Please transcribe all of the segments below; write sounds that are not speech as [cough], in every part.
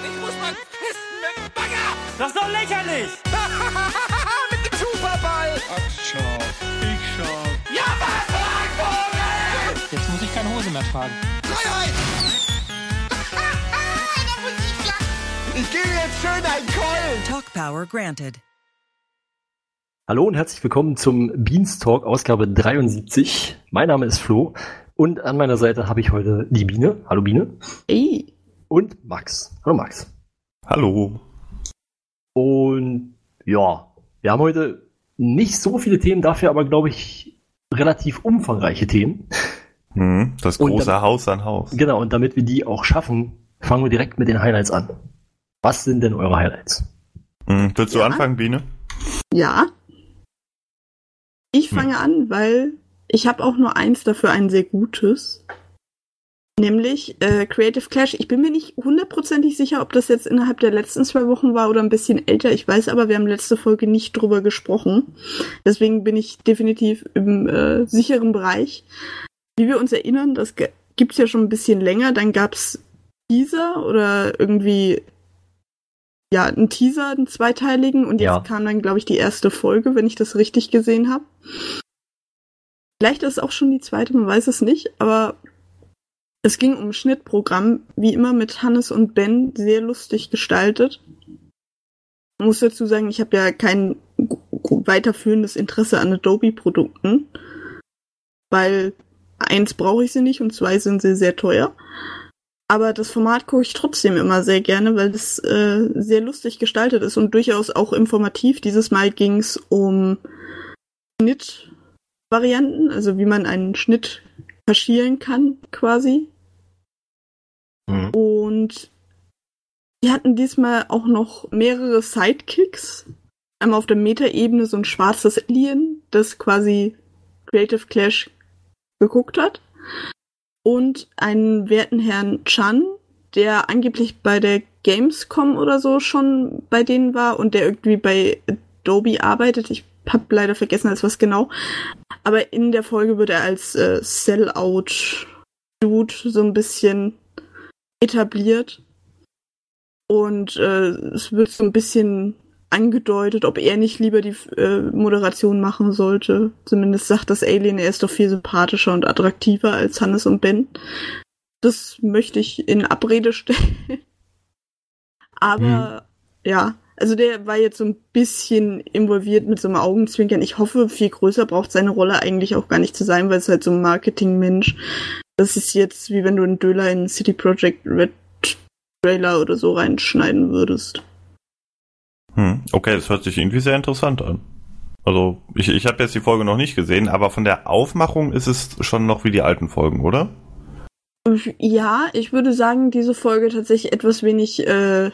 dich muss man pissen mit dem Bagger. Das ist doch lächerlich! [laughs] mit dem Superball. Ach, schau. Ich schau. Ja, was, Frankvogel? Jetzt muss ich keine Hose mehr tragen. Freiheit. ich gebe jetzt schön ein Keulen. Talk Power granted. Hallo und herzlich willkommen zum Beanstalk Ausgabe 73. Mein Name ist Flo und an meiner Seite habe ich heute die Biene. Hallo Biene. Ey. Und Max. Hallo Max. Hallo. Und ja, wir haben heute nicht so viele Themen, dafür aber glaube ich relativ umfangreiche Themen. Hm, das große dann- Haus an Haus. Genau, und damit wir die auch schaffen, fangen wir direkt mit den Highlights an. Was sind denn eure Highlights? Hm, willst du Ja. anfangen, Biene? Ja. Ich Hm. fange an, weil ich habe auch nur eins dafür, ein sehr gutes. Nämlich äh, Creative Clash. Ich bin mir nicht hundertprozentig sicher, ob das jetzt innerhalb der letzten zwei Wochen war oder ein bisschen älter. Ich weiß aber, wir haben letzte Folge nicht drüber gesprochen. Deswegen bin ich definitiv im äh, sicheren Bereich. Wie wir uns erinnern, das gibt's ja schon ein bisschen länger. Dann gab's Teaser oder irgendwie ja, einen Teaser, einen zweiteiligen und jetzt Ja. kam dann, glaube ich, die erste Folge, wenn ich das richtig gesehen habe. Vielleicht ist es auch schon die zweite, man weiß es nicht, aber es ging um Schnittprogramm, wie immer mit Hannes und Ben, sehr lustig gestaltet. Ich muss dazu sagen, ich habe ja kein weiterführendes Interesse an Adobe-Produkten, weil eins brauche ich sie nicht und zwei sind sie sehr teuer. Aber das Format gucke ich trotzdem immer sehr gerne, weil das äh, sehr lustig gestaltet ist und durchaus auch informativ. Dieses Mal ging es um Schnittvarianten, also wie man einen Schnitt kaschieren kann, quasi. Mhm. Und die hatten diesmal auch noch mehrere Sidekicks. Einmal auf der Metaebene so ein schwarzes Alien, das quasi Creative Clash geguckt hat. Und einen werten Herrn Chan, der angeblich bei der Gamescom oder so schon bei denen war und der irgendwie bei Adobe arbeitet. Ich hab leider vergessen, als was genau. Aber in der Folge wird er als äh, Sellout-Dude so ein bisschen etabliert. Und äh, es wird so ein bisschen angedeutet, ob er nicht lieber die äh, Moderation machen sollte. Zumindest sagt das Alien, er ist doch viel sympathischer und attraktiver als Hannes und Ben. Das möchte ich in Abrede stellen. [laughs] Aber ja, also der war jetzt so ein bisschen involviert mit so einem Augenzwinkern. Ich hoffe, viel größer braucht seine Rolle eigentlich auch gar nicht zu sein, weil es halt so ein Marketingmensch. Das ist jetzt wie wenn du einen Döler in City Project Red Trailer oder so reinschneiden würdest. Hm, okay, das hört sich irgendwie sehr interessant an. Also, ich, ich habe jetzt die Folge noch nicht gesehen, aber von der Aufmachung ist es schon noch wie die alten Folgen, oder? Ja, ich würde sagen, diese Folge tatsächlich etwas wenig äh,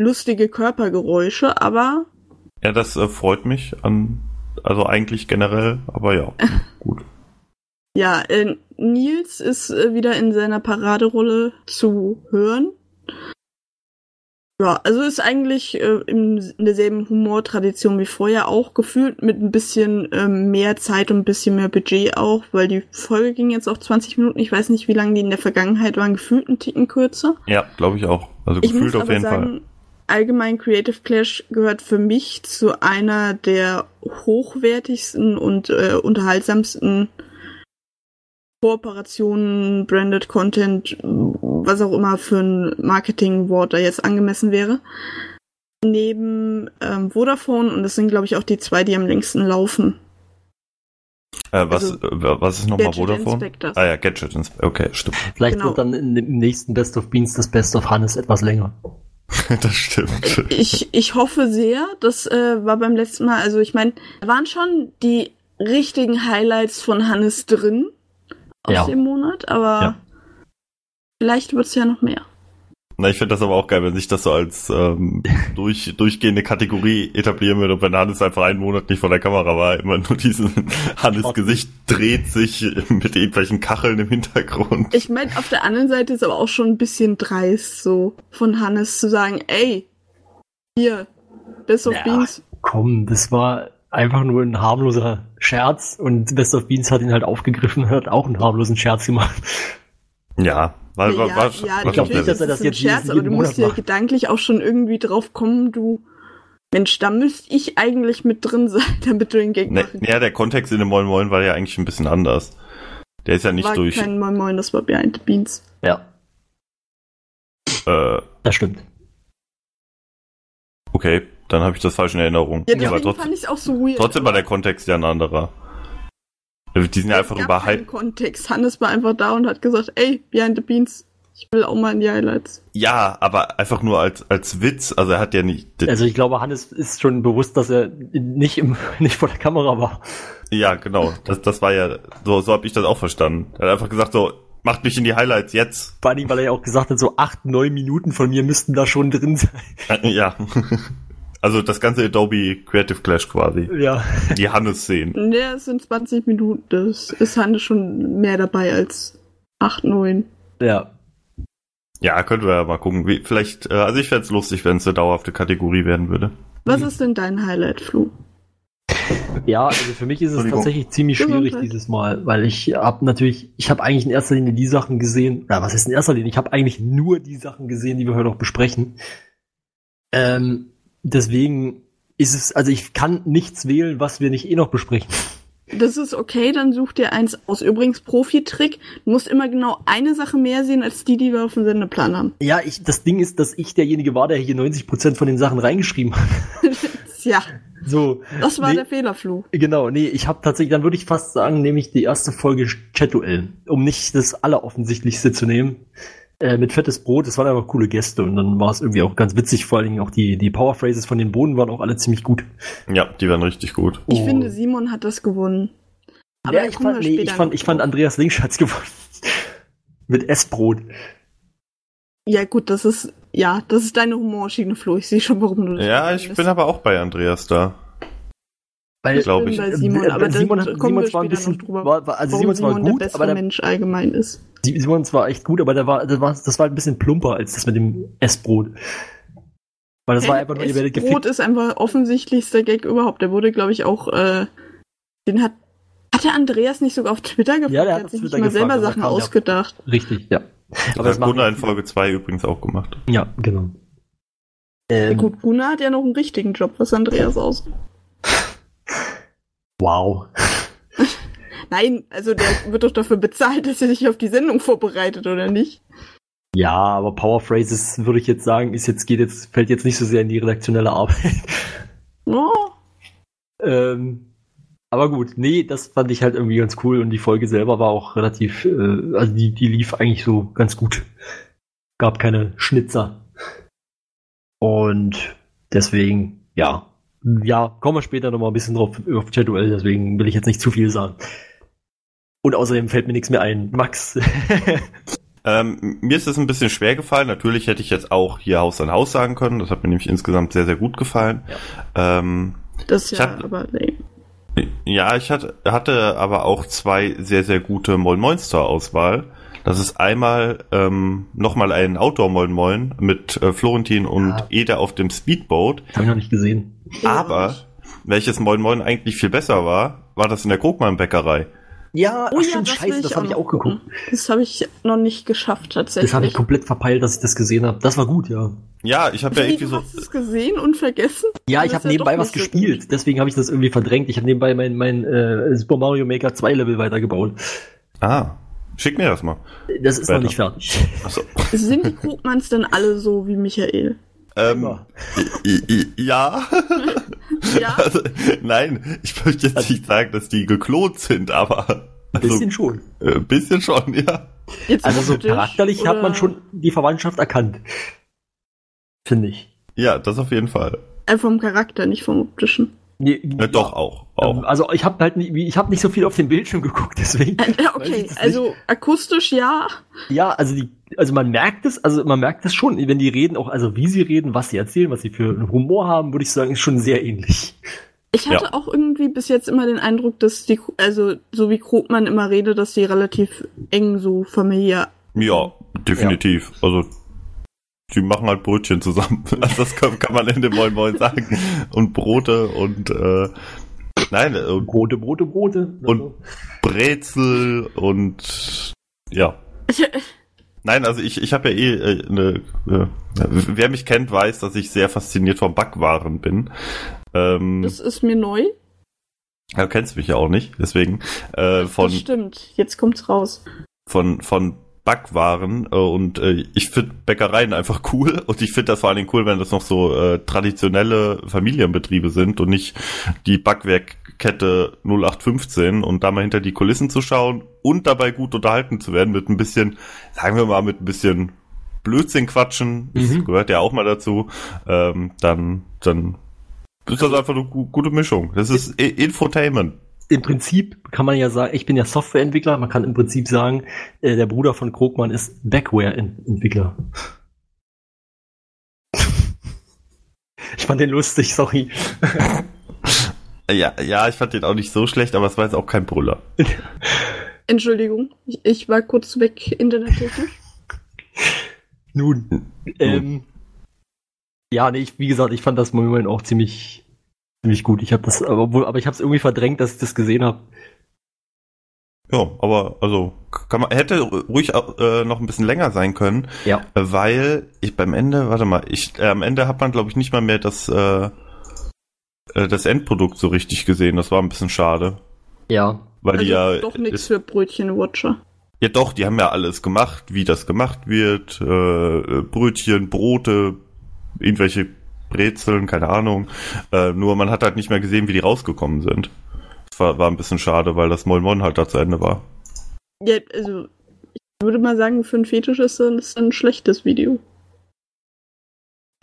lustige Körpergeräusche, aber Ja, das äh, freut mich an, also eigentlich generell, aber ja, [laughs] gut. Ja, äh, Nils ist äh, wieder in seiner Paraderolle zu hören. Ja, also ist eigentlich äh, in, in derselben Humortradition wie vorher auch gefühlt mit ein bisschen ähm, mehr Zeit und ein bisschen mehr Budget auch, weil die Folge ging jetzt auch 20 Minuten. Ich weiß nicht, wie lange die in der Vergangenheit waren, gefühlt einen Ticken kürzer. Ja, glaube ich auch. Also Ich gefühlt auf jeden sagen, Fall. allgemein Creative Clash gehört für mich zu einer der hochwertigsten und äh, unterhaltsamsten Kooperationen, Branded Content, was auch immer für ein Marketingwort da jetzt angemessen wäre. Neben ähm, Vodafone und das sind, glaube ich, auch die zwei, die am längsten laufen. Äh, was, also, äh, was ist nochmal Gadget Vodafone? Inspectors. Ah ja, Gadget Inspectors. Okay, stimmt. Vielleicht Genau. wird dann dem nächsten Best of Beans das Best of Hannes etwas länger. [laughs] das stimmt. Ich, ich hoffe sehr, das äh, war beim letzten Mal, also ich meine, da waren schon die richtigen Highlights von Hannes drin aus Ja. dem Monat, aber Ja. vielleicht wird's ja noch mehr. Na, ich finde das aber auch geil, wenn sich das so als ähm, [laughs] durch, durchgehende Kategorie etablieren würde und wenn Hannes einfach einen Monat nicht vor der Kamera war, immer nur diesen [laughs] Hannes Gesicht dreht sich mit irgendwelchen Kacheln im Hintergrund. Ich meine, auf der anderen Seite ist aber auch schon ein bisschen dreist, so von Hannes zu sagen, ey, hier, Best of Ja. Beans. Komm, das war einfach nur ein harmloser Scherz und Best of Beans hat ihn halt aufgegriffen und hat auch einen harmlosen Scherz gemacht. Ja, War, ja, war, ja, war ich glaub schon nicht, dass er das ist ein jetzt Scherz, aber du musst ja gedanklich auch schon irgendwie drauf kommen, du Mensch, da müsste ich eigentlich mit drin sein, [laughs] damit du den Gag Ne, machen ja, der Kontext in dem Moin Moin war ja eigentlich ein bisschen anders. Der ist ja nicht war durch. kein Moin Moin, das war Behind the Beans. Ja, Äh, das stimmt. okay, dann habe ich das falsch in Erinnerung. Ja, Aber deswegen trotzdem, fand ich auch so weird. trotzdem war der Kontext ja ein anderer. Die sind ja einfach es gab über keinen Hi- Kontext. Hannes war einfach da und hat gesagt, ey, Behind the Beans, ich will auch mal in die Highlights. Ja, aber einfach nur als, als Witz. Also er hat ja nicht. Also ich glaube, Hannes ist schon bewusst, dass er nicht im, [laughs] nicht vor der Kamera war. Ja, genau. Das, das war ja, so, so habe ich das auch verstanden. Er hat einfach gesagt, so, macht mich in die Highlights jetzt. Vor allem, weil er ja auch gesagt hat, so acht, neun Minuten von mir müssten da schon drin sein. Ja. Also das ganze Adobe Creative Clash quasi. Ja. Die Hannes-Szenen. Ne, es sind 20 Minuten. Das ist Hannes schon mehr dabei als 8, 9. Ja. Ja, können wir ja mal gucken. Wie, vielleicht, äh, also ich fänd's lustig, wenn es eine dauerhafte Kategorie werden würde. Was ist denn dein Highlight, Flu? Ja, also für mich ist es tatsächlich ziemlich schwierig dieses Mal, weil ich habe natürlich, ich habe eigentlich in erster Linie die Sachen gesehen, na, was ist in erster Linie? Ich habe eigentlich nur die Sachen gesehen, die wir heute auch besprechen. Ähm, deswegen ist es, also ich kann nichts wählen, was wir nicht eh noch besprechen. Das ist okay, dann such dir eins aus. Übrigens, Profi-Trick, du musst immer genau eine Sache mehr sehen, als die, die wir auf dem Sendeplan haben. Ja, ich, das Ding ist, dass ich derjenige war, der hier 90% von den Sachen reingeschrieben hat. [laughs] ja, So. das war Nee. der Fehler, Flu. Genau, nee, ich habe tatsächlich, dann würde ich fast sagen, nehme ich die erste Folge Chat-Duell, um nicht das Alleroffensichtlichste zu nehmen. Äh, mit fettes Brot, das waren einfach coole Gäste und dann war es irgendwie auch ganz witzig, vor allen Dingen auch die, die Powerphrases von den Boden waren auch alle ziemlich gut. Ja, die waren richtig gut. Ich Oh. finde, Simon hat das gewonnen. Aber ja, ich fand, nee, ich fand, ich fand. Andreas Linkschatz gewonnen. [laughs] mit Essbrot. Ja, gut, das ist, ja, das ist deine Humorschiene, Flo. Ich sehe schon, warum du das Ja, ich bist. bin aber auch bei Andreas da. Weil, Glaub bin ich. Simon, Äh, aber Simon da hat- Simon zwar ein bisschen- war- war- also Simon Simon gut, der bessere aber der- Mensch allgemein ist. Simon war echt gut, aber der war, das war, das war ein bisschen plumper als das mit dem Essbrot. Weil das war einfach nur, ihr werdet Brot gefickt. ist einfach offensichtlichster Gag überhaupt. Der wurde, glaube ich, auch, äh, den hat, hat der Andreas nicht sogar auf Twitter gefragt? Ja, der hat hat sich Twitter nicht mal gefragt, selber Sachen kam ausgedacht. Richtig, ja. Aber das macht- Gunnar in Folge 2 übrigens auch gemacht. Ja, genau. Ja, Ähm, gut, Gunnar hat ja noch einen richtigen Job, was Andreas aus. Wow. [laughs] Nein, also der wird doch dafür bezahlt, dass er sich auf die Sendung vorbereitet, oder nicht? Ja, aber Power Phrases würde ich jetzt sagen, ist jetzt, geht jetzt, fällt jetzt nicht so sehr in die redaktionelle Arbeit. Oh, [laughs] ähm, aber gut, nee, das fand ich halt irgendwie ganz cool und die Folge selber war auch relativ, äh, also die, die lief eigentlich so ganz gut. Gab keine Schnitzer. Und deswegen, ja. Ja, kommen wir später nochmal ein bisschen drauf auf Chat-Duell, deswegen will ich jetzt nicht zu viel sagen. Und außerdem fällt mir nichts mehr ein. Max. [laughs] Ähm, mir ist es ein bisschen schwer gefallen. Natürlich hätte ich jetzt auch hier Haus an Haus sagen können. Das hat mir nämlich insgesamt sehr, sehr gut gefallen. Ähm, das ja, hab- aber nee. ja, ich hatte, hatte aber auch zwei sehr, sehr gute Moin Store Auswahl. Das ist einmal ähm, nochmal ein Outdoor Moin mit äh, Florentin und Ja. Eda auf dem Speedboat. Das habe ich noch nicht gesehen. Aber welches Moin Moin eigentlich viel besser war, war das in der Krogmann Bäckerei. Ja, Oh ach ja, stimmt, das scheiße, das habe ich noch auch geguckt. Das habe ich noch nicht geschafft, tatsächlich. Das habe ich komplett verpeilt, dass ich das gesehen habe. Das war gut, ja. Ja, ich habe ja Wie, irgendwie du so. hast es gesehen und vergessen? Ja, ich habe nebenbei doch was gespielt, gut. deswegen habe ich das irgendwie verdrängt. Ich habe nebenbei mein, mein äh, Super Mario Maker 2 Level weitergebaut. Ah, schick mir das mal. Das ist Weiter. noch nicht fertig. Achso. Sind [laughs] die Krugmanns denn alle so wie Michael? Ähm, ja. [laughs] Ja? Also, nein, ich möchte jetzt nicht sagen, dass die geklont sind, aber Ein also, bisschen schon. äh, ein bisschen schon, ja. Jetzt Also so charakterlich hat oder- man schon die Verwandtschaft erkannt. Finde ich. Ja, das auf jeden Fall. Äh, vom Charakter, nicht vom optischen. Nee, Äh, doch auch, auch. Ähm, Also ich habe halt nicht, ich habe nicht so viel auf dem Bildschirm geguckt, [laughs] deswegen. Äh, ja, okay, also akustisch ja. Ja, also die, also man merkt es, also man merkt es schon, wenn die reden, auch also wie sie reden, was sie erzählen, was sie für einen Humor haben, würde ich sagen, ist schon sehr ähnlich. Ich hatte Ja. auch irgendwie bis jetzt immer den Eindruck, dass die, also so wie Krugmann immer redet, dass die relativ eng so familiär. Ja, definitiv. Also, die machen halt Brötchen zusammen. [laughs] Also das kann, kann man in dem Moin Moin sagen. Und Brote und, äh, nein, äh, und Brote, Brote, Brote. Und- Brezel und, ja. [laughs] Nein, also ich, ich habe ja eh äh, eine. Äh, wer mich kennt, weiß, dass ich sehr fasziniert vom Backwaren bin. Ähm, Das ist mir neu. du kennst mich ja auch nicht, deswegen. Äh, von, das stimmt. Jetzt kommt's raus. von, von Backwaren äh, und äh, ich finde Bäckereien einfach [laughs] cool und ich finde das vor allen Dingen cool, wenn das noch so äh, traditionelle Familienbetriebe sind und nicht die Backwerkkette 0815 und da mal hinter die Kulissen zu schauen und dabei gut unterhalten zu werden mit ein bisschen, sagen wir mal, mit ein bisschen Blödsinn quatschen, das Mhm. gehört ja auch mal dazu, ähm, dann, dann ist das einfach eine gu gute Mischung. Das ist Infotainment. Im Prinzip kann man ja sagen, ich bin ja Softwareentwickler, man kann im Prinzip sagen, äh, der Bruder von Krogmann ist Backware-Entwickler. [laughs] Ich fand den lustig, sorry. [laughs] Ja, ja, ich fand den auch nicht so schlecht, aber es war jetzt auch kein Brüller. [laughs] Entschuldigung. Ich, ich war kurz weg, internettechnisch. Nun. Ähm, ja, nee, ich, wie gesagt, ich fand das Moment auch ziemlich, ziemlich gut. Ich habe das, aber, wohl- aber ich habe es irgendwie verdrängt, dass ich das gesehen habe. Ja, aber also kann man hätte ruhig äh, noch ein bisschen länger sein können, Ja. weil ich beim Ende, warte mal, ich äh, am Ende hat man glaube ich nicht mal mehr das äh, äh, das Endprodukt so richtig gesehen. Das war ein bisschen schade, Ja. weil die ja Also doch nichts für Brötchenwatcher. ja doch, die haben ja alles gemacht, wie das gemacht wird, äh, Brötchen, Brote, irgendwelche Brezeln, keine Ahnung. Äh, nur man hat halt nicht mehr gesehen, wie die rausgekommen sind. Das war, war ein bisschen schade, weil das Moin Moin halt da zu Ende war. Ja, also ich würde mal sagen, für einen Fetisch ist das ein schlechtes Video.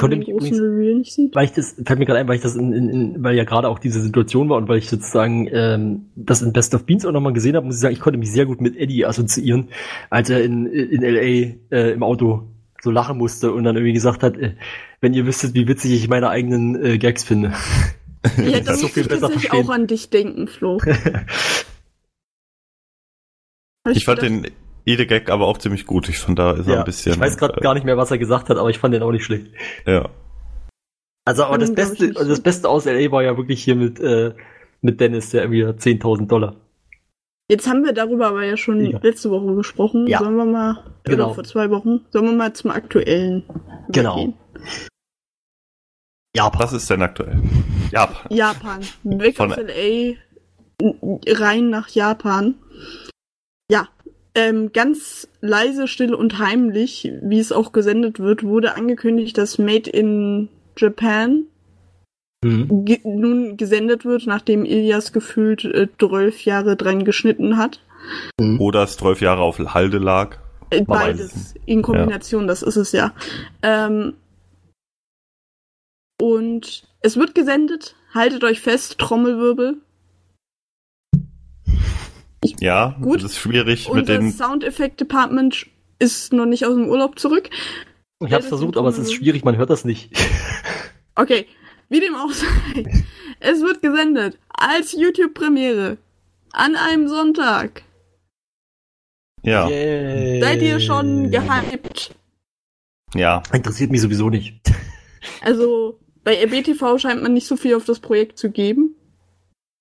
Konnte Wenn mich übrigens großen Reveal nicht sieht. weil ich das, fällt mir gerade ein, weil ich das in, in, in weil ja gerade auch diese Situation war und weil ich sozusagen ähm, das in Best of Beans auch nochmal gesehen habe, muss ich sagen, ich konnte mich sehr gut mit Eddie assoziieren, als er in, in LA äh, im Auto so lachen musste und dann irgendwie gesagt hat, äh, wenn ihr wüsstet, wie witzig ich meine eigenen äh, Gags finde. Ja, [laughs] das das so muss viel ich besser verstehen. auch an dich denken, Flo. [laughs] Hab Ich fand den Ede-Gag aber auch ziemlich gut. Ich fand, da ist er ja, ein bisschen. ich weiß gerade äh, gar nicht mehr, was er gesagt hat, aber ich fand den auch nicht schlecht. Ja. Also, aber das ich, Beste, also das. Beste aus LA war ja wirklich hier mit, äh, mit Dennis, der irgendwie 10.000 Dollar. Jetzt haben wir darüber aber ja schon Ja. letzte Woche gesprochen. Ja. Sollen wir mal, Genau. oder vor zwei Wochen, sollen wir mal zum aktuellen Genau. übergehen? Japan. Was ist denn aktuell? Japan. Japan. Weg Von- aus LA, rein nach Japan. Ja, ähm, ganz leise, still und heimlich, wie es auch gesendet wird, wurde angekündigt, dass Made in Japan Mhm. ge nun gesendet wird, nachdem Ilias gefühlt äh, 12 Jahre dran geschnitten hat. Oder es zwölf Jahre auf Halde lag. Äh, Beides in Kombination, das ist es ja. Ähm, und es wird gesendet. Haltet euch fest, Trommelwirbel. Ja, Gut. das ist schwierig Und mit das den. Sound Effect Department ist noch nicht aus dem Urlaub zurück. Ich hab's versucht, aber es ist schwierig, man hört das nicht. [laughs] Okay, wie dem auch sei. Es wird gesendet als YouTube-Premiere an einem Sonntag. Ja, Seid ihr schon gehypt? ja. Interessiert mich sowieso nicht. Also bei RBTV scheint man nicht so viel auf das Projekt zu geben.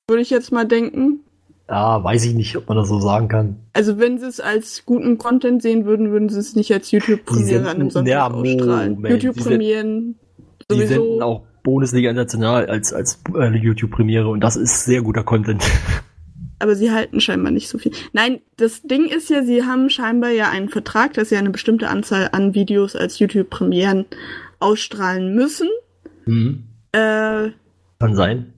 Würde ich jetzt mal denken. Ja, weiß ich nicht, ob man das so sagen kann. Also wenn sie es als guten Content sehen würden, würden sie es nicht als YouTube-Premiere an einem Sonntag ja, ausstrahlen. YouTube-Premieren Die sowieso. senden auch Bundesliga International als, als äh, YouTube-Premiere und das ist sehr guter Content. aber sie halten scheinbar nicht so viel. Nein, das Ding ist ja, sie haben scheinbar ja einen Vertrag, dass sie eine bestimmte Anzahl an Videos als YouTube-Premieren ausstrahlen müssen. Mhm. Äh, Kann sein.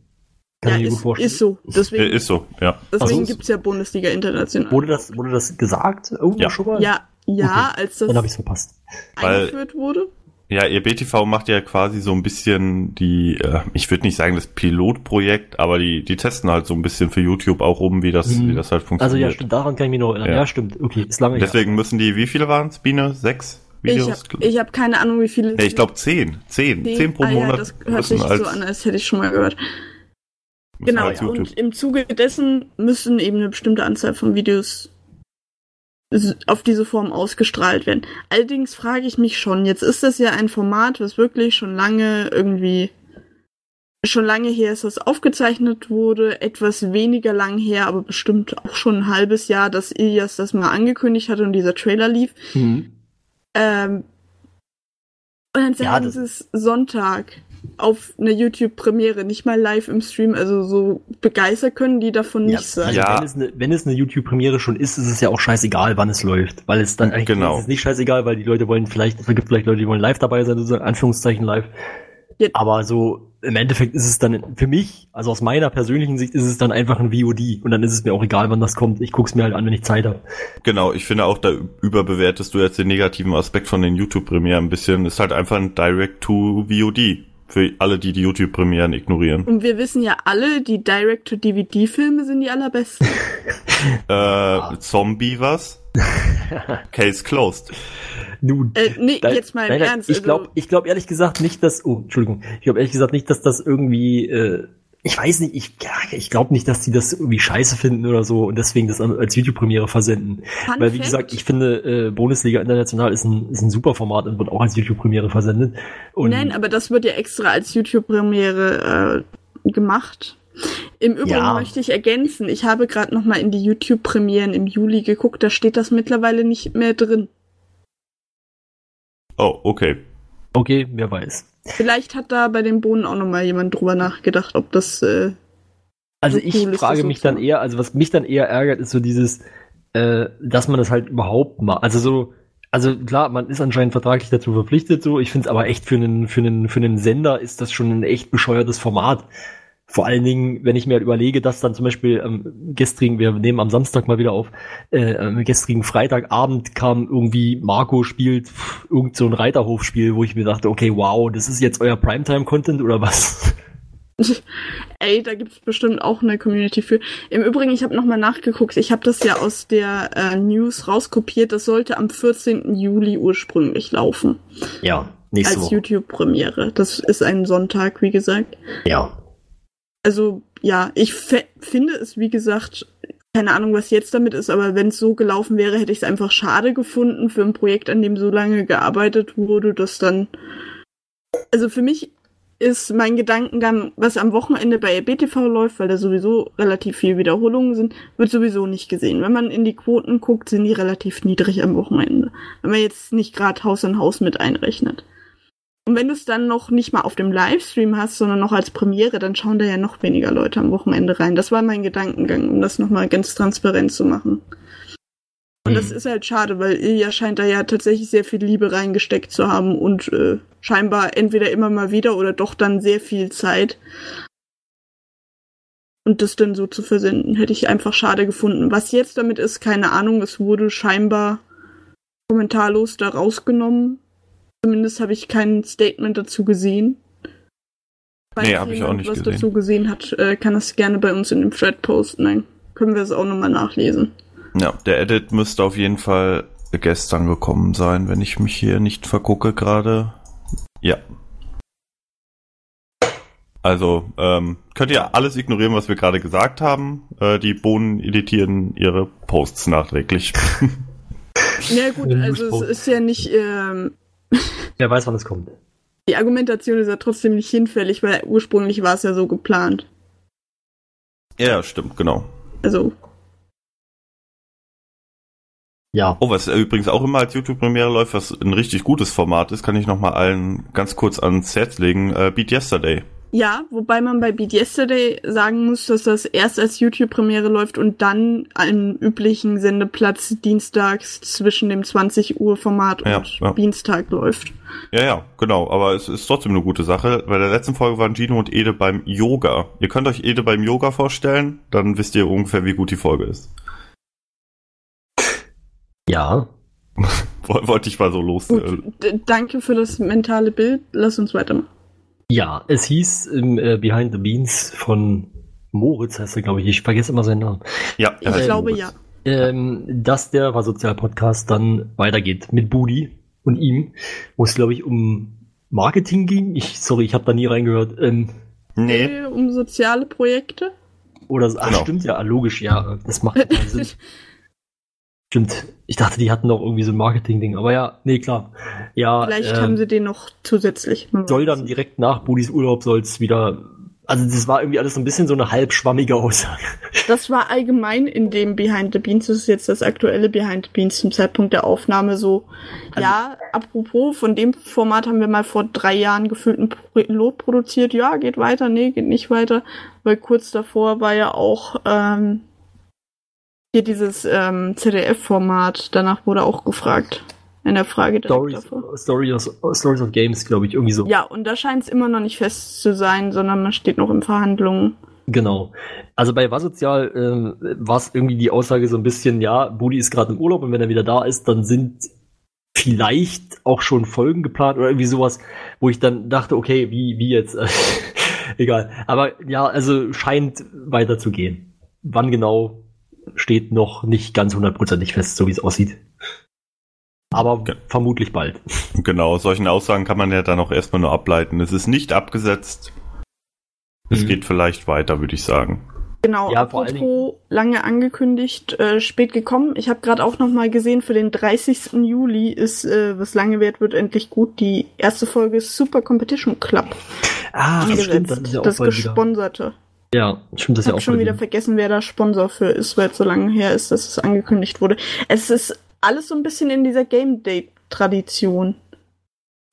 Kann ja, ich mir gut ist, vorstellen. ist so. Deswegen, Ist so, ja. deswegen Also, gibt's ja Bundesliga International. Wurde das, wurde das gesagt? Irgendwo Ja. schon mal? ja, ja, als das Dann habe ich es verpasst. Weil- eingeführt wurde. Ja, ihr BTV macht ja quasi so ein bisschen die, äh, ich würde nicht sagen das Pilotprojekt, aber die, die testen halt so ein bisschen für YouTube auch rum, wie das, Mhm. wie das halt Also funktioniert. ja, stimmt, daran kann ich mich noch erinnern. Ja. Ja, stimmt. Okay, ist lange her. Deswegen müssen die, wie viele waren es, Biene? Sechs Ich Videos? habe ich hab keine Ahnung, wie viele. Ja, ich glaube zehn. Zehn. Nee, Zehn pro ah, Ja, Monat das hört sich als, so an, als hätte ich schon mal gehört. Genau, YouTube. und im Zuge dessen müssen eben eine bestimmte Anzahl von Videos auf diese Form ausgestrahlt werden. Allerdings frage ich mich schon, jetzt ist das ja ein Format, was wirklich schon lange irgendwie schon lange her ist, dass aufgezeichnet wurde, etwas weniger lang her, aber bestimmt auch schon ein halbes Jahr, dass Ilias das mal angekündigt hatte und dieser Trailer lief. Mhm. Ähm, und dann Ja, sagen es Sonntag auf eine YouTube-Premiere, nicht mal live im Stream. Also so begeistert können die davon nicht also sein. Ja. Wenn, es eine, wenn es eine YouTube-Premiere schon ist, ist es ja auch scheißegal, wann es läuft. Weil es dann eigentlich Genau. ist es nicht scheißegal, weil die Leute wollen vielleicht, es gibt vielleicht Leute, die wollen live dabei sein, sozusagen, Anführungszeichen live. Ja. Aber so, im Endeffekt ist es dann für mich, also aus meiner persönlichen Sicht, ist es dann einfach ein VOD. Und dann ist es mir auch egal, wann das kommt. Ich guck's mir halt an, wenn ich Zeit habe. Genau, ich finde auch, da überbewertest du jetzt den negativen Aspekt von den YouTube-Premieren ein bisschen. Ist halt einfach ein Direct-to-VOD. Für alle, die die YouTube-Premieren ignorieren. Und wir wissen ja alle, die Direct-to-DVD-Filme sind die allerbesten. [laughs] Äh, Zombie was? [laughs] Case closed. Nun. Äh, nee, Nein, jetzt mal im nein, nein, Ernst. Ich also- glaube ich glaub ehrlich gesagt nicht, dass. Oh, Entschuldigung. Ich glaube ehrlich gesagt nicht, dass das irgendwie. Äh, ich weiß nicht, ich, ja, ich glaube nicht, dass die das irgendwie scheiße finden oder so und deswegen das als YouTube-Premiere versenden. Fun Weil, wie Fact. gesagt, ich finde, äh, Bundesliga International ist ein, ist ein super Format und wird auch als YouTube-Premiere versendet. Und Nein, aber das wird ja extra als YouTube-Premiere äh, gemacht. Im Übrigen Ja. möchte ich ergänzen, ich habe gerade noch mal in die YouTube-Premieren im Juli geguckt, da steht das mittlerweile nicht mehr drin. Oh, okay. Okay, wer weiß. Vielleicht hat da bei den Bohnen auch noch mal jemand drüber nachgedacht, ob das äh, Also So ich cool ist frage das mich so dann eher, also was mich dann eher ärgert, ist so dieses, äh, dass man das halt überhaupt macht. Also so, also klar, man ist anscheinend vertraglich dazu verpflichtet, so. Ich finde es aber echt für einen, für einen, für einen Sender ist das schon ein echt bescheuertes Format. Vor allen Dingen, wenn ich mir halt überlege, dass dann zum Beispiel am gestrigen, wir nehmen am Samstag mal wieder auf, äh, am gestrigen Freitagabend kam irgendwie Marco spielt pff, irgend so ein Reiterhofspiel, wo ich mir dachte, okay, wow, das ist jetzt euer Primetime-Content oder was? [laughs] Ey, da gibt's bestimmt auch eine Community für. Im Übrigen, ich habe nochmal nachgeguckt. Ich habe das ja aus der äh, News rauskopiert. Das sollte am 14. Juli ursprünglich laufen. Ja, nächste als Woche. YouTube-Premiere. Das ist ein Sonntag, wie gesagt. Ja. Also, ja, ich finde es, wie gesagt, keine Ahnung, was jetzt damit ist, aber wenn es so gelaufen wäre, hätte ich es einfach schade gefunden für ein Projekt, an dem so lange gearbeitet wurde, dass dann. Also für mich ist mein Gedankengang, was am Wochenende bei BTV läuft, weil da sowieso relativ viel Wiederholungen sind, wird sowieso nicht gesehen. Wenn man in die Quoten guckt, sind die relativ niedrig am Wochenende. Wenn man jetzt nicht gerade Haus an Haus mit einrechnet. Und wenn du es dann noch nicht mal auf dem Livestream hast, sondern noch als Premiere, dann schauen da ja noch weniger Leute am Wochenende rein. Das war mein Gedankengang, um das nochmal ganz transparent zu machen. Und das Hm. ist halt schade, weil Ilja scheint da ja tatsächlich sehr viel Liebe reingesteckt zu haben und äh, scheinbar entweder immer mal wieder oder doch dann sehr viel Zeit. Und das dann so zu versenden, hätte ich einfach schade gefunden. Was jetzt damit ist, keine Ahnung. Es wurde scheinbar kommentarlos da rausgenommen. Zumindest habe ich kein Statement dazu gesehen. Falls Nee, hab ich auch nicht was gesehen. dazu gesehen hat, äh, kann das gerne bei uns in dem Thread posten. Dann können wir es auch nochmal nachlesen. Ja, der Edit müsste auf jeden Fall gestern gekommen sein, wenn ich mich hier nicht vergucke gerade. Ja. Also, ähm, könnt ihr alles ignorieren, was wir gerade gesagt haben. Äh, die Bohnen editieren ihre Posts nachträglich. [laughs] Ja gut, [laughs] also es ist ja nicht, ähm, [laughs] Wer weiß, wann es kommt. die Argumentation ist ja trotzdem nicht hinfällig, weil ursprünglich war es ja so geplant. ja, stimmt, genau. Also, Ja. Oh, was übrigens auch immer als YouTube-Premiere läuft, was ein richtig gutes Format ist, kann ich nochmal allen ganz kurz ans Herz legen. Äh, Beat Yesterday. Ja, wobei man bei Beat Yesterday sagen muss, dass das erst als YouTube-Premiere läuft und dann einen üblichen Sendeplatz dienstags zwischen dem 20 Uhr Format Ja, und ja. Dienstag läuft. Ja, ja, genau. Aber es ist trotzdem eine gute Sache. Bei der letzten Folge waren Gino und Ede beim Yoga. Ihr könnt euch Ede beim Yoga vorstellen, dann wisst ihr ungefähr, wie gut die Folge ist. Ja. [laughs] Woll- Wollte ich mal so los. Gut, Äh, danke für das mentale Bild. Lass uns weitermachen. Ja, es hieß im äh, Behind the Beans von Moritz, heißt er, glaube ich. Ich vergesse immer seinen Namen. ja, Ich heißt glaube Moritz. ja. Ähm, dass der war Sozialpodcast dann weitergeht mit Budi und ihm, wo es, glaube ich, um Marketing ging. Ich, sorry, ich habe da nie reingehört. Ähm, Nee, Äh, Um soziale Projekte. oder so. Ach, Genau. stimmt ja, logisch, ja. Das macht total [laughs] Sinn. Stimmt. Ich dachte, die hatten noch irgendwie so ein Marketing-Ding. Aber ja, nee, klar. Ja, Vielleicht ähm, haben sie den noch zusätzlich. Soll dann direkt nach Budis Urlaub soll es wieder Also das war irgendwie alles so ein bisschen so eine halb schwammige Aussage. Das war allgemein in dem Behind the Beans, das ist jetzt das aktuelle Behind the Beans zum Zeitpunkt der Aufnahme so. Also- ja, apropos, von dem Format haben wir mal vor drei Jahren gefühlt ein Pilot produziert. Ja, geht weiter, nee, geht nicht weiter. Weil kurz davor war ja auch ähm, hier dieses ähm, ZDF-Format. Danach wurde auch gefragt. In der Frage Stories. Stories, of, Stories of Games, glaube ich, irgendwie so. Ja, und da scheint es immer noch nicht fest zu sein, sondern man steht noch in Verhandlungen. Genau. Also bei Wassozial ähm, war es irgendwie die Aussage so ein bisschen, ja, Budi ist gerade im Urlaub und wenn er wieder da ist, dann sind vielleicht auch schon Folgen geplant oder irgendwie sowas, wo ich dann dachte, okay, wie, wie jetzt? [laughs] Egal. Aber ja, also scheint weiterzugehen. Wann genau steht noch nicht ganz hundertprozentig fest, so wie es aussieht. Aber Okay. vermutlich bald. Genau, solchen Aussagen kann man ja dann auch erstmal nur ableiten. Es ist nicht abgesetzt. Es Mhm. geht vielleicht weiter, würde ich sagen. Genau, Ja, vor allen apropos lange angekündigt, äh, spät gekommen. Ich habe gerade auch noch mal gesehen, für den 30. Juli ist, äh, was lange wert wird, endlich gut. Die erste Folge ist Super Competition Club Ah, angesetzt. das ist ja auch das wieder. gesponserte. Ja, stimmt, das Ich ja habe auch schon bald wieder vergessen, wer da Sponsor für ist, weil es so lange her ist, dass es angekündigt wurde. Es ist alles so ein bisschen in dieser Game Date-Tradition.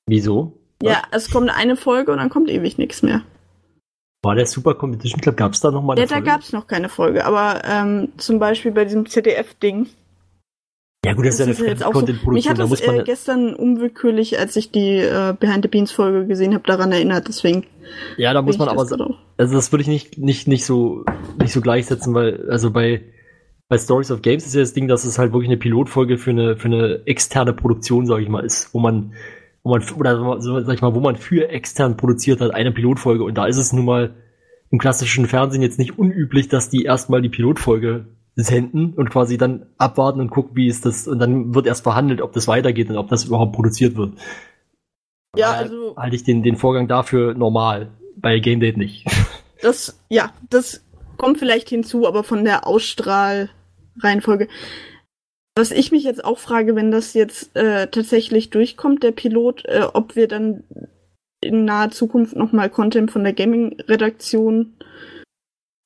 Wieso? Ja, es kommt eine Folge und dann kommt ewig nichts mehr. War der Super Competition Club? Gab es da noch mal Ja, eine da Folge? gab es noch keine Folge, aber ähm, zum Beispiel bei diesem ZDF-Ding. Ja gut, das, ist ja eine jetzt auch so. Mich hat da das man... äh, gestern unwillkürlich, als ich die äh, Behind the Beans Folge gesehen habe, daran erinnert. Deswegen ja, da muss man aber... das. Also das würde ich nicht, nicht, nicht, so, nicht so gleichsetzen, weil also bei, bei Stories of Games ist ja das Ding, dass es halt wirklich eine Pilotfolge für eine, für eine externe Produktion, sage ich mal, ist, wo man, wo man, oder sag ich mal, wo man für extern produziert hat, eine Pilotfolge. Und da ist es nun mal im klassischen Fernsehen jetzt nicht unüblich, dass die erstmal die Pilotfolge senden und quasi dann abwarten und gucken, wie ist das, und dann wird erst verhandelt, ob das weitergeht und ob das überhaupt produziert wird. Ja, also halte ich den, den Vorgang dafür normal. Bei Game Date nicht. [laughs] das, ja, das kommt vielleicht hinzu, aber von der Ausstrahlreihenfolge. Was ich mich jetzt auch frage, wenn das jetzt äh, tatsächlich durchkommt, der Pilot, äh, ob wir dann in naher Zukunft nochmal Content von der Gaming-Redaktion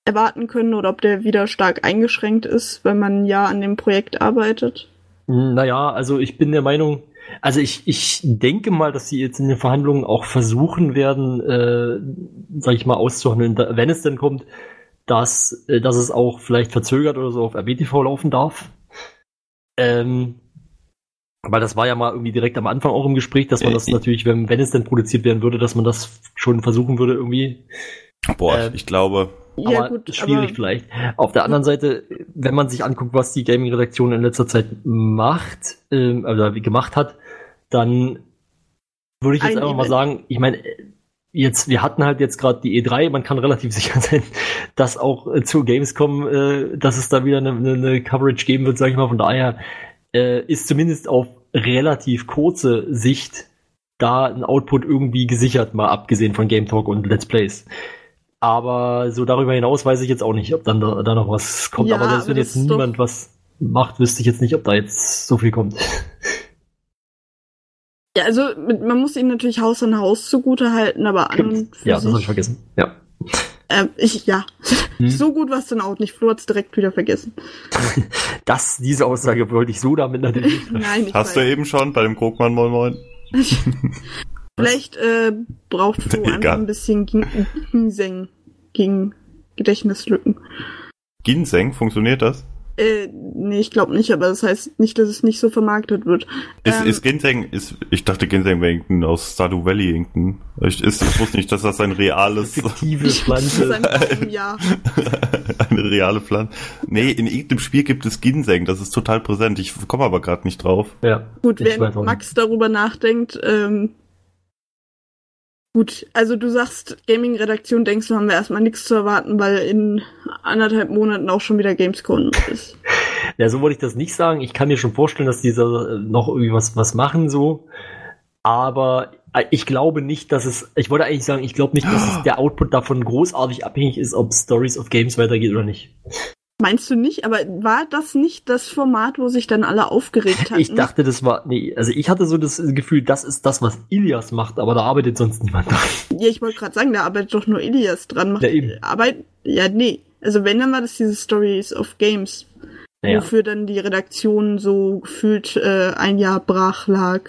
erwarten können oder ob der wieder stark eingeschränkt ist, weil man ja an dem Projekt arbeitet. Naja, also ich bin der Meinung, also ich, ich denke mal, dass sie jetzt in den Verhandlungen auch versuchen werden, äh, sag ich mal, auszuhandeln, da- wenn es denn kommt, dass, äh, dass es auch vielleicht verzögert oder so auf RBTV laufen darf. Ähm, weil das war ja mal irgendwie direkt am Anfang auch im Gespräch, dass man Äh, das ich- natürlich, wenn, wenn es denn produziert werden würde, dass man das schon versuchen würde irgendwie. Boah, Ähm, ich glaube, Ja, aber gut, schwierig aber vielleicht. Auf der anderen Seite, wenn man sich anguckt, was die Gaming-Redaktion in letzter Zeit macht, ähm, oder wie gemacht hat, dann würde ich jetzt Ein einfach mal sagen, ich meine, jetzt, wir hatten halt jetzt gerade die E3, man kann relativ [laughs] sicher sein, dass auch äh, zu Gamescom, äh, dass es da wieder eine, eine, eine Coverage geben wird, sage ich mal. Von daher äh, ist zumindest auf relativ kurze Sicht da ein Output irgendwie gesichert, mal abgesehen von Game Talk und Let's Plays. Aber so darüber hinaus weiß ich jetzt auch nicht, ob dann da, da noch was kommt. Ja, aber selbst wenn jetzt niemand was macht, wüsste ich jetzt nicht, ob da jetzt so viel kommt. Ja, also mit, man muss ihm natürlich Haus an Haus zugute halten, aber an und für ja, das habe ich vergessen. Ja. Äh, ich, ja. Hm. So gut war es dann auch nicht. Flo hat's direkt wieder vergessen. [laughs] Das, diese Aussage wollte ich so damit natürlich. [laughs] Nein, ich hast du weiß. eben schon bei dem Krogmann Moin Moin? [laughs] Vielleicht äh, braucht Flo [laughs] einfach ein bisschen Gin- Ginseng gegen Gedächtnislücken. Ginseng, funktioniert das? Äh, nee, ich glaube nicht, aber das heißt nicht, dass es nicht so vermarktet wird. Ist, Ähm, ist Ginseng, ist, ich dachte Ginseng wäre irgendein aus Stardew Valley irgendein. Ich, ist, ich wusste nicht, dass das ein reales, Fiktive [laughs] Pflanze. ja. [laughs] eine reale Pflanze. Nee, in irgendeinem Spiel gibt es Ginseng, das ist total präsent. Ich komme aber gerade nicht drauf. Ja. Gut, während. Max darüber nachdenkt, ähm, gut, also du sagst, Gaming-Redaktion, denkst du, haben wir erstmal nichts zu erwarten, weil in anderthalb Monaten auch schon wieder Gamescom [laughs] ist. Ja, so wollte ich das nicht sagen. Ich kann mir schon vorstellen, dass diese äh, noch irgendwie was, was machen, so. Aber äh, ich glaube nicht, dass es, ich wollte eigentlich sagen, ich glaube nicht, dass es [gasps] der Output davon großartig abhängig ist, ob Stories of Games weitergeht oder nicht. Meinst du nicht? Aber war das nicht das Format, wo sich dann alle aufgeregt hatten? Ich dachte, das war, nee, also ich hatte so das Gefühl, das ist das, was Ilias macht, aber da arbeitet sonst niemand dran. Ja, ich wollte gerade sagen, da arbeitet doch nur Ilias dran. Macht Ja, eben. Arbeit, ja, nee. Also wenn, dann war das diese Stories of Games, Naja. wofür dann die Redaktion so gefühlt äh, ein Jahr brach lag.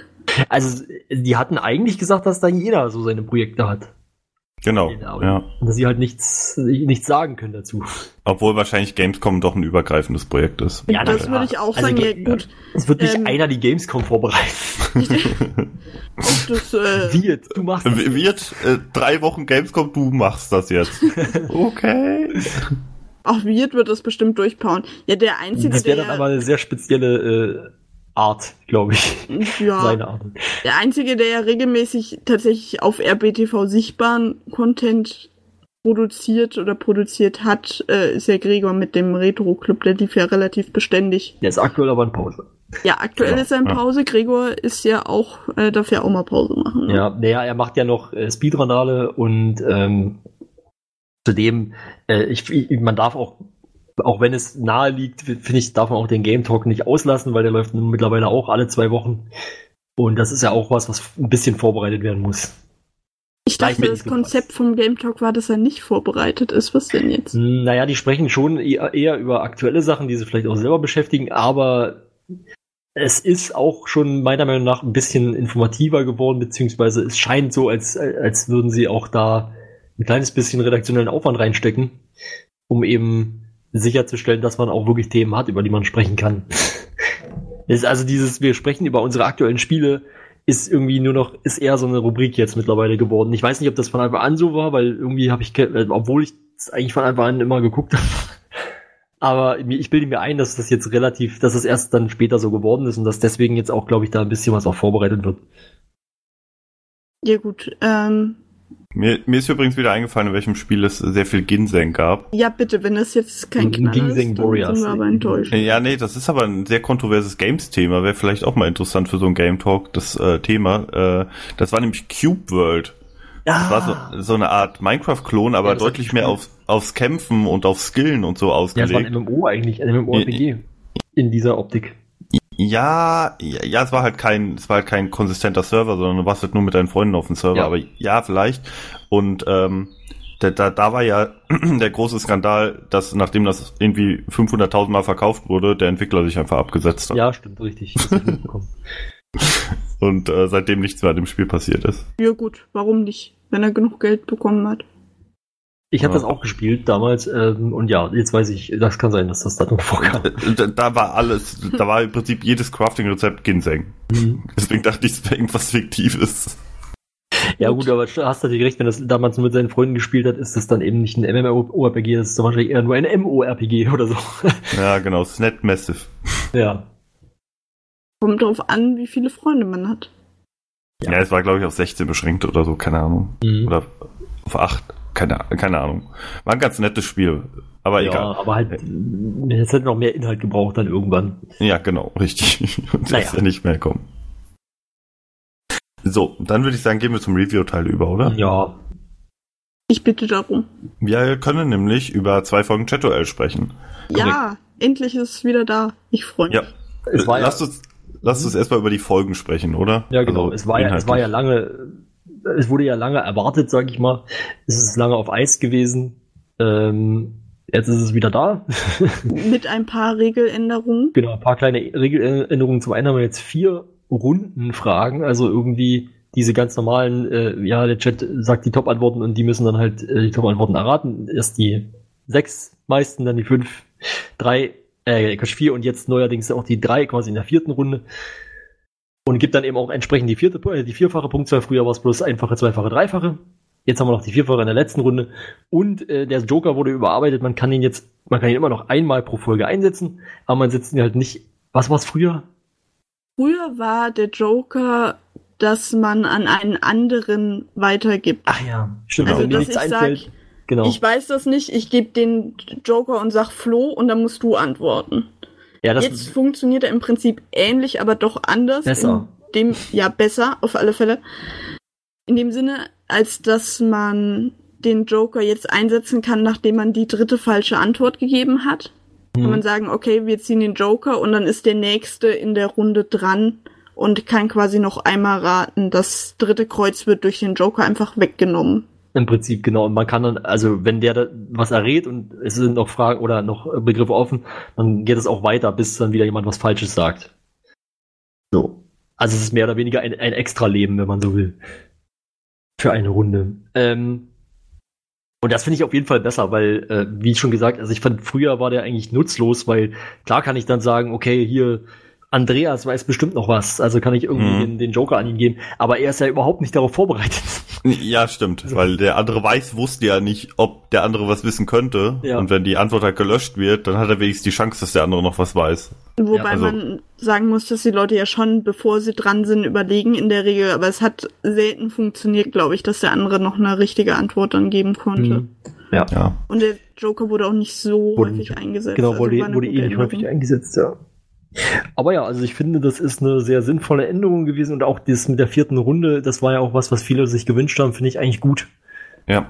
Also, die hatten eigentlich gesagt, dass da jeder so seine Projekte hat. Genau. Ja. Ja. Und dass sie halt nichts, nichts sagen können dazu. Obwohl wahrscheinlich Gamescom doch ein übergreifendes Projekt ist. Ja, das na würde ich auch Also, sagen, ja gut. Es wird nicht Ähm, einer die Gamescom vorbereiten. [laughs] Das, äh, jetzt? Du machst das. Wird äh, drei Wochen Gamescom, du machst das jetzt. [laughs] okay. auch Wirt wird das bestimmt durchpauen. Ja, der Einzige, Das wäre dann aber eine sehr spezielle äh, Art, glaube ich. ja, [laughs] Seine Art. der Einzige, der ja regelmäßig tatsächlich auf RBTV sichtbaren Content produziert oder produziert hat, äh, ist ja Gregor mit dem Retro-Club, der lief ja relativ beständig. Der ist aktuell aber in Pause. Ja, aktuell Genau, ist er in ja. Pause. Gregor ist ja auch, äh, darf ja auch mal Pause machen. ne? Ja, naja, er macht ja noch äh, Speedrunale und ähm, zudem, äh, ich, ich, man darf auch, auch wenn es nahe liegt, finde ich, darf man auch den Game Talk nicht auslassen, weil der läuft nun mittlerweile auch alle zwei Wochen. Und das ist ja auch was, was ein bisschen vorbereitet werden muss. Ich dachte, Gleich das Konzept vom Game Talk war, dass er nicht vorbereitet ist. Was denn jetzt? Naja, die sprechen schon eher, eher über aktuelle Sachen, die sie vielleicht auch selber beschäftigen, aber es ist auch schon meiner Meinung nach ein bisschen informativer geworden, beziehungsweise es scheint so, als, als würden sie auch da ein kleines bisschen redaktionellen Aufwand reinstecken, um eben sicherzustellen, dass man auch wirklich Themen hat, über die man sprechen kann. [laughs] Es ist also dieses, wir sprechen über unsere aktuellen Spiele, ist irgendwie nur noch, ist eher so eine Rubrik jetzt mittlerweile geworden. Ich weiß nicht, ob das von Anfang an so war, weil irgendwie habe ich, äh, obwohl ich es eigentlich von Anfang an immer geguckt habe, [laughs] aber ich bilde mir ein, dass das jetzt relativ, dass es erst dann später so geworden ist und dass deswegen jetzt auch, glaube ich, da ein bisschen was auch vorbereitet wird. Ja gut, ähm, Mir, mir ist übrigens wieder eingefallen, in welchem Spiel es sehr viel Ginseng gab. ja bitte, wenn das jetzt kein Ein Knaller Ginseng ist, dann Warriors. sind wir aber enttäuscht. Ja, nee, das ist aber ein sehr kontroverses Games-Thema. Wäre vielleicht auch mal interessant für so ein Game Talk, das äh, Thema. Äh, das war nämlich Cube World. Das war so, so eine Art Minecraft-Klon, aber Ja, das deutlich ich mehr auf, aufs Kämpfen und auf Skillen und so Ja, es war ausgelegt. ein MMO eigentlich, ein MMORPG in dieser Optik. Ja, ja, ja, es war halt kein, es war halt kein konsistenter Server, sondern du warst halt nur mit deinen Freunden auf dem Server. Ja. Aber ja, vielleicht. Und ähm, da, da, da war ja [clears throat] der große Skandal, dass nachdem das irgendwie 500.000 Mal verkauft wurde, der Entwickler sich einfach abgesetzt hat. Ja, stimmt, richtig. [laughs] Und äh, seitdem nichts mehr an dem Spiel passiert ist. Ja gut, warum nicht, wenn er genug Geld bekommen hat. Ich habe Ja. das auch gespielt damals ähm, und ja, jetzt weiß ich, das kann sein, dass das da drin [laughs] vorkam. Äh, Da, da war alles, da war im Prinzip jedes Crafting-Rezept Ginseng. Mhm. Deswegen dachte ich, es wäre irgendwas Fiktives. Ja gut, aber du hast natürlich recht, wenn das damals nur mit seinen Freunden gespielt hat, ist das dann eben nicht ein MMORPG, das ist dann wahrscheinlich eher nur ein MORPG [laughs] oder so. Ja, genau, net massive. ja. Kommt drauf an, wie viele Freunde man hat. Ja. Ja, es war, glaube ich, auf 16 beschränkt oder so, keine Ahnung. Mhm. Oder auf 8, keine, keine Ahnung. War ein ganz nettes Spiel, aber ja, egal. aber halt, es hätte noch mehr Inhalt gebraucht dann irgendwann. Ja, genau, richtig. [laughs] Und Naja. das ja nicht mehr kommen. So, dann würde ich sagen, gehen wir zum Review-Teil über, oder? Ja. Ich bitte darum. Wir können nämlich über zwei Folgen Chat-OL sprechen. Ja, endlich ist es wieder da. Ich freue mich. Ja, Es war ja, lasst uns, lasst uns erstmal über die Folgen sprechen, oder? ja genau, Also es war ja, es war ja lange, es wurde ja lange erwartet, sag ich mal. Es ist lange auf Eis gewesen. Ähm, jetzt ist es wieder da. [laughs] Mit ein paar Regeländerungen. Genau, ein paar kleine Regeländerungen. Zum einen haben wir jetzt vier Rundenfragen, also irgendwie diese ganz normalen, äh, ja, der Chat sagt die Top-Antworten und die müssen dann halt äh, die Top-Antworten erraten. Erst die sechs meisten, dann die fünf, drei, äh, Quatsch, vier und jetzt neuerdings auch die drei quasi in der vierten Runde. Und gibt dann eben auch entsprechend die vierte, äh, die vierfache Punktzahl. Früher war es bloß einfache, zweifache, dreifache. Jetzt haben wir noch die vierfache in der letzten Runde. Und äh, der Joker wurde überarbeitet. Man kann ihn jetzt, man kann ihn immer noch einmal pro Folge einsetzen, aber man setzt ihn halt nicht. Was war's früher? Früher war der Joker, dass man an einen anderen weitergibt. Ach ja, stimmt. Also, wenn mir dass nichts ich sag, einfällt. Genau. Ich weiß das nicht, ich gebe den Joker und sag Flo und dann musst du antworten. Ja, das Jetzt funktioniert er im Prinzip ähnlich, aber doch anders. Besser. Dem, ja, besser, auf alle Fälle. In dem Sinne, als dass man den Joker jetzt einsetzen kann, nachdem man die dritte falsche Antwort gegeben hat. Kann man sagen, okay, wir ziehen den Joker und dann ist der nächste in der Runde dran und kann quasi noch einmal raten. Das dritte Kreuz wird durch den Joker einfach weggenommen. Im Prinzip, genau. Und man kann dann, also wenn der da was errät und es sind noch Fragen oder noch Begriffe offen, dann geht es auch weiter, bis dann wieder jemand was Falsches sagt. So. Also es ist mehr oder weniger ein, ein Extra-Leben, wenn man so will. Für eine Runde. Ähm, und das finde ich auf jeden Fall besser, weil, äh, wie schon gesagt, also ich fand, früher war der eigentlich nutzlos, weil klar kann ich dann sagen, okay, hier, Andreas weiß bestimmt noch was, also kann ich irgendwie Mhm. den, den Joker an ihn geben, aber er ist ja überhaupt nicht darauf vorbereitet. [laughs] Ja, stimmt, weil der andere weiß, wusste ja nicht, ob der andere was wissen könnte. Ja. Und wenn die Antwort halt gelöscht wird, dann hat er wenigstens die Chance, dass der andere noch was weiß. Wobei also- man sagen muss, dass die Leute ja schon, bevor sie dran sind, überlegen in der Regel. Aber es hat selten funktioniert, glaube ich, dass der andere noch eine richtige Antwort dann geben konnte. Mhm. Ja. Ja. Und der Joker wurde auch nicht so Wurde häufig nicht- eingesetzt. Genau, Also wurde, wurde eh nicht häufig eingesetzt, ja. Aber ja, also ich finde, das ist eine sehr sinnvolle Änderung gewesen und auch das mit der vierten Runde, das war ja auch was, was viele sich gewünscht haben, finde ich eigentlich gut. Ja.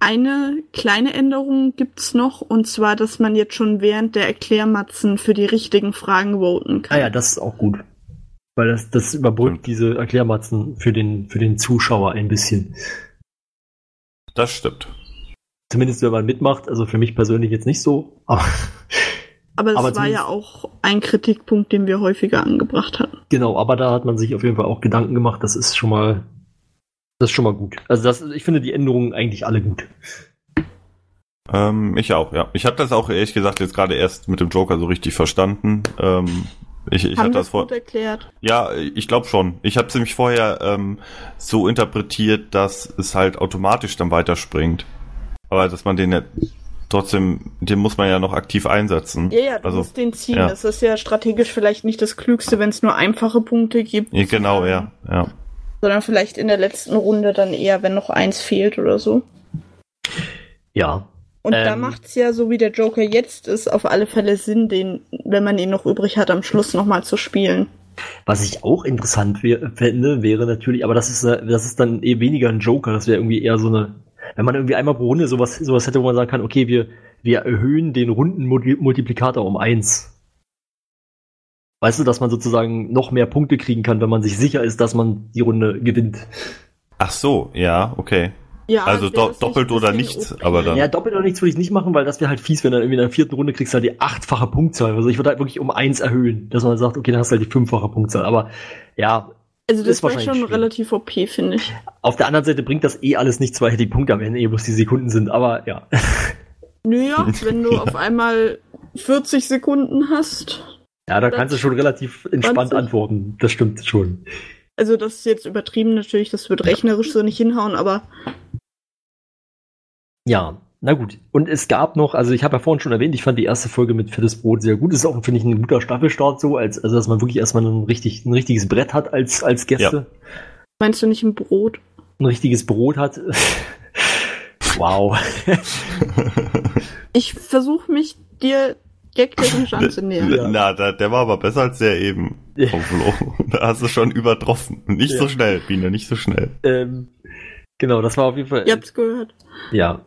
Eine kleine Änderung gibt's noch, und zwar, dass man jetzt schon während der Erklärmatzen für die richtigen Fragen voten kann. Ah ja, das ist auch gut. Weil das, das überbrückt Stimmt. diese Erklärmatzen für den, für den Zuschauer ein bisschen. Das stimmt. Zumindest wenn man mitmacht, also für mich persönlich jetzt nicht so, aber aber es aber war ja auch ein Kritikpunkt, den wir häufiger angebracht hatten. genau, aber da hat man sich auf jeden Fall auch Gedanken gemacht, das ist schon mal, das ist schon mal gut. Also das, ich finde die Änderungen eigentlich alle gut. Ähm, ich auch, ja. Ich habe das auch ehrlich gesagt jetzt gerade erst mit dem Joker so richtig verstanden. Ähm, ich ich wir das vor. gut erklärt? Ja, ich glaube schon. Ich habe es nämlich vorher ähm, so interpretiert, dass es halt automatisch dann weiterspringt. Aber dass man den ja trotzdem, den muss man ja noch aktiv einsetzen. Ja, ja, du also, musst den ziehen. ja. Das ist ja strategisch vielleicht nicht das Klügste, wenn es nur einfache Punkte gibt. Ja, genau, ja, ja. Sondern vielleicht in der letzten Runde dann eher, wenn noch eins fehlt oder so. Ja. Und da Ähm. macht's ja, so wie der Joker jetzt ist, auf alle Fälle Sinn, den, wenn man ihn noch übrig hat, am Schluss nochmal zu spielen. Was ich auch interessant wär, fände, wäre natürlich, aber das ist, äh, das ist dann eh weniger ein Joker, das wäre irgendwie eher so eine, wenn man irgendwie einmal pro Runde sowas, sowas hätte, wo man sagen kann, okay, wir, wir erhöhen den Rundenmultiplikator um eins. Weißt du, dass man sozusagen noch mehr Punkte kriegen kann, wenn man sich sicher ist, dass man die Runde gewinnt. Ach so, ja, okay. Ja, Also wäre do- nicht doppelt ein oder nichts, aber dann- Ja, doppelt oder nichts würde ich nicht machen, weil das wäre halt fies, wenn dann irgendwie in der vierten Runde kriegst du halt die achtfache Punktzahl. Also ich würde halt wirklich um eins erhöhen, dass man sagt, okay, dann hast du halt die fünffache Punktzahl. Aber ja, Also das ist wahrscheinlich schon schwierig. relativ OP, finde ich. auf der anderen Seite bringt das eh alles nichts, weil die Punkte am Ende eh bloß die Sekunden sind. Aber ja. [laughs] Naja, wenn du auf [laughs] einmal 40 Sekunden hast. Ja, da kannst du schon relativ entspannt 20? antworten. Das stimmt schon. Also das ist jetzt übertrieben natürlich, das wird rechnerisch so nicht hinhauen, aber Ja, na gut. Und es gab noch, also ich habe ja vorhin schon erwähnt, ich fand die erste Folge mit Fettes Brot sehr gut. Das ist auch, finde ich, ein guter Staffelstart so, als, also dass man wirklich erstmal ein, richtig, ein richtiges Brett hat als, als Gäste. meinst du nicht ein Brot? Ein richtiges Brot hat. [laughs] wow. Ich versuche mich dir gagtechnisch anzunähern. Ja. [laughs] Na, da, der war aber besser als der eben Ja. vom Flo. Da hast du schon übertroffen. Nicht so Ja. schnell, Biene, nicht so schnell. ähm, genau, das war auf jeden Fall. Ihr habt's gehört. Ja.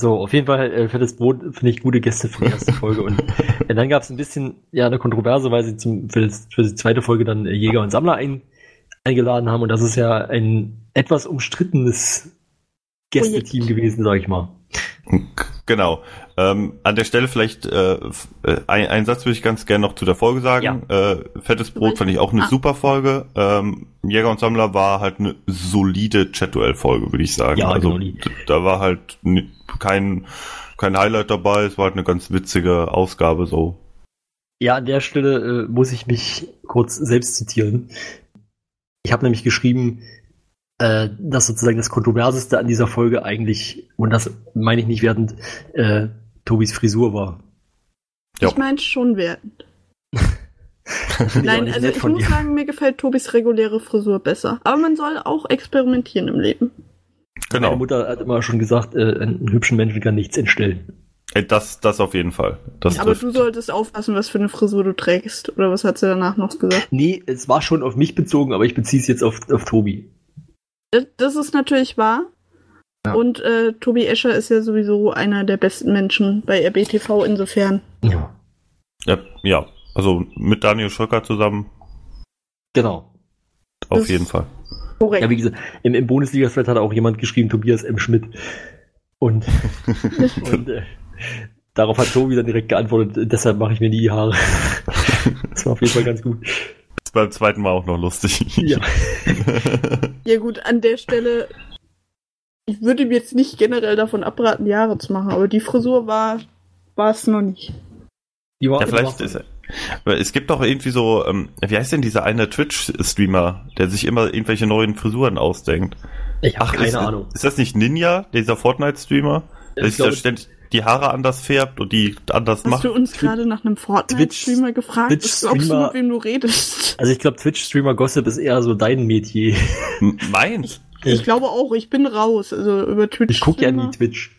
So, auf jeden Fall äh, fettes Brot finde ich gute Gäste für die erste Folge. Und [laughs] äh, dann gab es ein bisschen ja eine Kontroverse, weil sie zum, für, das, für die zweite Folge dann äh, Jäger und Sammler ein, eingeladen haben. Und das ist ja ein etwas umstrittenes Gästeteam gewesen, sag ich mal. Genau. Ähm, an der Stelle vielleicht äh, äh, ein, ein Satz würde ich ganz gerne noch zu der Folge sagen. Äh, Fettes Brot fand ich auch eine Ah. super Folge. Ähm, Jäger und Sammler war halt eine solide Chat-Duell-Folge, würde ich sagen. Ja, also genau da war halt kein kein Highlight dabei. Es war halt eine ganz witzige Ausgabe so. Ja, an der Stelle äh, muss ich mich kurz selbst zitieren. Ich habe nämlich geschrieben, äh, dass sozusagen das Kontroverseste an dieser Folge eigentlich, und das meine ich nicht wertend, äh, Tobis Frisur war. Ja. Ich meine schon wertend. [laughs] Nein, also ich muss dir. sagen, mir gefällt Tobis reguläre Frisur besser. Aber man soll auch experimentieren im Leben. Meine Genau. Mutter hat immer schon gesagt, äh, einen hübschen Menschen kann nichts entstellen. Ey, Das das auf jeden Fall. Das Aber trifft. du solltest aufpassen, was für eine Frisur du trägst. Oder was hat sie danach noch gesagt? Nee, es war schon auf mich bezogen, aber ich beziehe es jetzt auf, auf Tobi. Das, das ist natürlich wahr. Ja. Und äh, Tobi Escher ist ja sowieso einer der besten Menschen bei RBTV insofern. Ja. Ja, ja, also mit Daniel Schröcker zusammen Genau. auf Das- jeden Fall. Korrekt. Ja, wie gesagt, im, im Bundesliga-Thread hat auch jemand geschrieben, Tobias M. Schmidt. Und, [laughs] und äh, darauf hat Tobi dann direkt geantwortet, deshalb mache ich mir nie die Haare. [laughs] das war auf jeden Fall ganz gut. Ist beim zweiten Mal auch noch lustig. Ja. [laughs] Ja gut, an der Stelle, ich würde mir jetzt nicht generell davon abraten, die Haare zu machen, aber die Frisur war war es noch nicht. Die war, Ja, vielleicht ist er. Es gibt doch irgendwie so, ähm, wie heißt denn dieser eine Twitch-Streamer, der sich immer irgendwelche neuen Frisuren ausdenkt? Ich habe keine ist, Ahnung. Ist das nicht Ninja, dieser Fortnite-Streamer? Der Ich sich da ständig die Haare anders färbt und die anders Hast macht? du uns gerade nach einem Fortnite-Streamer gefragt? Twitch- Was glaubst du, Streamer- mit wem du redest? also ich glaube, Twitch-Streamer Gossip ist eher so dein Metier. Meins? Ich glaube auch, ich bin raus. Also über Twitch. Ich gucke ja nie Twitch.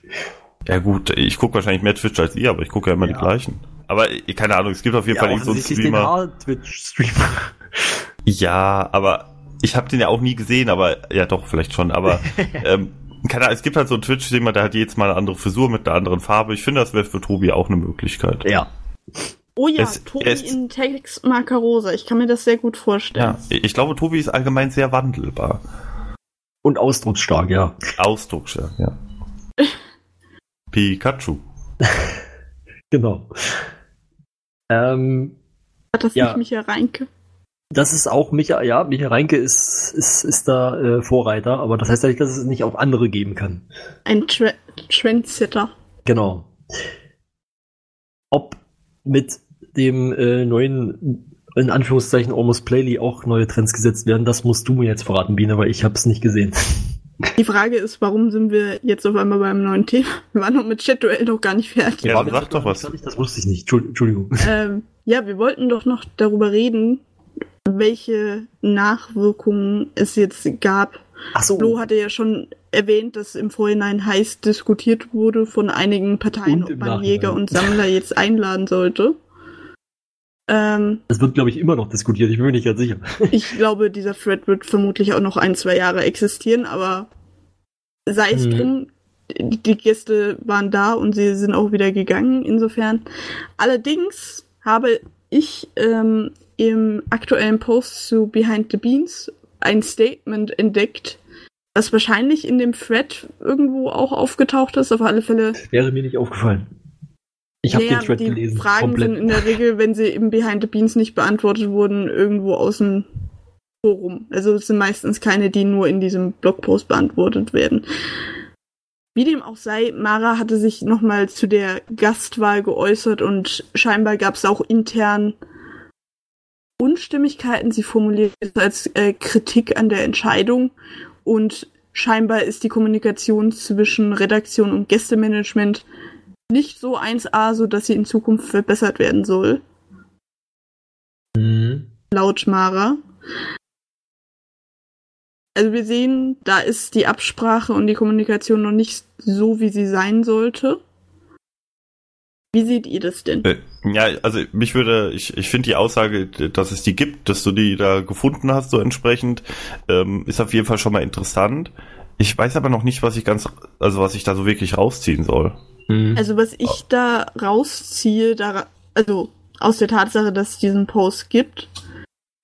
Ja gut, ich gucke wahrscheinlich mehr Twitch als ihr, aber ich gucke ja immer Ja. die gleichen. Aber äh, keine Ahnung, es gibt auf jeden Fall irgend so einen Streamer. Haar-Twitch-Streamer. [laughs] Ja, aber ich habe den ja auch nie gesehen, aber ja doch, vielleicht schon, aber [laughs] ähm, keine Ahnung, es gibt halt so einen Twitch-Streamer, der hat jedes Mal eine andere Frisur mit einer anderen Farbe. Ich finde, das wäre für Tobi auch eine Möglichkeit. Ja. Oh ja, Es- Tobi es- in Textmarker rosa. Ich kann mir das sehr gut vorstellen. Ja, ich glaube, Tobi ist allgemein sehr wandelbar. Und ausdrucksstark, ja. Ausdrucksstark, ja. [laughs] Pikachu. Genau. Ähm, Hat das Ja. nicht Micha Reinke? das ist auch Micha, ja, Micha Reinke ist, ist, ist da äh, Vorreiter, aber das heißt ja nicht, dass es nicht auf andere geben kann. Ein Tre Trendsetter. Genau. Ob mit dem äh, neuen, in Anführungszeichen, Almost Playly auch neue Trends gesetzt werden, das musst du mir jetzt verraten, Biene, weil ich habe es nicht gesehen. [laughs] Die Frage ist, warum sind wir jetzt auf einmal beim neuen Thema? [laughs] Wir waren noch mit Chat-Duell noch gar nicht fertig. Ja, dann sag doch was. Das wusste ich nicht. Entschuld- Entschuldigung. ähm, ja, wir wollten doch noch darüber reden, welche Nachwirkungen es jetzt gab. Ach so. Flo hatte ja schon erwähnt, dass im Vorhinein heiß diskutiert wurde von einigen Parteien, Und ob man Nachhinein. Jäger und Sammler jetzt einladen sollte. Ähm, Das wird, glaube ich, immer noch diskutiert. Ich bin mir nicht ganz sicher. [laughs] ich glaube, dieser Thread wird vermutlich auch noch ein, zwei Jahre existieren, aber sei es Mhm. drum, die Gäste waren da und sie sind auch wieder gegangen, insofern. Allerdings habe ich ähm, im aktuellen Post zu Behind the Beans ein Statement entdeckt, das wahrscheinlich in dem Thread irgendwo auch aufgetaucht ist, auf alle Fälle Wäre mir nicht aufgefallen. Ich habe naja, den Thread die gelesen. Fragen komplett. sind in der Regel, wenn sie im Behind the Beans nicht beantwortet wurden, irgendwo aus dem Forum. Also es sind meistens keine, die nur in diesem Blogpost beantwortet werden. Wie dem auch sei, Mara hatte sich nochmal zu der Gastwahl geäußert und scheinbar gab es auch intern Unstimmigkeiten. Sie formuliert es als äh, Kritik an der Entscheidung und scheinbar ist die Kommunikation zwischen Redaktion und Gästemanagement nicht so 1A, so dass sie in Zukunft verbessert werden soll, Mhm. laut Mara. Also wir sehen, da ist die Absprache und die Kommunikation noch nicht so, wie sie sein sollte. Wie seht ihr das denn? Äh, Ja, also mich würde, ich, ich finde die Aussage, dass es die gibt, dass du die da gefunden hast, so entsprechend, ähm, ist auf jeden Fall schon mal interessant. Ich weiß aber noch nicht, was ich ganz, also was ich da so wirklich rausziehen soll. Mhm. Also was ich da rausziehe, da, also aus der Tatsache, dass es diesen Post gibt,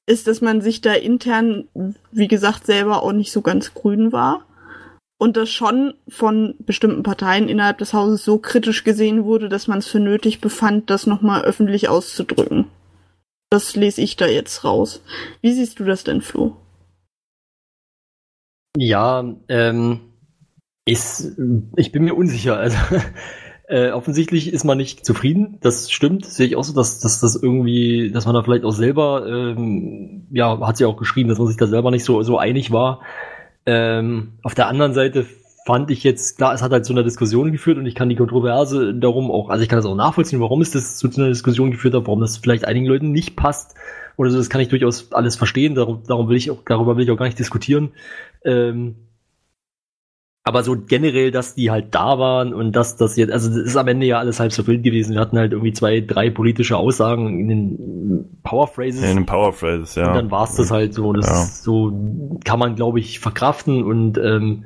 ist, dass man sich da intern, wie gesagt, selber auch nicht so ganz grün war. Und das schon von bestimmten Parteien innerhalb des Hauses so kritisch gesehen wurde, dass man es für nötig befand, das nochmal öffentlich auszudrücken. Das lese ich da jetzt raus. Wie siehst du das denn, Flo? Ja, ähm, ist, ich bin mir unsicher. Also, [laughs] äh, offensichtlich ist man nicht zufrieden. Das stimmt. Sehe ich auch so, dass, dass das irgendwie, dass man da vielleicht auch selber, ähm, ja, hat sie auch geschrieben, dass man sich da selber nicht so, so einig war. Ähm, auf der anderen Seite fand ich jetzt, klar, es hat halt zu einer Diskussion geführt und ich kann die Kontroverse darum auch, also ich kann das auch nachvollziehen, warum es das zu einer Diskussion geführt hat, warum das vielleicht einigen Leuten nicht passt oder so, das kann ich durchaus alles verstehen, darum, darum will ich auch, darüber will ich auch gar nicht diskutieren. Ähm, aber so generell, dass die halt da waren und dass das jetzt, also das ist am Ende ja alles halb so wild gewesen. Wir hatten halt irgendwie zwei, drei politische Aussagen in den Powerphrases. In den Powerphrases, ja. Und dann war's das halt so. Das Ja. so kann man, glaube ich, verkraften und ähm,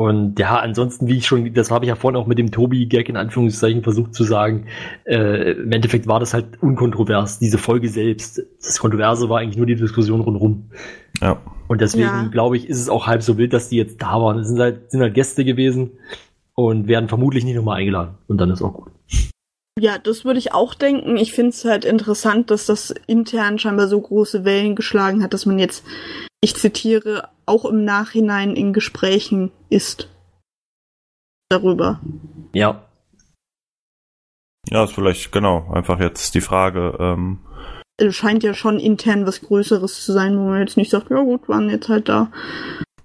Und ja, ansonsten, wie ich schon, das habe ich ja vorhin auch mit dem Tobi-Gag in Anführungszeichen versucht zu sagen, äh, im Endeffekt war das halt unkontrovers, diese Folge selbst. Das Kontroverse war eigentlich nur die Diskussion rundherum. Ja. Und deswegen, Ja. glaube ich, ist es auch halb so wild, dass die jetzt da waren. Es sind halt, sind halt Gäste gewesen und werden vermutlich nicht nochmal eingeladen. Und dann ist auch gut. Ja, das würde ich auch denken. Ich finde es halt interessant, dass das intern scheinbar so große Wellen geschlagen hat, dass man jetzt, ich zitiere, auch im Nachhinein in Gesprächen ist. Darüber. Ja. Ja, ist vielleicht, genau, einfach jetzt die Frage, ähm, Es scheint ja schon intern was Größeres zu sein, wo man jetzt nicht sagt, ja gut, waren jetzt halt da.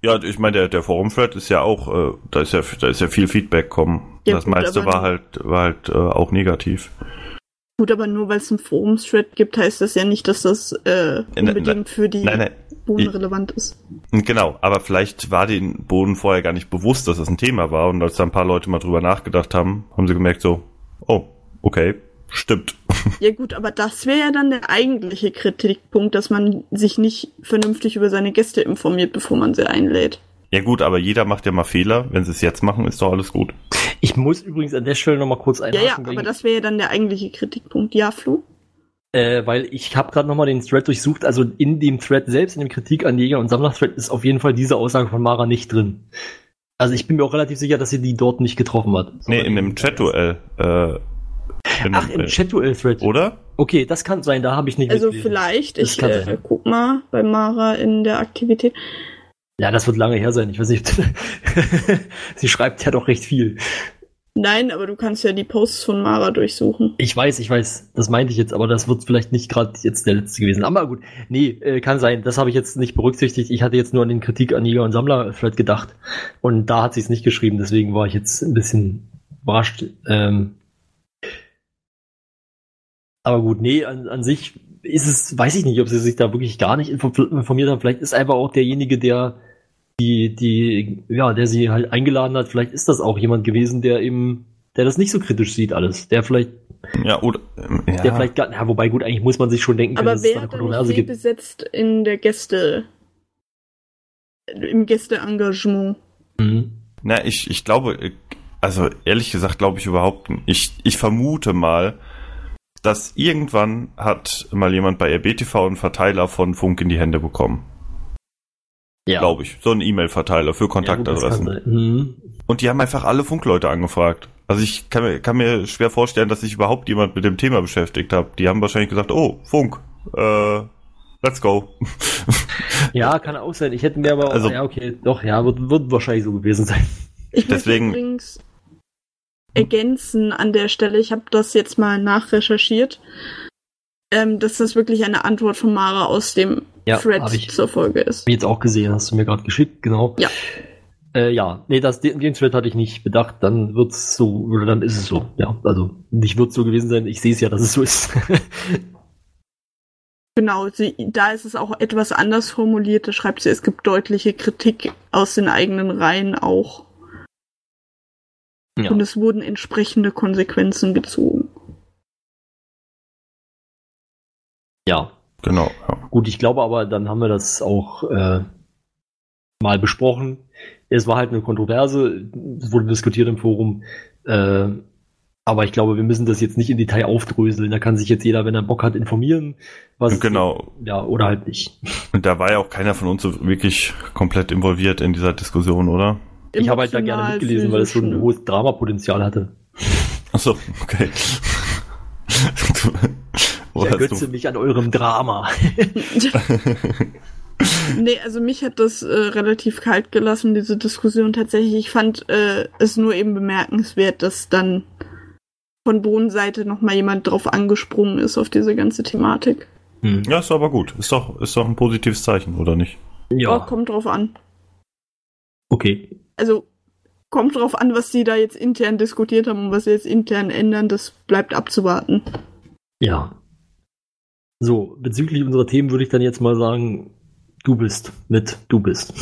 ja, ich meine, der, der Forum-Thread ist ja auch, äh, da ist ja, da ist ja viel Feedback kommen. Ja, das gut, meiste war halt, war halt äh, auch negativ. Gut, aber nur weil es einen Forums-Thread gibt, heißt das ja nicht, dass das äh, ne- unbedingt für die Nein, nein, Boden relevant ist. Genau, aber vielleicht war den Boden vorher gar nicht bewusst, dass das ein Thema war und als da ein paar Leute mal drüber nachgedacht haben, haben sie gemerkt so, oh, okay, stimmt. [laughs] Ja gut, aber das wäre ja dann der eigentliche Kritikpunkt, dass man sich nicht vernünftig über seine Gäste informiert, bevor man sie einlädt. Ja gut, aber jeder macht ja mal Fehler. Wenn sie es jetzt machen, ist doch alles gut. Ich muss übrigens an der Stelle nochmal kurz Ja, einhaken. ja, wegen- aber das wäre ja dann der eigentliche Kritikpunkt. Ja, Flo? Äh, weil ich habe gerade nochmal den Thread durchsucht. Also in dem Thread selbst, in dem Kritik an Jäger und Sammler-Thread, ist auf jeden Fall diese Aussage von Mara nicht drin. Also ich bin mir auch relativ sicher, dass sie die dort nicht getroffen hat. Nee, in dem Chat-Duell. Äh, Ach, im äh, Chat-Duell-Thread. Oder? Okay, das kann sein, da habe ich nicht Also mitgelesen. vielleicht, Das ich kann äh, guck mal bei Mara in der Aktivität. Ja, das wird lange her sein. Ich weiß nicht. [laughs] sie schreibt ja doch recht viel. Nein, aber du kannst ja die Posts von Mara durchsuchen. Ich weiß, ich weiß, das meinte ich jetzt, aber das wird vielleicht nicht gerade jetzt der letzte gewesen. Aber gut, nee, äh, kann sein. Das habe ich jetzt nicht berücksichtigt. Ich hatte jetzt nur an den Kritik an Jäger und Sammler Thread gedacht. Und da hat sie es nicht geschrieben, deswegen war ich jetzt ein bisschen überrascht. Ähm aber gut, nee, an, an sich ist es, weiß ich nicht, ob sie sich da wirklich gar nicht info- informiert haben. Vielleicht ist einfach auch derjenige, der die, die, ja, der sie halt eingeladen hat, vielleicht ist das auch jemand gewesen, der eben, der das nicht so kritisch sieht alles. Der vielleicht Ja, oder. ähm, Ja. der vielleicht gar, ja, wobei gut, eigentlich muss man sich schon denken können, Aber dass es da wer eine Kontroverse gibt. besetzt in der Gäste, im Gästeengagement? Mhm. Na, ich, ich glaube, also ehrlich gesagt glaube ich überhaupt nicht. Ich, ich vermute mal, dass irgendwann hat mal jemand bei RBTV einen Verteiler von Funk in die Hände bekommen. Ja. Glaube ich. So einen E-Mail-Verteiler für Ja, Kontaktadressen. sein. Mhm. Und die haben einfach alle Funkleute angefragt. Also ich kann mir, kann mir schwer vorstellen, dass sich überhaupt jemand mit dem Thema beschäftigt hat. Die haben wahrscheinlich gesagt, oh, Funk, äh, let's go. [laughs] Ja, kann auch sein. Ich hätte mir aber, Also- ja, okay, doch, ja, wird, wird wahrscheinlich so gewesen sein. Ich Deswegen- möchte übrigens ergänzen an der Stelle, ich habe das jetzt mal nachrecherchiert, ähm, dass das wirklich eine Antwort von Mara aus dem Ja, Thread ich. zur Folge ist. Jetzt auch gesehen, hast du mir gerade geschickt, genau. Ja. Äh, ja, nee, das, den, den Thread hatte ich nicht bedacht, dann wird's so, oder dann ist es so, ja, also, nicht wird so gewesen sein, ich sehe es ja, dass es so ist. [laughs] Genau, sie, da ist es auch etwas anders formuliert. Da schreibt sie, es gibt deutliche Kritik aus den eigenen Reihen auch. ja. Und es wurden entsprechende Konsequenzen gezogen. Ja, Genau, ja. Gut, ich glaube aber, dann haben wir das auch äh, mal besprochen. Es war halt eine Kontroverse, es wurde diskutiert im Forum. Äh, aber ich glaube, wir müssen das jetzt nicht im Detail aufdröseln. Da kann sich jetzt jeder, wenn er Bock hat, informieren. Was Genau. Ja, oder halt nicht. Und da war ja auch keiner von uns so wirklich komplett involviert in dieser Diskussion, oder? Ich habe halt da gerne mitgelesen, weil es so ein hohes Dramapotenzial hatte. Achso, okay. [laughs] Ich ergötze mich an eurem Drama. [laughs] Nee, also mich hat das äh, relativ kalt gelassen, diese Diskussion tatsächlich. Ich fand äh, es nur eben bemerkenswert, dass dann von Bodenseite nochmal jemand drauf angesprungen ist auf diese ganze Thematik. Hm. ja, ist aber gut. Ist doch, ist doch ein positives Zeichen, oder nicht? Oh, Ja, kommt drauf an. okay. Also kommt drauf an, was sie da jetzt intern diskutiert haben und was sie jetzt intern ändern, das bleibt abzuwarten. Ja. So, bezüglich unserer Themen würde ich dann jetzt mal sagen, du bist mit du bist.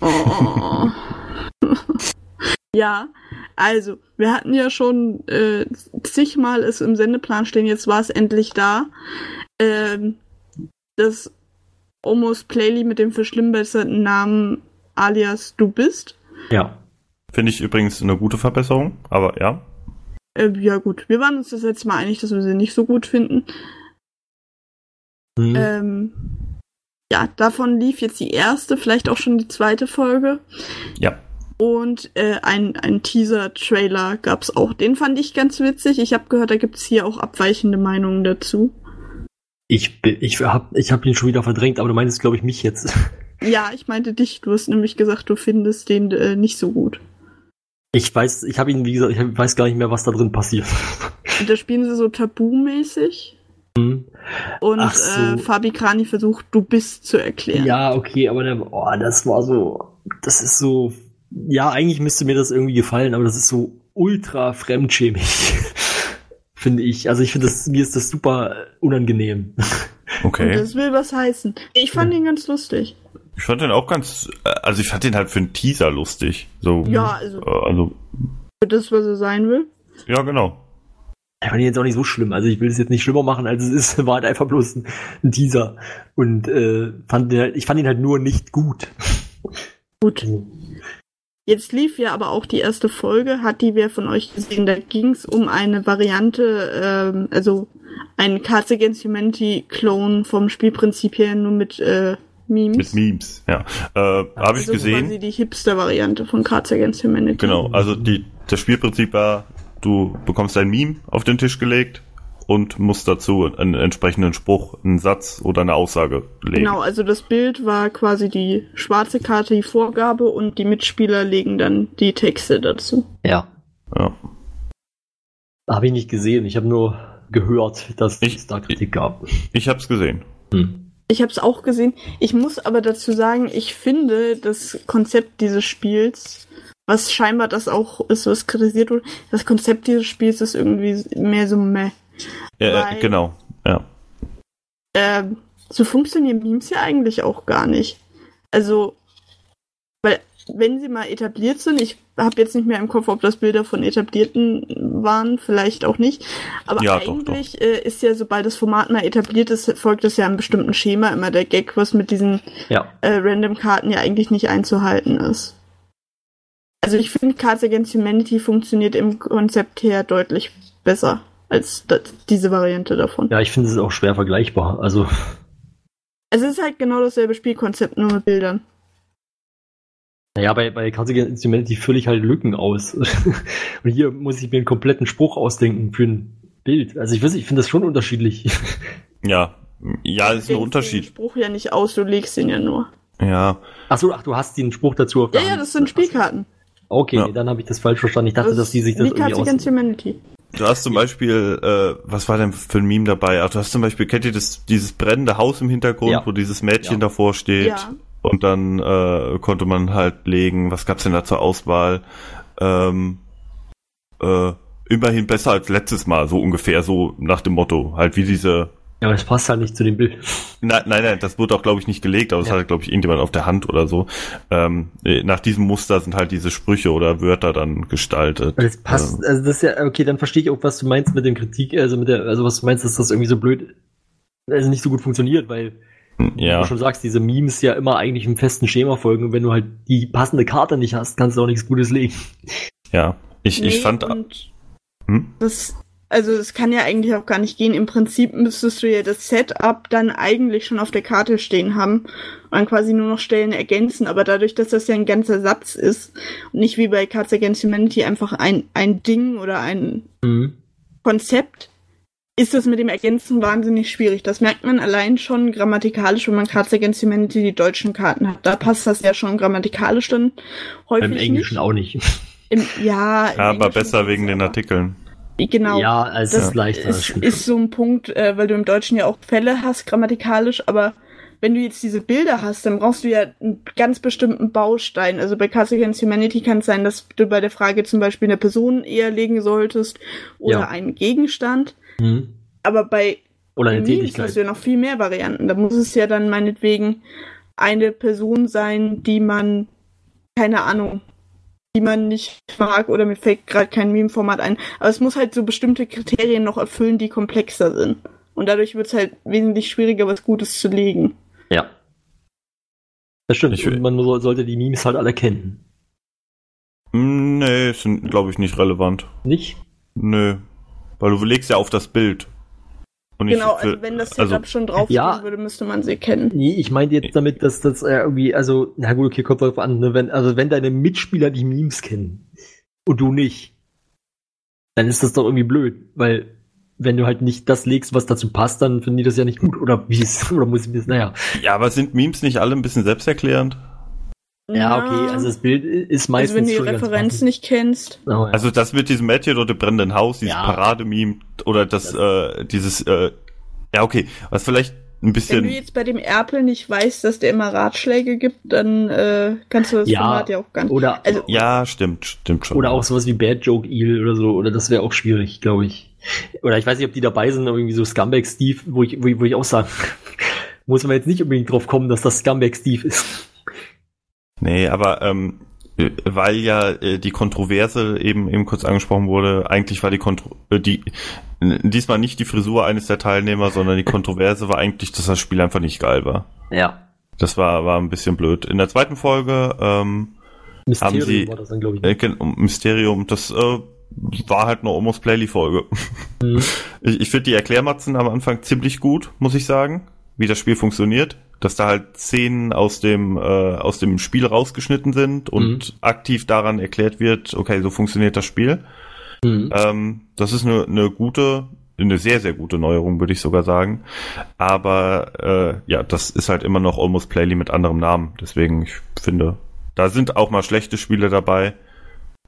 Oh. [laughs] ja, also, wir hatten ja schon äh, zigmal es im Sendeplan stehen, jetzt war es endlich da. Ähm, das Almost Playly mit dem verschlimmbesserten Namen alias Du bist. Ja. Finde ich übrigens eine gute Verbesserung, aber ja. Äh, ja, gut. Wir waren uns das letzte Mal einig, dass wir sie nicht so gut finden. Hm. Ähm, ja, davon lief jetzt die erste, vielleicht auch schon die zweite Folge. Ja. Und äh, ein, ein Teaser-Trailer gab's auch. Den fand ich ganz witzig. Ich habe gehört, da gibt's hier auch abweichende Meinungen dazu. Ich, bin- ich hab, ich hab ihn schon wieder verdrängt, aber du meinst, glaube ich, mich jetzt. [laughs] Ja, ich meinte dich. Du hast nämlich gesagt, du findest den äh, nicht so gut. Ich weiß, ich habe ihn, wie gesagt, ich weiß gar nicht mehr, was da drin passiert. Und da spielen sie so tabumäßig. Hm. Und Ach so. äh, Fabi Krani versucht, du bist zu erklären. Ja, okay, aber der, oh, das war so, das ist so, ja, eigentlich müsste mir das irgendwie gefallen, aber das ist so ultra fremdschämig, [laughs] finde ich. Also ich finde das, mir ist das super unangenehm. Und Okay. das will was heißen. Ich fand ihn ganz lustig. Ich fand den auch ganz, äh, also ich fand den halt für einen Teaser lustig. So, Ja, also äh, also, für das, was er sein will. ja, genau. Ich fand ihn jetzt auch nicht so schlimm. Also ich will es jetzt nicht schlimmer machen, als es ist. [laughs] War halt einfach bloß ein, ein Teaser. Und äh, fand den halt, ich fand ihn halt nur nicht gut. Gut. Jetzt lief ja aber auch die erste Folge, hat die wer von euch gesehen? Da ging es um eine Variante, ähm, also ein Cards Against Humanity Clone vom Spielprinzip her nur mit äh, Memes. Mit Memes, ja. Äh, Habe ich also gesehen. quasi die Hipster-Variante von Cards Against Humanity. Genau, also die, das Spielprinzip war, du bekommst ein Meme auf den Tisch gelegt und musst dazu einen entsprechenden Spruch, einen Satz oder eine Aussage legen. Genau, also das Bild war quasi die schwarze Karte, die Vorgabe und die Mitspieler legen dann die Texte dazu. Ja. Ja. Habe ich nicht gesehen. Ich habe nur gehört, dass Ich- es da Kritik gab. Ich hab's gesehen. Hm. Ich habe es auch gesehen. Ich muss aber dazu sagen, ich finde das Konzept dieses Spiels, was scheinbar das auch ist, was kritisiert wurde, das Konzept dieses Spiels ist irgendwie mehr so meh. Äh, Weil- genau, ja. Ähm, so funktionieren Memes ja eigentlich auch gar nicht. Also, weil wenn sie mal etabliert sind, ich habe jetzt nicht mehr im Kopf, ob das Bilder von etablierten waren, vielleicht auch nicht. Aber Ja, doch, eigentlich Äh, ist ja, sobald das Format mal etabliert ist, folgt es ja einem bestimmten Schema immer der Gag, was mit diesen Ja. äh, Random-Karten ja eigentlich nicht einzuhalten ist. Also ich finde, Cards Against Humanity funktioniert im Konzept her deutlich besser als das, diese Variante davon. Ja, ich finde es auch schwer vergleichbar. Also, Es ist halt genau dasselbe Spielkonzept, nur mit Bildern. Naja, bei, bei Cards Against Humanity fülle ich halt Lücken aus. [laughs] Und hier muss ich mir einen kompletten Spruch ausdenken für ein Bild. Also ich weiß, ich finde das schon unterschiedlich. [laughs] Ja, ja, ist ein Denkst Den Unterschied. Spruch ja nicht aus, du legst ihn ja nur. Ja, Ach so, ach, du hast den Spruch dazu auf Ja, der ja, Hand. das sind Spielkarten. Okay, Ja. dann habe ich das falsch verstanden. Ich dachte, dass die sich das wie irgendwie Cards Against aus... Humanity. du hast zum Beispiel, äh, was war denn für ein Meme dabei? Ach, du hast zum Beispiel, kennt ihr das, dieses brennende Haus im Hintergrund, Ja. wo dieses Mädchen Ja. davor steht? Ja. Und dann äh, konnte man halt legen, was gab's denn da zur Auswahl? Ähm, äh, immerhin besser als letztes Mal, so ungefähr, so nach dem Motto. Halt wie diese. Ja, aber das passt halt nicht zu dem Bild. Nein, nein, nein, das wurde auch, glaube ich, nicht gelegt, aber das Ja. hatte, glaube ich, irgendjemand auf der Hand oder so. Ähm, äh, nach diesem Muster sind halt diese Sprüche oder Wörter dann gestaltet. Das passt, Ähm, also das ist ja, okay, dann verstehe ich auch, was du meinst mit dem Kritik, also mit der, also was du meinst, dass das irgendwie so blöd, also nicht so gut funktioniert, weil wie ja. du schon sagst, diese Memes ja immer eigentlich einem festen Schema folgen und wenn du halt die passende Karte nicht hast, kannst du auch nichts Gutes legen. Ja, ich, ich Nee, fand. und Hm? das, also es kann ja eigentlich auch gar nicht gehen. Im Prinzip müsstest du ja das Setup dann eigentlich schon auf der Karte stehen haben und dann quasi nur noch Stellen ergänzen. Aber dadurch, dass das ja ein ganzer Satz ist und nicht wie bei Cards Against Humanity einfach ein, ein Ding oder ein Mhm. Konzept, ist das mit dem Ergänzen wahnsinnig schwierig. Das merkt man allein schon grammatikalisch, wenn man Cards Against Humanity die deutschen Karten hat. Da passt das ja schon grammatikalisch dann häufig Beim Englischen nicht. auch nicht. Im, ja, im Ja, aber Englischen besser wegen den. Artikeln. Genau. Ja, es das ist leichter. das ist, ist so ein Punkt, äh, weil du im Deutschen ja auch Fälle hast, grammatikalisch, aber wenn du jetzt diese Bilder hast, dann brauchst du ja einen ganz bestimmten Baustein. Also bei Cards Against Humanity kann es sein, dass du bei der Frage zum Beispiel eine Person eher legen solltest oder Ja. einen Gegenstand. Mhm. Aber bei Oder eine Memes hast Tätigkeit. du ja noch viel mehr Varianten. Da muss es ja dann meinetwegen eine Person sein, die man, keine Ahnung, die man nicht mag oder mir fällt gerade kein Meme-Format ein. Aber es muss halt so bestimmte Kriterien noch erfüllen, die komplexer sind. Und dadurch wird es halt wesentlich schwieriger, was Gutes zu legen. Ja. Das stimmt. Ich man so- sollte die Memes halt alle kennen. Hm, Nee, sind, glaube ich, nicht relevant. Nicht? Nö. Weil du legst ja auf das Bild. Und ich Genau, will- also wenn das Setup also, schon drauf Ja. würde, müsste man sie kennen. Nee, ich meinte jetzt damit, dass das äh, irgendwie, also, na gut, okay, kommt drauf an, ne, wenn, also wenn deine Mitspieler die Memes kennen und du nicht, dann ist das doch irgendwie blöd, weil wenn du halt nicht das legst, was dazu passt, dann finden die das ja nicht gut. Oder wie es, [laughs] oder muss ich das, naja. Ja, aber sind Memes nicht alle ein bisschen selbsterklärend? Ja, okay, also das Bild ist also meistens wenn du die schon ganz Referenz nicht kennst. Aber ja. Also das mit diesem Matthew oder dem brennenden Haus, dieses Ja. Paradememe oder das, äh, dieses, äh, ja okay, was vielleicht ein Wenn bisschen, du jetzt bei dem Erpel nicht weißt, dass der immer Ratschläge gibt, dann äh, kannst du das Ja, Format ja auch gar nicht. oder, Also, ja, stimmt, stimmt schon. oder auch sowas wie Bad Joke Eel oder so, oder das wäre auch schwierig, glaube ich. Oder ich weiß nicht, ob die dabei sind, aber irgendwie so Scumbag Steve, wo ich, wo ich, wo ich auch sagen, [laughs] muss man jetzt nicht unbedingt drauf kommen, dass das Scumbag Steve ist. Nee, aber ähm, äh, weil ja äh, die Kontroverse eben eben kurz angesprochen wurde, eigentlich war die Kontro äh, die diesmal nicht die Frisur eines der Teilnehmer, sondern die Kontroverse war eigentlich, dass das Spiel einfach nicht geil war. Ja. Das war war ein bisschen blöd. In der zweiten Folge ähm, Mysterium Sie- war das dann, glaube ich. äh, gen- um Mysterium, das äh, war halt eine Almost Playly Folge. Mhm. [laughs] Ich, ich finde die Erklärmatzen am Anfang ziemlich gut, muss ich sagen, wie das Spiel funktioniert. Dass da halt Szenen aus dem, äh, aus dem Spiel rausgeschnitten sind und aktiv daran erklärt wird, okay, so funktioniert das Spiel. Mhm. Ähm, das ist eine, eine gute, eine sehr, sehr gute Neuerung, würde ich sogar sagen. Aber äh, ja, das ist halt immer noch Almost Playly mit anderem Namen. Deswegen, ich finde, da sind auch mal schlechte Spiele dabei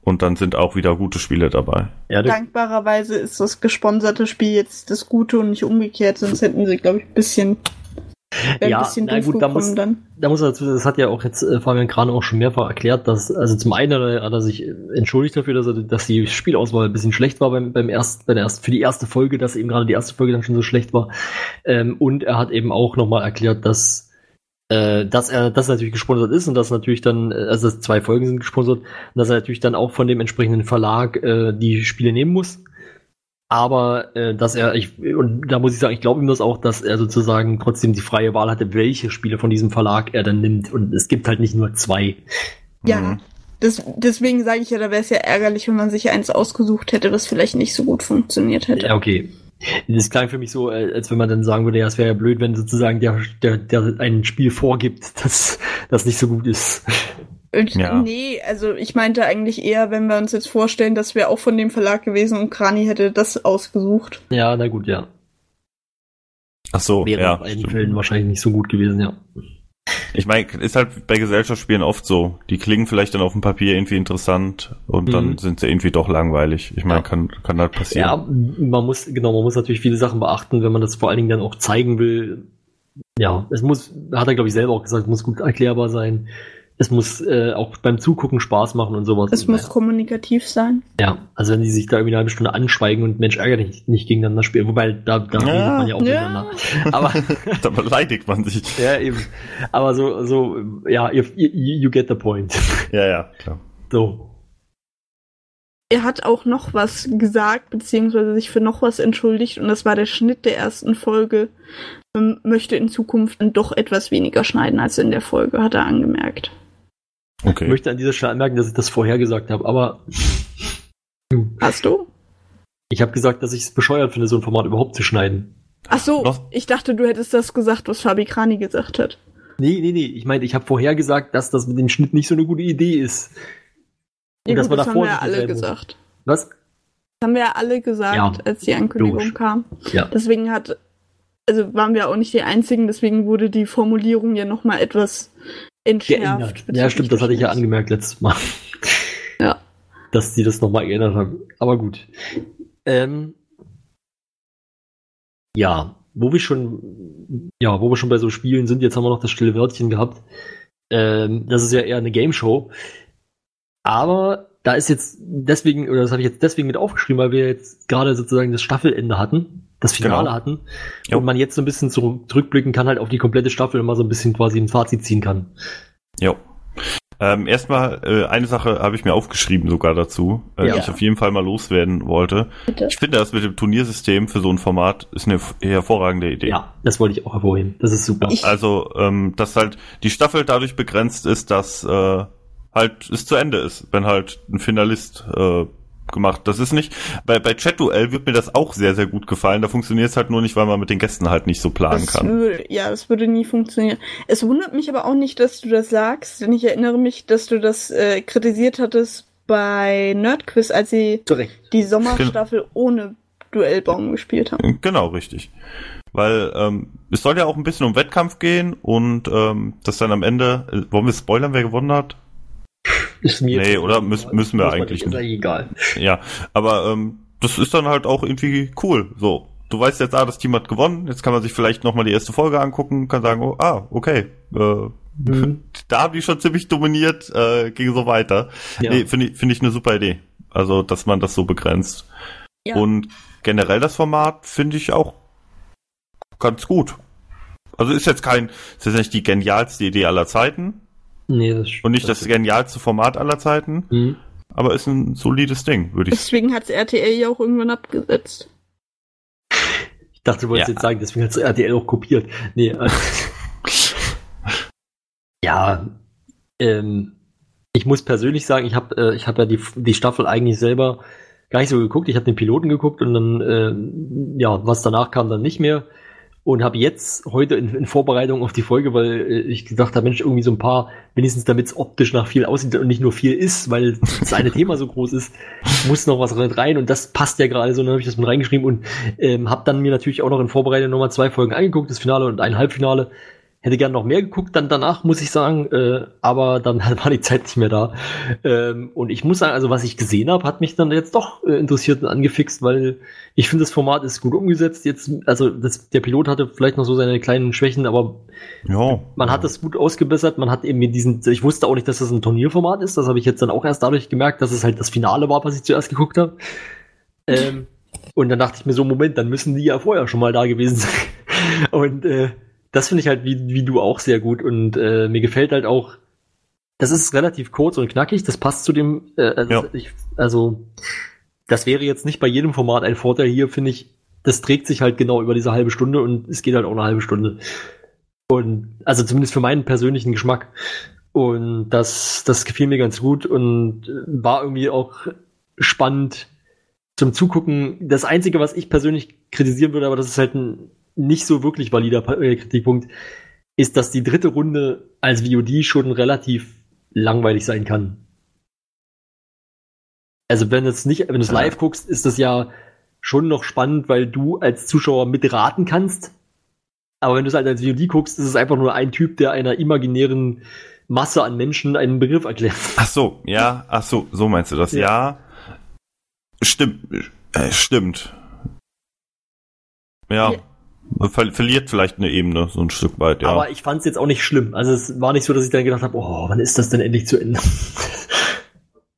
und dann sind auch wieder gute Spiele dabei. Ja, dankbarerweise ist das gesponserte Spiel jetzt das Gute und nicht umgekehrt, sonst hätten sie, glaube ich, ein bisschen, [laughs] Ja, ein bisschen na gut, da muss- dann. da muss er dazu, das hat ja auch jetzt äh, Fabian Kran auch schon mehrfach erklärt, dass, also zum einen hat er sich entschuldigt dafür, dass, er, dass die Spielauswahl ein bisschen schlecht war beim, beim erst, bei der ersten, für die erste Folge, dass eben gerade die erste Folge dann schon so schlecht war. Ähm, und er hat eben auch nochmal erklärt, dass, äh, dass er das natürlich gesponsert ist und dass natürlich dann, äh, also dass zwei Folgen sind gesponsert und dass er natürlich dann auch von dem entsprechenden Verlag äh, die Spiele nehmen muss. Aber äh, dass er, ich, und da muss ich sagen, ich glaube ihm das auch, dass er sozusagen trotzdem die freie Wahl hatte, welche Spiele von diesem Verlag er dann nimmt. Und es gibt halt nicht nur zwei. Ja, Mhm. das, deswegen sage ich ja, da wäre es ja ärgerlich, wenn man sich eins ausgesucht hätte, was vielleicht nicht so gut funktioniert hätte. Ja, okay. Das klang für mich so, äh, als wenn man dann sagen würde, ja, es wäre ja blöd, wenn sozusagen der, der, der ein Spiel vorgibt, [laughs] dass das nicht so gut ist. Und Ja. Nee, also ich meinte eigentlich eher, wenn wir uns jetzt vorstellen, das wäre auch von dem Verlag gewesen und Krani hätte das ausgesucht. Ja, na gut, ja. Ach so, Wäre ja. in beiden. Fällen wahrscheinlich nicht so gut gewesen, ja. Ich meine, ist halt bei Gesellschaftsspielen oft so. Die klingen vielleicht dann auf dem Papier irgendwie interessant und dann Mhm. sind sie irgendwie doch langweilig. Ich meine, Ja. kann, kann halt passieren. Ja, man muss, genau, man muss natürlich viele Sachen beachten, wenn man das vor allen Dingen dann auch zeigen will. Ja, es muss, hat er glaube ich selber auch gesagt, es muss gut erklärbar sein. Es muss äh, auch beim Zugucken Spaß machen und sowas. Es muss Naja. kommunikativ sein. Ja, also wenn die sich da irgendwie eine halbe Stunde anschweigen und Mensch ärgere dich nicht gegeneinander spielen, wobei da, da Ja, redet man ja auch ja. miteinander. Aber [laughs] Da beleidigt man sich. ja, eben. Aber so, so, ja, you, you, you get the point. Ja, ja, klar. So. Er hat auch noch was gesagt, beziehungsweise sich für noch was entschuldigt und das war der Schnitt der ersten Folge. Man möchte in Zukunft dann doch etwas weniger schneiden als in der Folge, hat er angemerkt. Ich Okay. möchte an dieser Stelle anmerken, dass ich das vorher gesagt habe, aber Hast du? ich habe gesagt, dass ich es bescheuert finde, so ein Format überhaupt zu schneiden. Ach so, Noch- ich dachte, du hättest das gesagt, was Fabi Krani gesagt hat. Nee, nee, nee. Ich meine, ich habe vorher gesagt, dass das mit dem Schnitt nicht so eine gute Idee ist. Und Ja, dass gut, man das da haben wir ja alle gesagt. Was? Das haben wir ja alle gesagt, Ja, als die Ankündigung logisch. kam. Ja. Deswegen hat, also waren wir auch nicht die Einzigen, deswegen wurde die Formulierung ja nochmal etwas entschärft. Ja, stimmt, das hatte ich ja angemerkt letztes Mal. [laughs] Ja. Dass die das nochmal geändert haben. Aber gut. Ähm, ja, wo wir schon, ja, wo wir schon bei so Spielen sind, jetzt haben wir noch das stille Wörtchen gehabt. Ähm, das ist ja eher eine Game Show. Aber da ist jetzt deswegen, oder das habe ich jetzt deswegen mit aufgeschrieben, weil wir jetzt gerade sozusagen das Staffelende hatten, das Finale Genau. hatten. Jo. Und man jetzt so ein bisschen zurück, zurückblicken kann halt auf die komplette Staffel und mal so ein bisschen quasi ein Fazit ziehen kann. Jo. Ähm, erstmal, äh, eine Sache habe ich mir aufgeschrieben sogar dazu, äh, Ja. die ich auf jeden Fall mal loswerden wollte. Bitte. Ich finde, das mit dem Turniersystem für so ein Format ist eine hervorragende Idee. Ja, das wollte ich auch hervorheben. Das ist super. Ich- Also, ähm, dass halt die Staffel dadurch begrenzt ist, dass äh, halt es zu Ende ist, wenn halt ein Finalist äh, gemacht. Das ist nicht, bei, bei Chat-Duell wird mir das auch sehr, sehr gut gefallen. Da funktioniert es halt nur nicht, weil man mit den Gästen halt nicht so planen Das kann. würde, ja, das würde nie funktionieren. Es wundert mich aber auch nicht, dass du das sagst, denn ich erinnere mich, dass du das äh, kritisiert hattest bei Nerdquiz, als sie Recht. die Sommerstaffel ohne Duellbaum gespielt haben. Genau, richtig. Weil ähm, es soll ja auch ein bisschen um Wettkampf gehen und ähm, das dann am Ende, äh, wollen wir spoilern, wer gewonnen hat? Ist mir Nee, oder müssen- müssen wir eigentlich Ist eigentlich egal. Ja, aber ähm, das ist dann halt auch irgendwie cool. So, du weißt jetzt, ah, das Team hat gewonnen. Jetzt kann man sich vielleicht noch mal die erste Folge angucken, kann sagen, oh, ah, okay, äh, Mhm. [laughs] da haben die schon ziemlich dominiert, äh, ging so weiter. Ja. Nee, finde ich, finde ich eine super Idee. Also, dass man das so begrenzt. Ja. Und generell das Format finde ich auch ganz gut. Also ist jetzt kein, ist jetzt nicht die genialste Idee aller Zeiten Nee, das und nicht das genialste Format aller Zeiten, Mhm. aber ist ein solides Ding, würde ich Deswegen hat's RTL ja auch irgendwann abgesetzt. Ich dachte, du wolltest Ja. jetzt sagen, deswegen hat RTL auch kopiert. Nee, äh, [laughs] ja, ähm, ich muss persönlich sagen, ich habe äh, ich hab ja die, die Staffel eigentlich selber gar nicht so geguckt. Ich habe den Piloten geguckt und dann, äh, ja, was danach kam, dann nicht mehr. Und habe jetzt heute in, in Vorbereitung auf die Folge, weil äh, ich gedacht habe, Mensch, irgendwie so ein paar, wenigstens damit es optisch nach viel aussieht und nicht nur viel ist, weil das eine [laughs] Thema so groß ist, muss noch was rein und das passt ja gerade so, dann habe ich das mit reingeschrieben und ähm, habe dann mir natürlich auch noch in Vorbereitung nochmal zwei Folgen angeguckt, das Finale und ein Halbfinale. Hätte gern noch mehr geguckt, dann danach, muss ich sagen, äh, aber dann [laughs] war die Zeit nicht mehr da. Ähm, und ich muss sagen, also was ich gesehen habe, hat mich dann jetzt doch äh, interessiert und angefixt, weil ich finde, das Format ist gut umgesetzt. Jetzt, also das, der Pilot hatte vielleicht noch so seine kleinen Schwächen, aber Ja. man hat das gut ausgebessert. Man hat eben mit diesen, ich wusste auch nicht, dass das ein Turnierformat ist. Das habe ich jetzt dann auch erst dadurch gemerkt, dass es halt das Finale war, was ich zuerst geguckt habe. Ähm, und dann dachte ich mir so, Moment, dann müssen die ja vorher schon mal da gewesen sein. [laughs] Und äh, das finde ich halt wie, wie du auch sehr gut. Und äh, mir gefällt halt auch, das ist relativ kurz und knackig. Das passt zu dem, äh, also, Ja. ich, also das wäre jetzt nicht bei jedem Format ein Vorteil hier, finde ich. Das trägt sich halt genau über diese halbe Stunde und es geht halt auch eine halbe Stunde. Und also zumindest für meinen persönlichen Geschmack. Und das, das gefiel mir ganz gut und war irgendwie auch spannend zum Zugucken. Das Einzige, was ich persönlich kritisieren würde, aber das ist halt ein nicht so wirklich valider äh, Kritikpunkt, ist, dass die dritte Runde als VOD schon relativ langweilig sein kann. Also wenn es nicht, wenn du es Ja. live guckst, ist das ja schon noch spannend, weil du als Zuschauer mitraten kannst. Aber wenn du es halt als VOD guckst, ist es einfach nur ein Typ, der einer imaginären Masse an Menschen einen Begriff erklärt. Ach so, ja, ach so, so meinst du das, Ja. ja. Stimmt, äh, stimmt. Ja, Ver verliert vielleicht eine Ebene, so ein Stück weit, ja. Aber ich fand es jetzt auch nicht schlimm. Also es war nicht so, dass ich dann gedacht habe, oh, wann ist das denn endlich zu Ende? [laughs]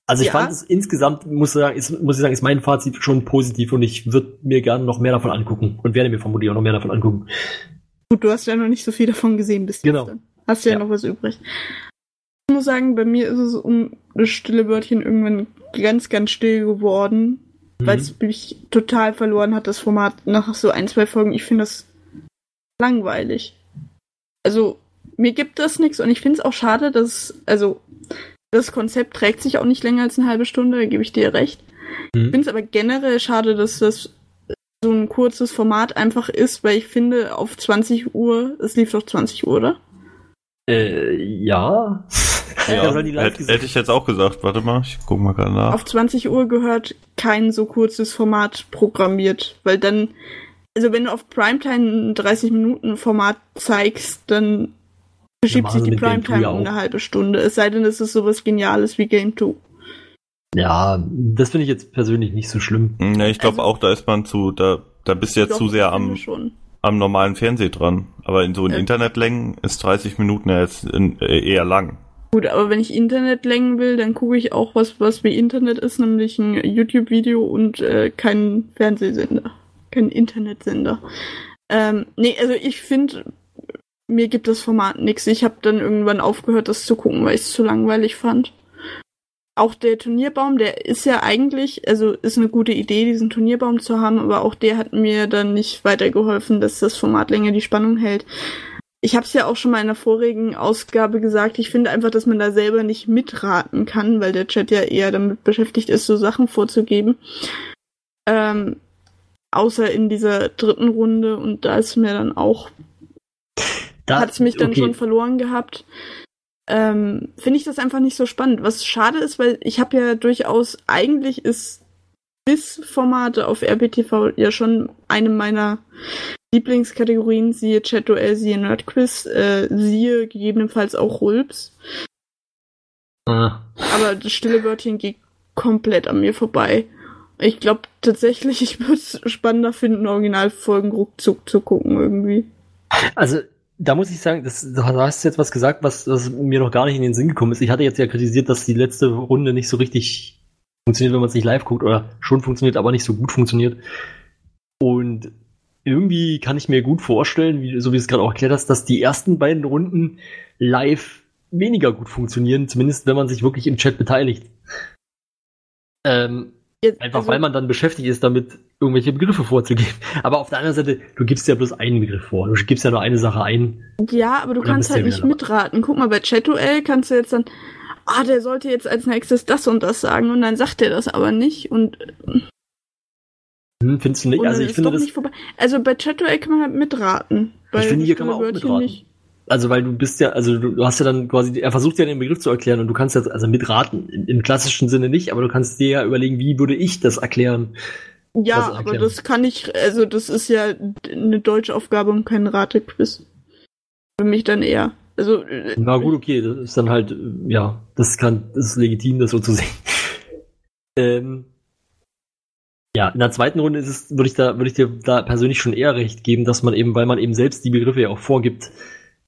Also ich Ja. fand es insgesamt, muss, ich sagen, ist, muss ich sagen, ist mein Fazit schon positiv und ich würde mir gerne noch mehr davon angucken und werde mir vermutlich auch noch mehr davon angucken. Gut, du hast ja noch nicht so viel davon gesehen bis jetzt. Genau. Dann. Hast ja, Ja. noch was übrig. Ich muss sagen, bei mir ist es um das stille Wörtchen irgendwann ganz, ganz still geworden, weil es mich total verloren hat, das Format nach so ein, zwei Folgen. Ich finde das langweilig. Also, mir gibt das nichts und ich finde es auch schade, dass, also, das Konzept trägt sich auch nicht länger als eine halbe Stunde, da gebe ich dir recht. Ich Mhm. finde es aber generell schade, dass das so ein kurzes Format einfach ist, weil ich finde, auf 20 Uhr, es lief doch 20 Uhr, oder? Äh, ja. ja, hätte, hätte ich jetzt auch gesagt, warte mal, ich guck mal gerade nach. Auf 20 Uhr gehört kein so kurzes Format programmiert, weil dann, also wenn du auf Primetime ein 30 Minuten Format zeigst, dann verschiebt sich die Primetime ja um eine halbe Stunde. Es sei denn, es ist sowas Geniales wie Game 2. Ja, das finde ich jetzt persönlich nicht so schlimm. Ne, ich glaube Also- auch, da ist man zu, da, da bist du Doch, zu sehr am, Schon. Am normalen Fernseh dran. Aber in so in Ja. Internetlängen ist 30 Minuten ja jetzt in, äh, eher lang. Gut, aber wenn ich Internet längen will, dann gucke ich auch was, was wie Internet ist, nämlich ein YouTube-Video und äh, kein Fernsehsender, kein Internetsender. Ähm, nee, also ich finde, mir gibt das Format nichts. Ich habe dann irgendwann aufgehört, das zu gucken, weil ich es zu langweilig fand. Auch der Turnierbaum, der ist ja eigentlich, also ist eine gute Idee, diesen Turnierbaum zu haben, aber auch der hat mir dann nicht weitergeholfen, dass das Format länger die Spannung hält. ich habe es ja auch schon mal in der vorigen Ausgabe gesagt, ich finde einfach, dass man da selber nicht mitraten kann, weil der Chat ja eher damit beschäftigt ist, so Sachen vorzugeben. Ähm, außer in dieser dritten Runde und da ist mir dann auch, Da- hat es mich dann okay. schon verloren gehabt. Ähm, finde ich das einfach nicht so spannend. Was schade ist, weil ich habe ja durchaus, eigentlich ist Quiz-Formate auf RBTV ja schon eine meiner Lieblingskategorien, siehe Chat-Duell, siehe Nerdquiz, äh, siehe gegebenenfalls auch Rulps. Ah, Aber das stille Wörtchen geht komplett an mir vorbei. Ich glaube tatsächlich, [laughs] ich würde es spannender finden, Originalfolgen ruckzuck zu gucken irgendwie. Also, da muss ich sagen, das, du hast jetzt was gesagt, was, was mir noch gar nicht in den Sinn gekommen ist. Ich hatte jetzt ja kritisiert, dass die letzte Runde nicht so richtig funktioniert, wenn man es nicht live guckt, oder schon funktioniert, aber nicht so gut funktioniert. Und irgendwie kann ich mir gut vorstellen, wie, so wie du es gerade auch erklärt hast, dass die ersten beiden Runden live weniger gut funktionieren, zumindest wenn man sich wirklich im Chat beteiligt. Ähm, Jetzt, Einfach also, weil man dann beschäftigt ist, damit irgendwelche Begriffe vorzugeben. [laughs] Aber auf der anderen Seite, du gibst ja bloß einen Begriff vor. Du gibst ja nur eine Sache ein. Ja, aber du kannst halt nicht mitraten. Guck mal, bei Chat-Duell kannst du jetzt dann, ah, der sollte jetzt als nächstes das und das sagen und dann sagt er das aber nicht und, Hm, findest du nicht? Also ich finde das, nicht. Also bei Chat-Duell kann man halt mitraten. Bei finde, hier kann man auch mitraten. Wörtchen also weil du bist ja, also du, hast ja dann quasi, er versucht ja den Begriff zu erklären und du kannst jetzt, also mitraten, im, im klassischen Sinne nicht, aber du kannst dir ja überlegen, wie würde ich das erklären? Ja, Was aber erklären? das kann ich, also das ist ja eine deutsche Aufgabe und kein Ratequiz. Für mich dann eher. Also, äh, Na gut, okay, das ist dann halt, äh, ja, das kann, das ist legitim, das so zu [laughs] sehen. ähm, ja, in der zweiten Runde ist es, würde ich da, würde ich dir da persönlich schon eher recht geben, dass man eben, weil man eben selbst die Begriffe ja auch vorgibt,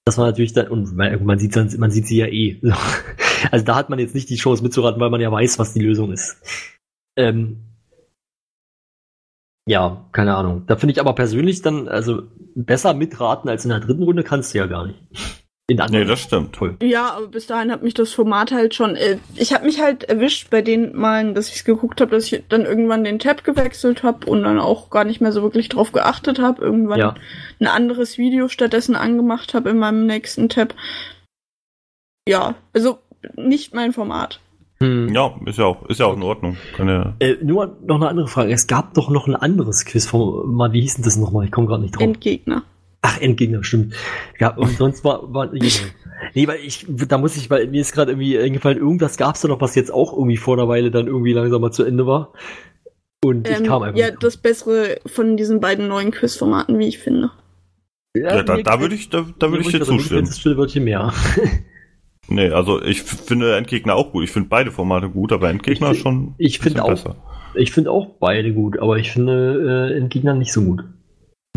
dass man natürlich dann, und man, sieht man sieht sie ja eh. So. [laughs] Also da hat man jetzt nicht die Chance mitzuraten, weil man ja weiß, was die Lösung ist. Ähm, ja, keine Ahnung. Da finde ich aber persönlich dann, also besser mitraten als in der dritten Runde kannst du ja gar nicht. In anderen. Nee, das stimmt. Toll. Ja, aber bis dahin hat mich das Format halt schon. Äh, ich habe mich halt erwischt bei den Malen, dass ich es geguckt habe, dass ich dann irgendwann den Tab gewechselt habe und dann auch gar nicht mehr so wirklich drauf geachtet habe. Irgendwann Ja. ein anderes Video stattdessen angemacht habe in meinem nächsten Tab. Ja, also nicht mein Format. Hm. Ja, ist ja auch, ist ja auch in Ordnung. Kann ja, Äh, nur noch eine andere Frage. Es gab doch noch ein anderes Quiz vom, mal, wie hieß denn das nochmal? Ich komme gerade nicht drauf. Endgegner. Ach, Endgegner, stimmt. Ja, und [laughs] sonst war, war nee, weil ich, da muss ich, weil mir ist gerade irgendwie eingefallen, irgendwas gab es da noch, was jetzt auch irgendwie vor einer Weile dann irgendwie langsam mal zu Ende war. Und ich Ähm, kam einfach ja, das Bessere von diesen beiden neuen Quizformaten, wie ich finde. ja, da, mir da gefällt- würde ich, da, da würde ich dir also zustimmen. Das Stillwörtchen mehr. [laughs] Nee, also ich finde Endgegner auch gut. Ich finde beide Formate gut, aber Endgegner Ich find- schon. ich finde auch- Ich finde auch beide gut, aber ich finde äh, Endgegner nicht so gut.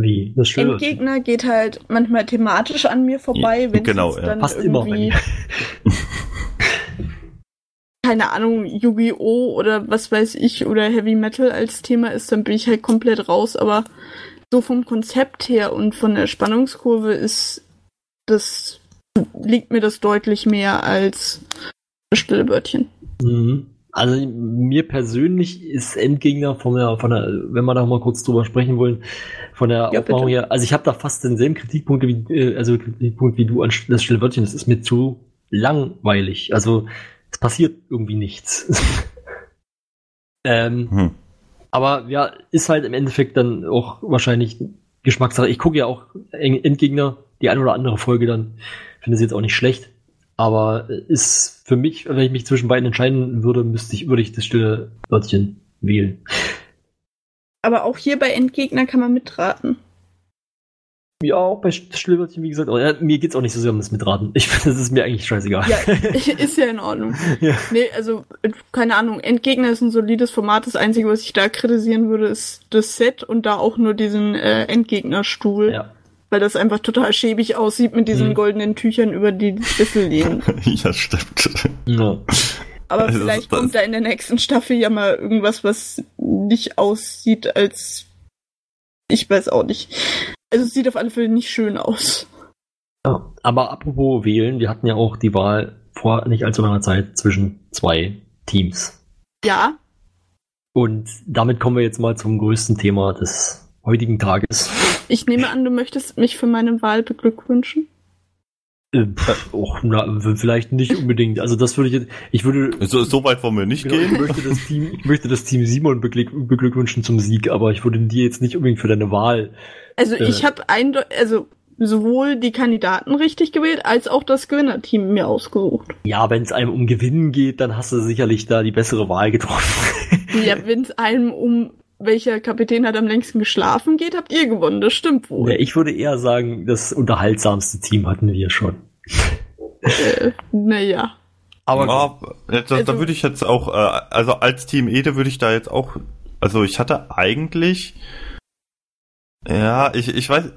Wie? Das Stillwörtchen. Endgegner geht halt manchmal thematisch an mir vorbei, Ja, wenn genau, es ja. dann Passt immer irgendwie, mir. keine Ahnung, Yu-Gi-Oh! oder was weiß ich, oder Heavy Metal als Thema ist, dann bin ich halt komplett raus, aber so vom Konzept her und von der Spannungskurve ist das, liegt mir das deutlich mehr als das Stille Wörtchen. Mhm. Also mir persönlich ist Endgegner von der, von der, wenn wir da mal kurz drüber sprechen wollen, von der Ja, Aufmachung bitte. her, also ich habe da fast denselben Kritikpunkt wie, äh, also Kritikpunkt wie du an das stille Wörtchen. Das ist mir zu langweilig. Also es passiert irgendwie nichts. [laughs] ähm, Hm. aber ja, ist halt im Endeffekt dann auch wahrscheinlich Geschmackssache. Ich gucke ja auch Endgegner, die eine oder andere Folge dann, finde sie jetzt auch nicht schlecht. Aber ist für mich, wenn ich mich zwischen beiden entscheiden würde, müsste ich, würde ich das stille Wörtchen wählen. Aber auch hier bei Endgegner kann man mitraten. Ja, auch bei stille Wörtchen, wie gesagt, aber, ja, mir geht's auch nicht so sehr um das Mitraten. Ich finde, das ist mir eigentlich scheißegal. Ja, [laughs] ist ja in Ordnung. Ja. Nee, also, keine Ahnung, Endgegner ist ein solides Format. Das Einzige, was ich da kritisieren würde, ist das Set und da auch nur diesen äh, Endgegnerstuhl. ja. Weil das einfach total schäbig aussieht mit diesen Mhm. goldenen Tüchern über die Schlüssellehnen. [laughs] ja, stimmt. ja. Aber Also, vielleicht kommt da in der nächsten Staffel ja mal irgendwas, was nicht aussieht als. Ich weiß auch nicht. Also es sieht auf alle Fälle nicht schön aus. Ja, aber apropos wählen, wir hatten ja auch die Wahl vor nicht allzu langer Zeit zwischen zwei Teams. Ja, Und damit kommen wir jetzt mal zum größten Thema des heutigen Tages. ich nehme an, du möchtest mich für meine Wahl beglückwünschen. Äh, och, na, vielleicht nicht unbedingt. Also das würde ich jetzt, ich würde, So, so weit wollen wir nicht genau, ich gehen. möchte das Team, ich möchte das Team Simon beglück, beglückwünschen zum Sieg, aber ich würde dir jetzt nicht unbedingt für deine Wahl. Also Äh. ich habe eindeutig, also sowohl die Kandidaten richtig gewählt, als auch das Gewinnerteam mir ausgesucht. Ja, wenn es einem um Gewinnen geht, dann hast du sicherlich da die bessere Wahl getroffen. Ja, wenn es einem um welcher Kapitän hat am längsten geschlafen geht, habt ihr gewonnen. Das stimmt wohl. ja, ich würde eher sagen, das unterhaltsamste Team hatten wir schon. Äh, naja. Aber Ja, da, da Also- würde ich jetzt auch, äh, also als Team Ede würde ich da jetzt auch, also ich hatte eigentlich, ja, ich, ich weiß,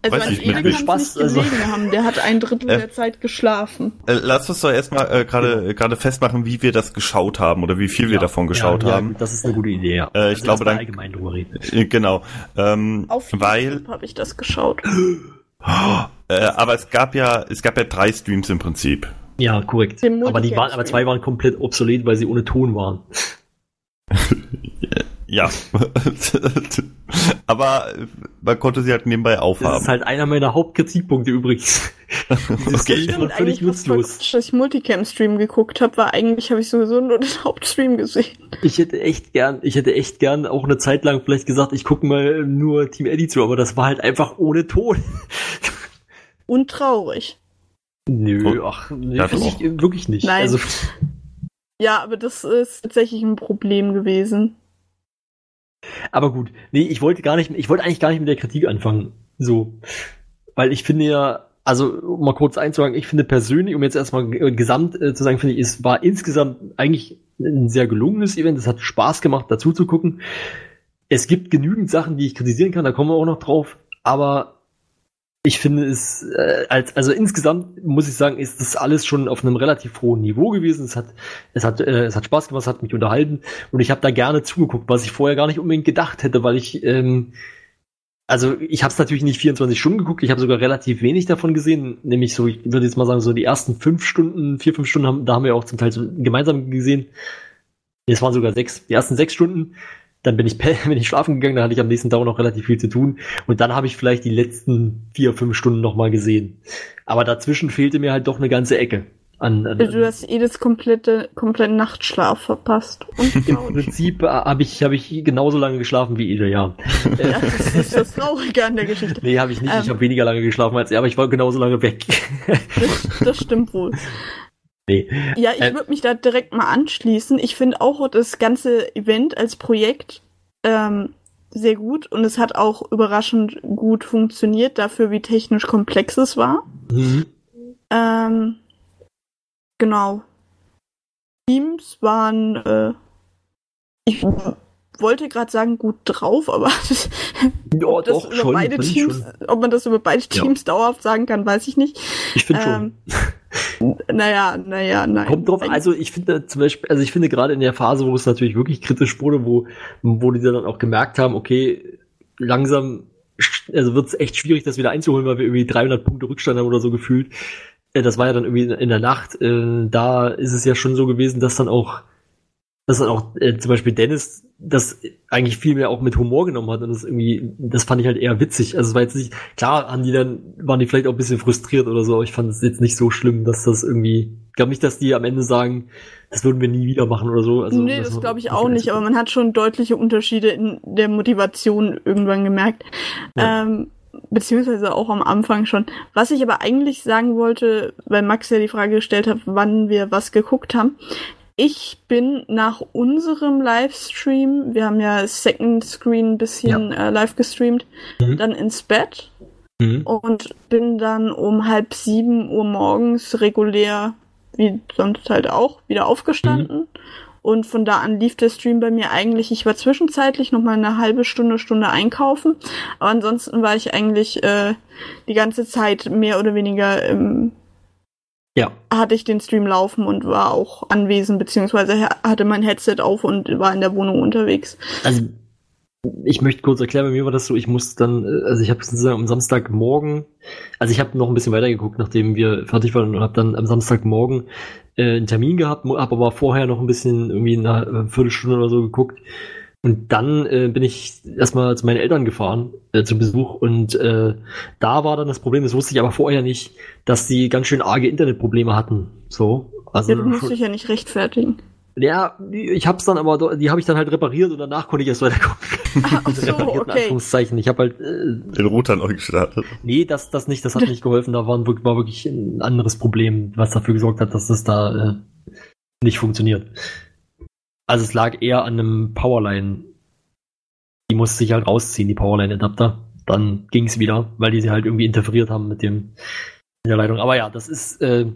Also Weiß wie kann Spaß, nicht also- haben. Der hat ein Drittel Äh. der Zeit geschlafen. äh, lass uns doch erstmal äh, gerade gerade festmachen, wie wir das geschaut haben oder wie viel wir Ja, davon geschaut ja, haben. Ja, das ist eine gute Idee, ja. Äh, ich glaube, erst mal dann- allgemein drüber reden. Äh, Genau, ähm, Auf weil, YouTube habe ich das geschaut. [gasps] äh, aber es gab ja, es gab ja drei Streams im Prinzip. Ja, korrekt. Aber die waren, aber zwei waren komplett obsolet, weil sie ohne Ton waren. [laughs] Ja, [laughs] aber man konnte sie halt nebenbei Das aufhaben. ist halt einer meiner Hauptkritikpunkte übrigens. [laughs] Okay. Stream war völlig nutzlos. Dass ich Multicam-Stream geguckt habe, war eigentlich habe ich sowieso nur den Hauptstream gesehen. Ich hätte echt gern, ich hätte echt gern auch eine Zeit lang vielleicht gesagt, ich gucke mal nur Team Eddie zu, aber das war halt einfach ohne Ton. [laughs] Und traurig. Nö, ach, nee, Ja, ich wirklich nicht. Nein. Also, Ja, aber das ist tatsächlich ein Problem gewesen. Aber gut. Nee, ich wollte gar nicht, ich wollte eigentlich gar nicht mit der Kritik anfangen. So. Weil ich finde ja, also um mal kurz einzusagen, ich finde persönlich, um jetzt erstmal äh, gesamt äh, zu sagen, finde ich, es war insgesamt eigentlich ein sehr gelungenes Event. Es hat Spaß gemacht, dazu zu gucken. Es gibt genügend Sachen, die ich kritisieren kann, da kommen wir auch noch drauf. Aber ich finde es, äh, als, also insgesamt muss ich sagen, ist das alles schon auf einem relativ hohen Niveau gewesen. Es hat, es hat, äh, es hat Spaß gemacht, es hat mich unterhalten und ich habe da gerne zugeguckt, was ich vorher gar nicht unbedingt gedacht hätte, weil ich, ähm, also ich habe es natürlich nicht 24 Stunden geguckt, ich habe sogar relativ wenig davon gesehen, nämlich so, ich würde jetzt mal sagen, so die ersten fünf Stunden, vier, fünf Stunden, haben, da haben wir auch zum Teil so gemeinsam gesehen. Es waren sogar sechs, die ersten sechs Stunden. Dann bin ich, [laughs] bin ich schlafen gegangen, da hatte ich am nächsten Tag noch relativ viel zu tun. Und dann habe ich vielleicht die letzten vier, fünf Stunden nochmal gesehen. Aber dazwischen fehlte mir halt doch eine ganze Ecke. An, an, Du hast Ediths komplette, kompletten Nachtschlaf verpasst. Und [laughs] Im. Prinzip äh, habe ich, hab ich genauso lange geschlafen wie Ede, ja. [laughs] Ja, das ist das Traurige an der Geschichte. nee, habe ich nicht. ich Ähm. habe weniger lange geschlafen als er, aber ich war genauso lange weg. Das, das stimmt wohl. Nee. Ja, ich Äh. würde mich da direkt mal anschließen. Ich finde auch das ganze Event als Projekt ähm, sehr gut und es hat auch überraschend gut funktioniert dafür, wie technisch komplex es war. Mhm. Ähm, genau. Teams waren, äh, ich wollte gerade sagen, gut drauf, aber [laughs] Ja, doch, schon. Teams, schon. ob man das über beide Ja. Teams dauerhaft sagen kann, weiß ich nicht. Ich finde schon. Ähm, naja, naja, nein. Kommt drauf, also ich finde zum Beispiel, also ich finde gerade in der Phase, wo es natürlich wirklich kritisch wurde, wo, wo die dann auch gemerkt haben, okay, langsam, also wird es echt schwierig, das wieder einzuholen, weil wir irgendwie 300 Punkte Rückstand haben oder so gefühlt. Äh, Das war ja dann irgendwie in- in der Nacht. Äh, Da ist es ja schon so gewesen, dass dann auch, dass dann auch äh, zum Beispiel Dennis das eigentlich viel mehr auch mit Humor genommen hat und das irgendwie, das fand ich halt eher witzig. Also es war jetzt nicht, klar haben die dann, waren die vielleicht auch ein bisschen frustriert oder so, aber ich fand es jetzt nicht so schlimm, dass das irgendwie, ich glaube nicht, dass die am Ende sagen, das würden wir nie wieder machen oder so. Also, nee, das man- glaube ich auch nicht, aber man hat schon deutliche Unterschiede in der Motivation irgendwann gemerkt. Ja. Ähm, beziehungsweise auch am Anfang schon. Was ich aber eigentlich sagen wollte, weil Max ja die Frage gestellt hat, wann wir was geguckt haben. Ich bin nach unserem Livestream, wir haben ja Second Screen ein bisschen äh, live gestreamt, Mhm. dann ins Bett Mhm. und bin dann um halb sieben Uhr morgens regulär, wie sonst halt auch, wieder aufgestanden. Und von da an lief der Stream bei mir eigentlich. Ich war zwischenzeitlich noch mal eine halbe Stunde, Stunde einkaufen. Aber ansonsten war ich eigentlich äh, die ganze Zeit mehr oder weniger ähm, Ja. hatte ich den Stream laufen und war auch anwesend, beziehungsweise ha- hatte mein Headset auf und war in der Wohnung unterwegs. Also, ich möchte kurz erklären, bei mir war das so, ich musste dann, äh, also ich habe sozusagen am Samstagmorgen, also ich habe noch ein bisschen weitergeguckt, nachdem wir fertig waren und habe dann am Samstagmorgen äh, einen Termin gehabt, habe aber vorher noch ein bisschen, irgendwie eine äh, Viertelstunde oder so geguckt Und dann äh, bin ich erstmal zu meinen Eltern gefahren äh, zu Besuch und äh, da war dann das Problem, das wusste ich aber vorher nicht, dass sie ganz schön arge Internetprobleme hatten. So, also Ja, du musst dich ja nicht rechtfertigen. ja, die- ich hab's dann aber, die habe ich dann halt repariert und danach konnte ich erst weiter gucken. Ach [laughs] so, Repariert in okay. Anführungszeichen. Ich habe halt äh, Den Router neu gestartet. Nee, das, das nicht, das hat nicht geholfen. Da war, war wirklich ein anderes Problem, was dafür gesorgt hat, dass das da äh, nicht funktioniert. Also es lag eher an einem Powerline. Die musste sich halt rausziehen, die Powerline-Adapter. Dann ging's wieder, weil die sie halt irgendwie interferiert haben mit dem mit der Leitung. Aber ja, das ist äh,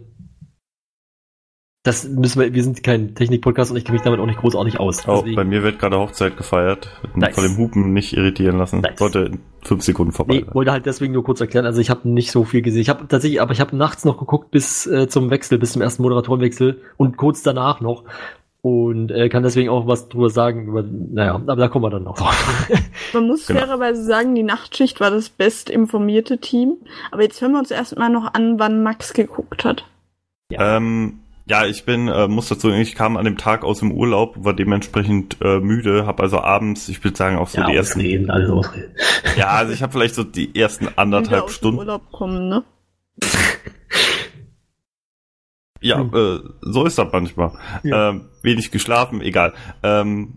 das müssen wir, wir sind kein Technik-Podcast und ich kenne mich damit auch nicht großartig aus. Oh, bei mir wird gerade Hochzeit gefeiert. Nice. Von dem Hupen nicht irritieren lassen. Nice. Sollte in fünf Sekunden vorbei Nee, wollte halt deswegen nur kurz erklären. Also ich habe nicht so viel gesehen. Ich habe tatsächlich, aber ich habe nachts noch geguckt bis äh, zum Wechsel, bis zum ersten Moderatorenwechsel und kurz danach noch. Und äh, kann deswegen auch was drüber sagen. Über, naja, aber da kommen wir dann noch drauf. [laughs] Man muss Genau. fairerweise sagen, die Nachtschicht war das best informierte Team. Aber jetzt hören wir uns erstmal noch an, wann Max geguckt hat. Ähm, ja, ich bin, äh, muss dazu, sagen, ich kam an dem Tag aus dem Urlaub, war dementsprechend äh, müde, habe also abends, ich würde sagen auch so die ersten, alles Ausreden. ja, also ich habe vielleicht so die ersten anderthalb aus dem Stunden, Urlaub kommen, ne? [laughs] ja, Hm. äh, so ist das manchmal. Ja. Ähm, wenig geschlafen, egal. Ähm,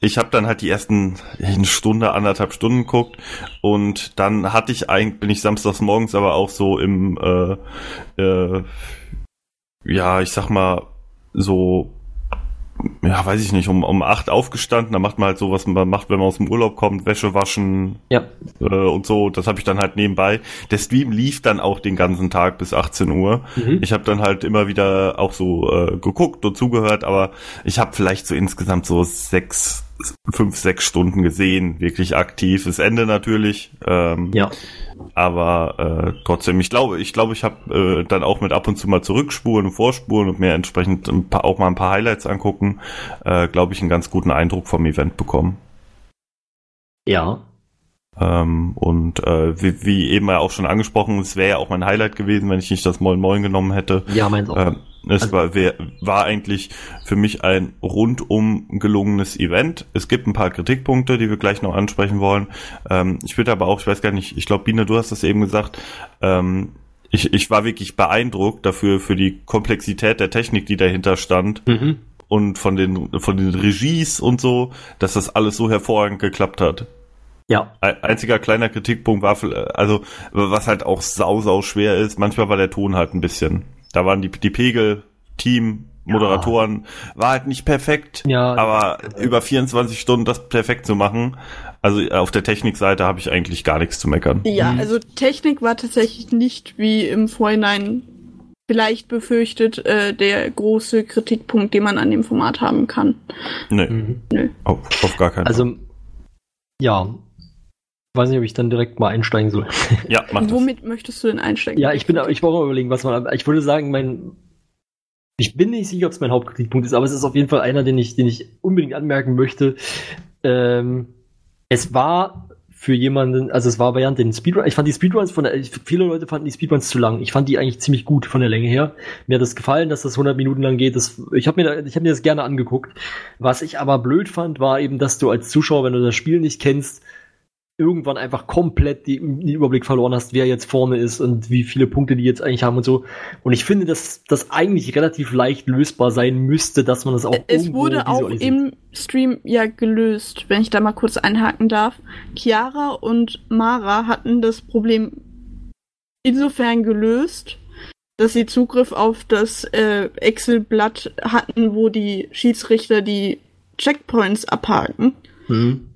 ich habe dann halt die ersten eine Stunde, anderthalb Stunden geguckt und dann hatte ich eigentlich, bin ich samstags morgens aber auch so im, äh, äh, ja, ich sag mal, so, ja, weiß ich nicht, um, um acht aufgestanden, da macht man halt so, was man macht, wenn man aus dem Urlaub kommt, Wäsche waschen Ja, äh, und so, das habe ich dann halt nebenbei. Der Stream lief dann auch den ganzen Tag bis 18 Uhr. mhm. Ich habe dann halt immer wieder auch so äh, geguckt und zugehört, aber ich habe vielleicht so insgesamt so sechs, fünf, sechs Stunden gesehen, wirklich aktiv. Das Ende natürlich, ähm, ja. Aber äh, trotzdem, ich glaube, ich glaube, ich habe äh, dann auch mit ab und zu mal Zurückspulen und Vorspulen und mir entsprechend paar, auch mal ein paar Highlights angucken, äh, glaube ich, einen ganz guten Eindruck vom Event bekommen. Ja. Ähm, und äh, wie, wie eben ja auch schon angesprochen, es wäre ja auch mein Highlight gewesen, wenn ich nicht das Moin Moin genommen hätte. Ja, meins auch. Ähm, es Also- war, wär, war eigentlich für mich ein rundum gelungenes Event. Es gibt ein paar Kritikpunkte, die wir gleich noch ansprechen wollen. Ähm, ich würde aber auch, ich weiß gar nicht, ich glaube, Biene, du hast das eben gesagt, ähm, ich, ich war wirklich beeindruckt dafür, für die Komplexität der Technik, die dahinter stand mhm. und von den, von den Regies und so, dass das alles so hervorragend geklappt hat. Ja. Ein- einziger kleiner Kritikpunkt war, also was halt auch sau, sau schwer ist, manchmal war der Ton halt ein bisschen. Da waren die, die Pegel, Team, Moderatoren, war halt nicht perfekt, Ja. aber über 24 Stunden das perfekt zu machen, also auf der Technikseite habe ich eigentlich gar nichts zu meckern. Ja, Mhm. also Technik war tatsächlich nicht wie im Vorhinein vielleicht befürchtet äh, der große Kritikpunkt, den man an dem Format haben kann. Nee, Mhm. auf, auf gar keinen Fall. Also, ja. Weiß nicht, ob ich dann direkt mal einsteigen soll. [laughs] Ja, mach das. Womit möchtest du denn einsteigen? Ja, ich bin, ich brauche mal überlegen, was man, ich würde sagen, mein, ich bin nicht sicher, ob es mein Hauptkritikpunkt ist, aber es ist auf jeden Fall einer, den ich, den ich unbedingt anmerken möchte. Ähm, es war für jemanden, also es war während den Speedrun, ich fand die Speedruns von der, viele Leute fanden die Speedruns zu lang. Ich fand die eigentlich ziemlich gut von der Länge her. Mir hat das gefallen, dass das 100 Minuten lang geht. Das, ich habe mir, ich habe mir das gerne angeguckt. Was ich aber blöd fand, war eben, dass du als Zuschauer, wenn du das Spiel nicht kennst, irgendwann einfach komplett die, den Überblick verloren hast, wer jetzt vorne ist und wie viele Punkte die jetzt eigentlich haben und so. Und ich finde, dass das eigentlich relativ leicht lösbar sein müsste, dass man das auch es wurde auch im Stream ja gelöst, wenn ich da mal kurz einhaken darf. Chiara und Mara hatten das Problem insofern gelöst, dass sie Zugriff auf das äh, Excel-Blatt hatten, wo die Schiedsrichter die Checkpoints abhaken. Hm.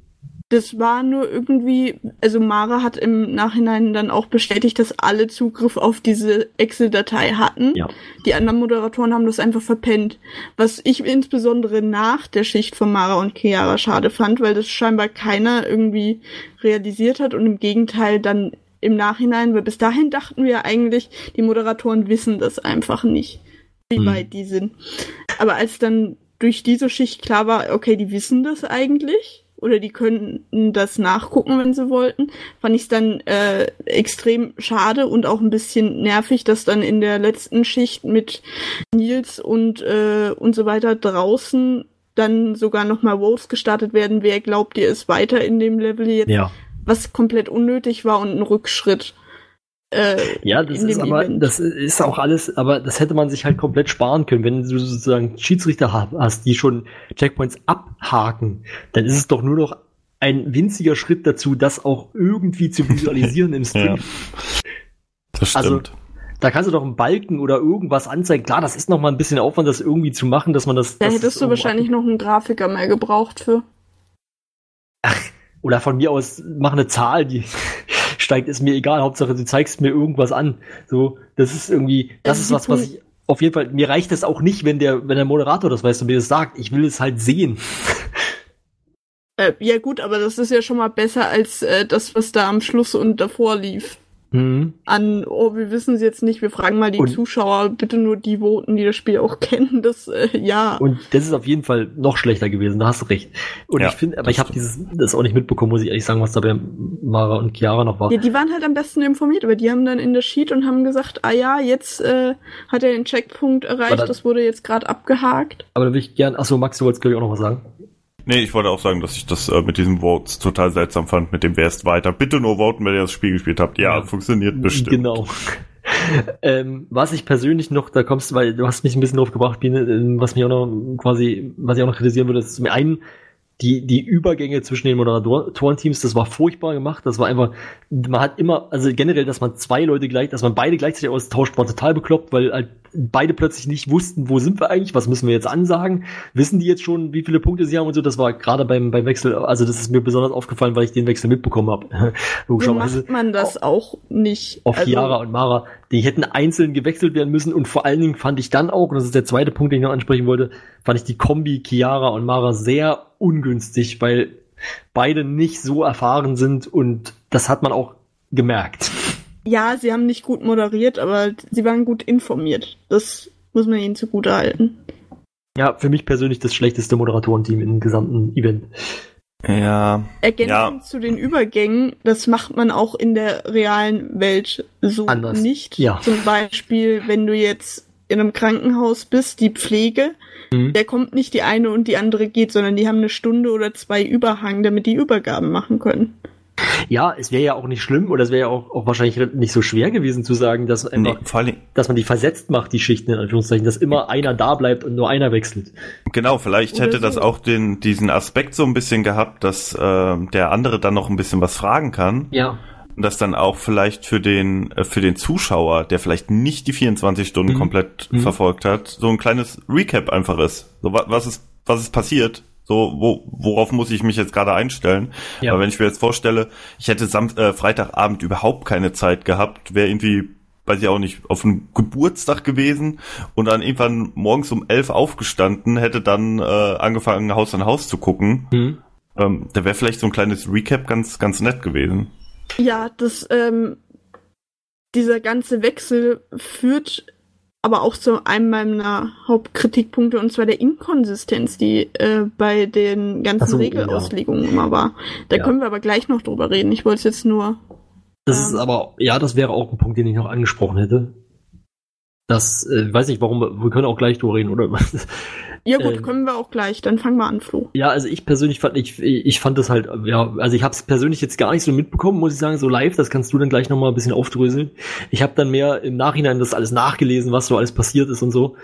Das war nur irgendwie, also Mara hat im Nachhinein dann auch bestätigt, dass alle Zugriff auf diese Excel-Datei hatten. Ja. Die anderen Moderatoren haben das einfach verpennt. Was ich insbesondere nach der Schicht von Mara und Chiara schade fand, weil das scheinbar keiner irgendwie realisiert hat und im Gegenteil dann im Nachhinein, weil bis dahin dachten wir eigentlich, die Moderatoren wissen das einfach nicht, wie Hm. weit die sind. Aber als dann durch diese Schicht klar war, okay, die wissen das eigentlich oder die könnten das nachgucken, wenn sie wollten, fand ich es dann äh, extrem schade und auch ein bisschen nervig, dass dann in der letzten Schicht mit Nils und äh, und so weiter draußen dann sogar nochmal Votes gestartet werden. Wer glaubt ihr ist weiter in dem Level jetzt? Ja. Was komplett unnötig war und ein Rückschritt. Äh, Ja, das ist aber, Event. das ist auch alles, aber das hätte man sich halt komplett sparen können. Wenn du sozusagen Schiedsrichter ha- hast, die schon Checkpoints abhaken, dann ist es doch nur noch ein winziger Schritt dazu, das auch irgendwie zu visualisieren im [laughs] Stream. Ja. Das Also, stimmt. Da kannst du doch einen Balken oder irgendwas anzeigen. Klar, das ist noch mal ein bisschen Aufwand, das irgendwie zu machen, dass man das. da hättest es du wahrscheinlich noch einen Grafiker mehr gebraucht für. Oder von mir aus, mach eine Zahl, die steigt, ist mir egal. Hauptsache, du zeigst mir irgendwas an. So, das ist irgendwie, das Also ist was, was ich, auf jeden Fall, mir reicht es auch nicht, wenn der, wenn der Moderator das weiß und mir das sagt. Ich will es halt sehen. Äh, ja gut, aber das ist ja schon mal besser als äh, das, was da am Schluss und davor lief. Mhm. An, oh, wir wissen es jetzt nicht, wir fragen mal die Und- Zuschauer, bitte nur die voten, die das Spiel auch [laughs] kennen. Das, äh, ja. Und das ist auf jeden Fall noch schlechter gewesen, da hast du recht. Und Ja, ich finde, aber das ich habe dieses, das auch nicht mitbekommen, muss ich ehrlich sagen, was da bei Mara und Chiara noch war. Ja, die waren halt am besten informiert, aber die haben dann in der Sheet und haben gesagt, ah ja, jetzt äh, hat er den Checkpunkt erreicht, dann- das wurde jetzt gerade abgehakt. Aber da will ich gern, achso, Max, du wolltest glaube ich auch noch was sagen. Nee, ich wollte auch sagen, dass ich das äh, mit diesen Votes total seltsam fand, mit dem wer ist weiter. Bitte nur voten, wenn ihr das Spiel gespielt habt. Ja, Ja. funktioniert bestimmt. Genau. [laughs] ähm, was ich persönlich noch, da kommst, weil du hast mich ein bisschen drauf gebracht, Biene, ähm, was mich auch noch quasi, was ich auch noch kritisieren würde, ist zum einen die, die Übergänge zwischen den Moderatorenteams, das war furchtbar gemacht. Das war einfach, man hat immer, also generell, dass man zwei Leute gleich, dass man beide gleichzeitig austauscht, war total bekloppt, weil halt beide plötzlich nicht wussten, wo sind wir eigentlich, was müssen wir jetzt ansagen, wissen die jetzt schon, wie viele Punkte sie haben und so. Das war gerade beim, beim Wechsel, also das ist mir besonders aufgefallen, weil ich den Wechsel mitbekommen habe. [laughs] So Logischerweise macht man das auch nicht. auf Also, Chiara und Mara, die hätten einzeln gewechselt werden müssen und vor allen Dingen fand ich dann auch, und das ist der zweite Punkt, den ich noch ansprechen wollte, fand ich die Kombi Chiara und Mara sehr ungünstig, weil beide nicht so erfahren sind und das hat man auch gemerkt. Ja, sie haben nicht gut moderiert, aber sie waren gut informiert. Das muss man ihnen zugute halten. Ja, für mich persönlich das schlechteste Moderatorenteam im gesamten Event. Ja. Ergänzend Ja. zu den Übergängen, das macht man auch in der realen Welt so Anders. nicht. Ja. Zum Beispiel, wenn du jetzt in einem Krankenhaus bist, die Pflege, Mhm. der kommt nicht die eine und die andere geht, sondern die haben eine Stunde oder zwei Überhang, damit die Übergaben machen können. Ja, es wäre ja auch nicht schlimm oder es wäre ja auch, auch wahrscheinlich nicht so schwer gewesen zu sagen, dass Nee, einfach, Dingen, dass man die versetzt macht, die Schichten in Anführungszeichen, dass immer einer da bleibt und nur einer wechselt. genau, vielleicht Oder hätte das auch den, diesen Aspekt so ein bisschen gehabt, dass äh, der andere dann noch ein bisschen was fragen kann. Ja. Und das dann auch vielleicht für den, äh, für den Zuschauer, der vielleicht nicht die 24 Stunden Mhm. komplett Mhm. verfolgt hat, so ein kleines Recap einfach ist. So, wa was ist, was ist passiert? So, wo, worauf muss ich mich jetzt gerade einstellen? Ja. Aber wenn ich mir jetzt vorstelle, ich hätte Sam äh, Freitagabend überhaupt keine Zeit gehabt, wäre irgendwie, weiß ich auch nicht, auf einem Geburtstag gewesen und dann irgendwann morgens um elf aufgestanden, hätte dann äh, angefangen, Haus an Haus zu gucken. Mhm. Ähm, da wäre vielleicht so ein kleines Recap ganz, ganz nett gewesen. Ja, das, ähm, dieser ganze Wechsel führt aber auch zu einem meiner Hauptkritikpunkte, und zwar der Inkonsistenz, die äh, bei den ganzen so, Regelauslegungen immer war. Da Ja. können wir aber gleich noch drüber reden. Ich wollte es jetzt nur. Das Ähm. ist aber, ja, das wäre auch ein Punkt, den ich noch angesprochen hätte. Das, äh, weiß nicht, warum, wir können auch gleich drüber reden, oder? Ja gut, Ähm. können wir auch gleich. Dann fangen wir an, Flo. ja, also ich persönlich fand, ich, ich fand das halt, ja, also ich habe es persönlich jetzt gar nicht so mitbekommen, muss ich sagen, so live, das kannst du dann gleich nochmal ein bisschen aufdröseln. Ich habe dann mehr im Nachhinein das alles nachgelesen, was so alles passiert ist und so.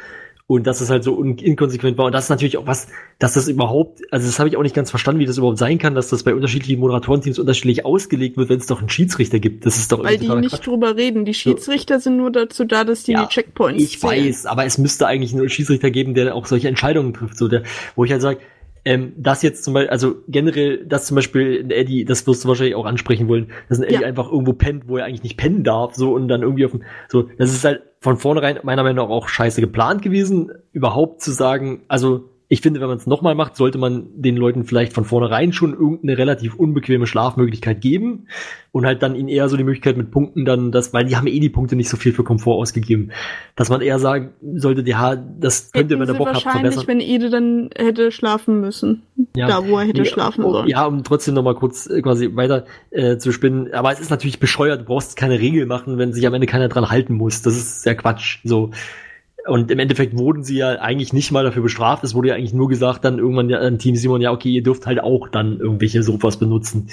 Und dass es halt so inkonsequent war. Und das ist natürlich auch was, dass das überhaupt, also das habe ich auch nicht ganz verstanden, wie das überhaupt sein kann, dass das bei unterschiedlichen Moderatorenteams unterschiedlich ausgelegt wird, wenn es doch einen Schiedsrichter gibt. Das ist doch Weil die nicht Quatsch. drüber reden. Die Schiedsrichter sind nur dazu da, dass die Ja, die Checkpoints Ich weiß, aber es müsste eigentlich einen Schiedsrichter geben, der auch solche Entscheidungen trifft, so der, wo ich halt sage, ähm, das jetzt zum Beispiel, also generell, dass zum Beispiel ein Eddie, das wirst du wahrscheinlich auch ansprechen wollen, dass ein Eddie Ja. einfach irgendwo pennt, wo er eigentlich nicht pennen darf, so und dann irgendwie auf dem, so, das ist halt von vornherein meiner Meinung nach auch scheiße geplant gewesen, überhaupt zu sagen, also ich finde, wenn man es nochmal macht, sollte man den Leuten vielleicht von vornherein schon irgendeine relativ unbequeme Schlafmöglichkeit geben und halt dann ihnen eher so die Möglichkeit mit Punkten dann, das, weil die haben eh die Punkte nicht so viel für Komfort ausgegeben, dass man eher sagen sollte, ja, das könnt ihr, Hätten wenn ihr Bock habt, wahrscheinlich, verbessern. wenn Ede dann hätte schlafen müssen. Ja. Da, wo er hätte Nee, schlafen oh, sollen. Ja, um trotzdem noch mal kurz äh, quasi weiter äh, zu spinnen. Aber es ist natürlich bescheuert. Du brauchst keine Regel machen, wenn sich am Ende keiner dran halten muss. Das ist sehr Quatsch. So. Und im Endeffekt wurden sie ja eigentlich nicht mal dafür bestraft. Es wurde ja eigentlich nur gesagt, dann irgendwann an Team Simon, ja, okay, ihr dürft halt auch dann irgendwelche Sofas benutzen.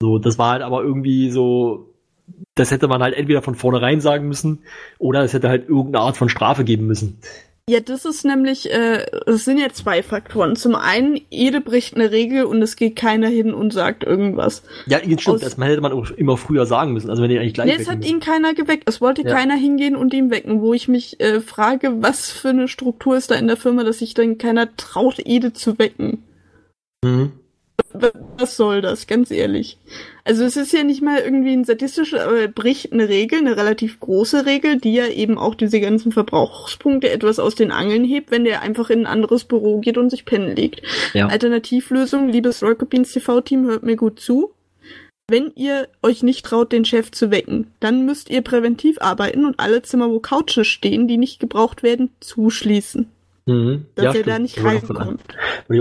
So, das war halt aber irgendwie so, das hätte man halt entweder von vornherein sagen müssen oder es hätte halt irgendeine Art von Strafe geben müssen. Ja, das ist nämlich, äh, es sind ja zwei Faktoren. Zum einen, jede bricht eine Regel und es geht keiner hin und sagt irgendwas. Ja, jetzt stimmt, Aus- das hätte man auch immer früher sagen müssen. Also wenn die eigentlich gleich Nee, es hat müssen. ihn keiner geweckt. Es wollte Ja. keiner hingehen und ihn wecken, wo ich mich äh, frage, was für eine Struktur ist da in der Firma, dass sich dann keiner traut, Ede zu wecken. Mhm. Was soll das, ganz ehrlich? Also es ist ja nicht mal irgendwie ein sadistischer, aber er bricht eine Regel, eine relativ große Regel, die ja eben auch diese ganzen Verbrauchspunkte etwas aus den Angeln hebt, wenn der einfach in ein anderes Büro geht und sich pennen legt. Ja. Alternativlösung, liebes Rocketbeans TV-Team, hört mir gut zu. Wenn ihr euch nicht traut, den Chef zu wecken, dann müsst ihr präventiv arbeiten und alle Zimmer, wo Couches stehen, die nicht gebraucht werden, zuschließen. Mhm. Dass Ja, er stimmt. da nicht Das reinkommt.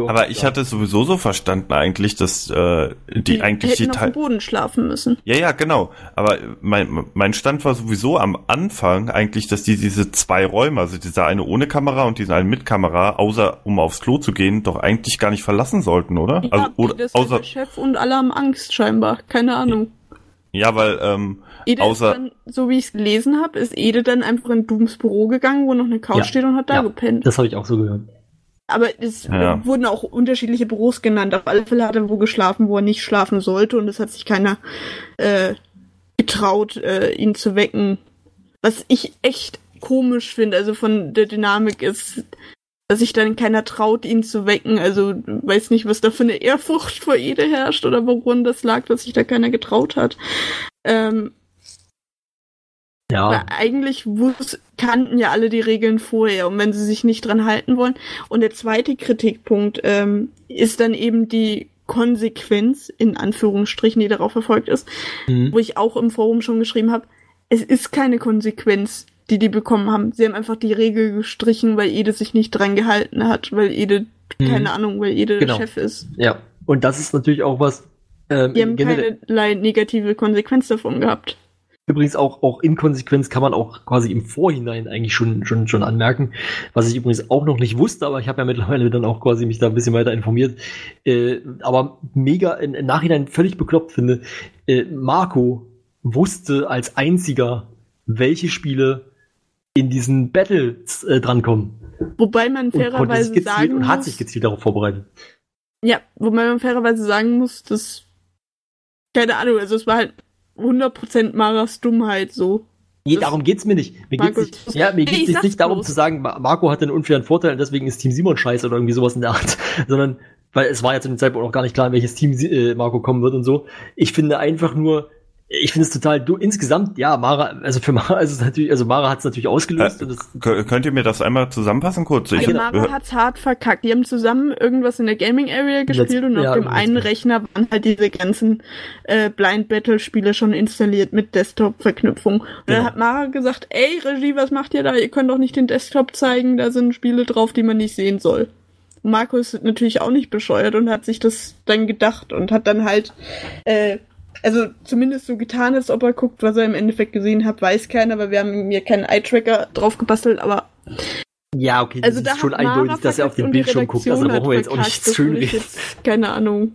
Aber ich hatte es sowieso so verstanden eigentlich, dass äh, die, Die eigentlich die hätten auf Teil dem Boden schlafen müssen. Ja, ja, genau. Aber mein, mein Stand war sowieso am Anfang eigentlich, dass die diese zwei Räume, also dieser eine ohne Kamera und diesen einen mit Kamera, außer um aufs Klo zu gehen, doch eigentlich gar nicht verlassen sollten, oder? Ja, also, oder halt außer, der Chef und alle haben Angst scheinbar. Keine Ahnung. Ja, weil, ähm, Ede außer- ist dann, so wie ich es gelesen habe, ist Ede dann einfach in Dooms Büro gegangen, wo noch eine Couch Ja. steht und hat da Ja. gepennt. Das habe ich auch so gehört. Aber es Ja. wurden auch unterschiedliche Büros genannt. Auf alle Fälle hat er wo geschlafen, wo er nicht schlafen sollte und es hat sich keiner äh, getraut, äh, ihn zu wecken. Was ich echt komisch finde, also von der Dynamik ist, dass sich dann keiner traut, ihn zu wecken. Also weiß nicht, was da für eine Ehrfurcht vor Ede herrscht oder woran das lag, dass sich da keiner getraut hat. Ähm, Ja. weil eigentlich wus kannten ja alle die Regeln vorher und wenn sie sich nicht dran halten wollen. Und der zweite Kritikpunkt ähm, ist dann eben die Konsequenz, in Anführungsstrichen, die darauf verfolgt ist, Mhm. wo ich auch im Forum schon geschrieben habe, es ist keine Konsequenz, die die bekommen haben. Sie haben einfach die Regel gestrichen, weil Ede sich nicht dran gehalten hat, weil Ede, Mhm. keine Ahnung, weil Ede Genau. Chef ist. Ja. Und das ist natürlich auch was. Ähm, Die haben keinerlei negative Konsequenz davon gehabt. Übrigens auch, auch Inkonsequenz kann man auch quasi im Vorhinein eigentlich schon, schon, schon anmerken. Was ich übrigens auch noch nicht wusste, aber ich habe ja mittlerweile dann auch quasi mich da ein bisschen weiter informiert. Äh, aber mega im, im Nachhinein völlig bekloppt finde. Äh, Marco wusste als einziger, welche Spiele in diesen Battles äh, drankommen. Wobei man fairerweise sagen und hat muss, sich gezielt darauf vorbereitet. Ja, wobei man fairerweise sagen muss, dass, keine Ahnung, also es war halt 100% Maras Dummheit so. Nee, Das- darum geht's mir nicht. Mir Marco- geht's nicht, ja, mir Nee, [laughs] geht's sag's nicht darum zu sagen, Ma- Marco hatte einen unfairen Vorteil und deswegen ist Team Simon scheiße oder irgendwie sowas in der Art, [laughs] sondern weil es war ja zu dem Zeitpunkt auch gar nicht klar, in welches Team äh, Marco kommen wird und so. Ich finde einfach nur, ich finde es total, du, insgesamt, ja, Mara, also für Mara ist es natürlich, also Mara hat es natürlich ausgelöst Äh, und das, kö- könnt ihr mir das einmal zusammenfassen kurz? Ich, Also genau. Mara hat's hart verkackt. Die haben zusammen irgendwas in der Gaming Area gespielt und ja, auf dem einen Rechner waren halt diese ganzen äh, Blind Battle Spiele schon installiert mit Desktop-Verknüpfung. Und dann Genau. hat Mara gesagt, ey Regie, was macht ihr da? Ihr könnt doch nicht den Desktop zeigen, da sind Spiele drauf, die man nicht sehen soll. Und Marco ist natürlich auch nicht bescheuert und hat sich das dann gedacht und hat dann halt, äh, also zumindest so getan, als ob er guckt, was er im Endeffekt gesehen hat, weiß keiner, weil wir haben mir keinen Eye-Tracker drauf gebastelt, aber ja, okay, das also da ist schon eindeutig, dass er auf den Bildschirm guckt, also brauchen wir jetzt auch nicht verkackt. Das schön würde ich reden. jetzt, keine Ahnung.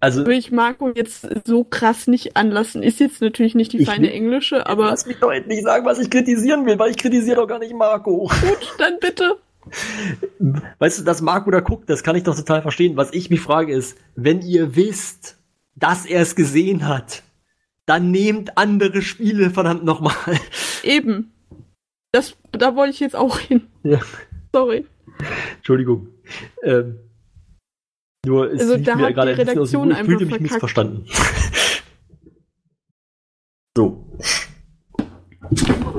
Also, Würde ich Marco jetzt so krass nicht anlassen. Ist jetzt natürlich nicht die feine will- englische, aber lass mich doch endlich sagen, was ich kritisieren will, weil ich kritisiere doch gar nicht Marco. gut, dann bitte. Weißt du, dass Marco da guckt, das kann ich doch total verstehen. Was ich mich frage ist, wenn ihr wisst, dass er es gesehen hat, dann nehmt andere Spiele, verdammt nochmal. Eben. Das, da wollte ich jetzt auch hin. Ja. Sorry. Entschuldigung. Ähm, nur es Also da mir hat gerade die ein bisschen aus dem Redaktion. Ich fühlte einfach mich verkackt. missverstanden. [laughs] so.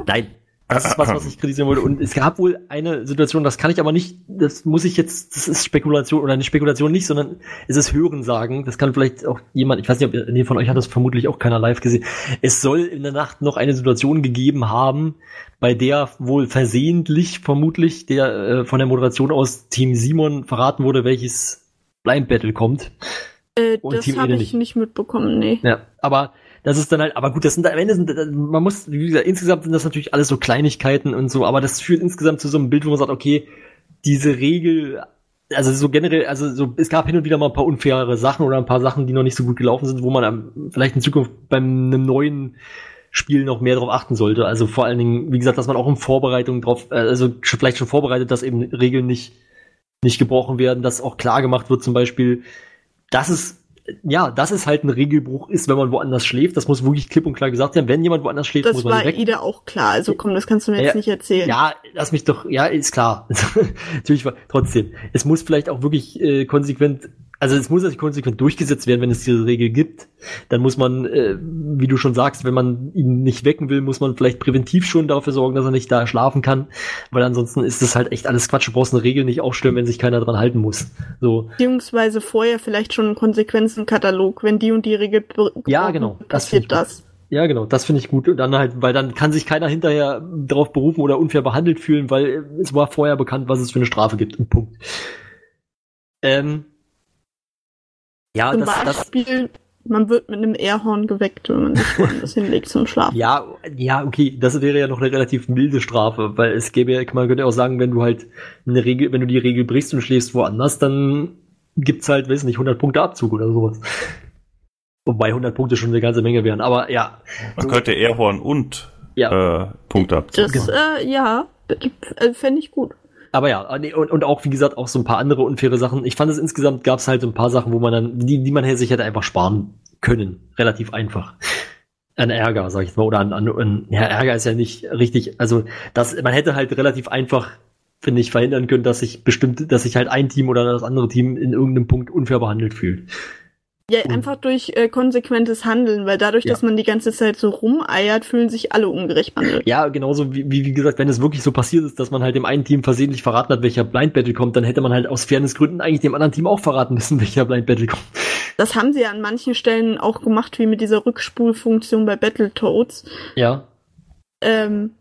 Nein. Das ist was, was ich kritisieren wollte. Und es gab wohl eine Situation, das kann ich aber nicht, das muss ich jetzt, das ist Spekulation oder eine Spekulation nicht, sondern es ist Hörensagen. Das kann vielleicht auch jemand, ich weiß nicht, ob nee, von euch hat das vermutlich auch keiner live gesehen. Es soll in der Nacht noch eine Situation gegeben haben, bei der wohl versehentlich vermutlich der äh, von der Moderation aus Team Simon verraten wurde, welches Blind Battle kommt. Äh, das habe ich nicht. nicht mitbekommen, nee. Ja, aber das ist dann halt, aber gut, das sind am Ende sind, man muss, wie gesagt, insgesamt sind das natürlich alles so Kleinigkeiten und so, aber das führt insgesamt zu so einem Bild, wo man sagt, okay, diese Regel, also so generell, also so, es gab hin und wieder mal ein paar unfaire Sachen oder ein paar Sachen, die noch nicht so gut gelaufen sind, wo man vielleicht in Zukunft beim einem neuen Spiel noch mehr darauf achten sollte. Also vor allen Dingen, wie gesagt, dass man auch in Vorbereitung drauf, äh, also vielleicht schon vorbereitet, dass eben Regeln nicht, nicht gebrochen werden, dass auch klar gemacht wird, zum Beispiel, dass es ja, das ist halt ein Regelbruch ist, wenn man woanders schläft. Das muss wirklich klipp und klar gesagt werden. Wenn jemand woanders schläft, Das muss man war direkt. Ida auch klar. Also komm, das kannst du mir jetzt Ja, nicht erzählen. Ja, lass mich doch, ja, ist klar. [laughs] Natürlich, war- trotzdem. Es muss vielleicht auch wirklich äh, konsequent, also es muss natürlich konsequent durchgesetzt werden, wenn es diese Regel gibt. Dann muss man, äh, wie du schon sagst, wenn man ihn nicht wecken will, muss man vielleicht präventiv schon dafür sorgen, dass er nicht da schlafen kann. Weil ansonsten ist das halt echt alles Quatsch. Du brauchst eine Regel nicht aufstellen, wenn sich keiner dran halten muss. So. Beziehungsweise vorher vielleicht schon einen Konsequenzenkatalog. Wenn die und die Regel Ja, genau. Das finde passiert ich gut. das. Ja, genau, das finde ich gut. Und dann halt, weil dann kann sich keiner hinterher darauf berufen oder unfair behandelt fühlen, weil es war vorher bekannt, was es für eine Strafe gibt. Punkt. Ähm, ja, Zum das, das, Beispiel, man wird mit einem Airhorn geweckt, wenn man sich [laughs] woanders hinlegt zum Schlafen. ja, ja, okay, das wäre ja noch eine relativ milde Strafe, weil es gäbe ja, man könnte auch sagen, wenn du halt eine Regel, wenn du die Regel brichst und schläfst woanders, dann gibt's halt, weiß nicht, 100 Punkte Abzug oder sowas. Wobei 100 Punkte schon eine ganze Menge wären, aber ja. Man könnte Airhorn und Ja. äh, Punkte abziehen. Das, äh, ja, äh, fände ich gut. Aber ja, nee, und, und auch, wie gesagt, auch so ein paar andere unfaire Sachen. Ich fand es insgesamt gab es halt so ein paar Sachen, wo man dann, die, die man sich hätte einfach sparen können. Relativ einfach. An Ärger, sag ich jetzt mal, oder an, an, an ja, Ärger ist ja nicht richtig, also das, man hätte halt relativ einfach, finde ich, verhindern können, dass sich bestimmt, dass sich halt ein Team oder das andere Team in irgendeinem Punkt unfair behandelt fühlt. Ja, einfach durch äh, konsequentes Handeln, weil dadurch, Ja. dass man die ganze Zeit so rumeiert, fühlen sich alle ungerecht behandelt. Ja, genauso wie, wie, gesagt, wenn es wirklich so passiert ist, dass man halt dem einen Team versehentlich verraten hat, welcher Blind Battle kommt, dann hätte man halt aus Fairnessgründen eigentlich dem anderen Team auch verraten müssen, [laughs] welcher Blind Battle kommt. Das haben sie ja an manchen Stellen auch gemacht, wie mit dieser Rückspulfunktion bei Battletoads. Ja. Ähm,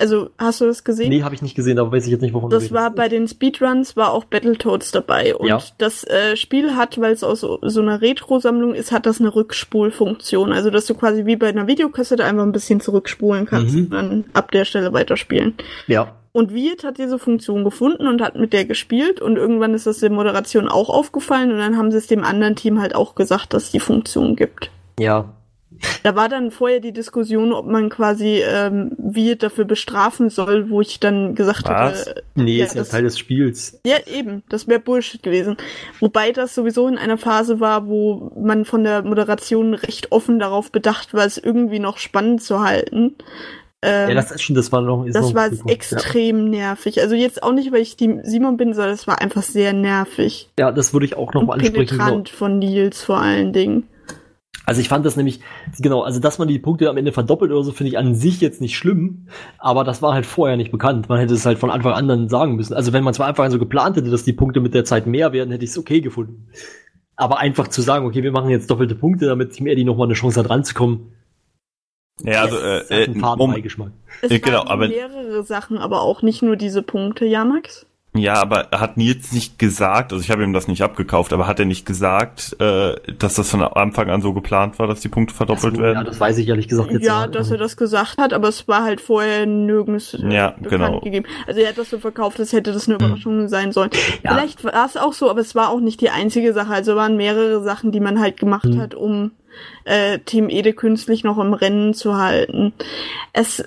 also, hast du das gesehen? Nee, habe ich nicht gesehen, aber weiß ich jetzt nicht, wovon du Das war bei den Speedruns, war auch Battletoads dabei. Und Ja. das äh, Spiel hat, weil es aus so, so einer Retro-Sammlung ist, hat das eine Rückspulfunktion. Also, dass du quasi wie bei einer Videokassette einfach ein bisschen zurückspulen kannst Mhm. und dann ab der Stelle weiterspielen. Ja. Und Wirt hat diese Funktion gefunden und hat mit der gespielt und irgendwann ist das der Moderation auch aufgefallen und dann haben sie es dem anderen Team halt auch gesagt, dass es die Funktion gibt. Ja. Da war dann vorher die Diskussion, ob man quasi ähm, Wirt dafür bestrafen soll, wo ich dann gesagt Was? hatte, Nee, Ja, ist ja das- Teil des Spiels. ja, eben, das wäre Bullshit gewesen. Wobei das sowieso in einer Phase war, wo man von der Moderation recht offen darauf bedacht war, es irgendwie noch spannend zu halten. Ähm, Ja, das ist schon, das war noch. Das noch war Zukunft, extrem nervig. Also jetzt auch nicht, weil ich die Simon bin, sondern es war einfach sehr nervig. Ja, ja das würde ich auch noch mal Und ansprechen. Genau. penetrant von Nils vor allen Dingen. Also ich fand das nämlich, genau, also dass man die Punkte am Ende verdoppelt oder so, finde ich an sich jetzt nicht schlimm, aber das war halt vorher nicht bekannt. Man hätte es halt von Anfang an dann sagen müssen. Also wenn man zwar einfach so geplant hätte, dass die Punkte mit der Zeit mehr werden, hätte ich es okay gefunden. Aber einfach zu sagen, okay, wir machen jetzt doppelte Punkte, damit Team Eddie noch mal eine Chance hat ranzukommen, Ja, also, äh, hat äh, faden Beigeschmack. Es Ja, genau, waren aber- mehrere Sachen, aber auch nicht nur diese Punkte, ja, Max? Ja, aber hat Nils nicht gesagt, also ich habe ihm das nicht abgekauft, aber hat er nicht gesagt, äh, dass das von Anfang an so geplant war, dass die Punkte verdoppelt Ja, werden? das weiß ich ehrlich gesagt jetzt Ja, nicht. dass er das gesagt hat, aber es war halt vorher nirgends äh, Ja, bekannt genau. gegeben. Also er hat das so verkauft, als hätte das eine Überraschung sein sollen. Ja. Vielleicht war es auch so, aber es war auch nicht die einzige Sache. Also waren mehrere Sachen, die man halt gemacht Hm. hat, um äh, Team Ede künstlich noch im Rennen zu halten. Es,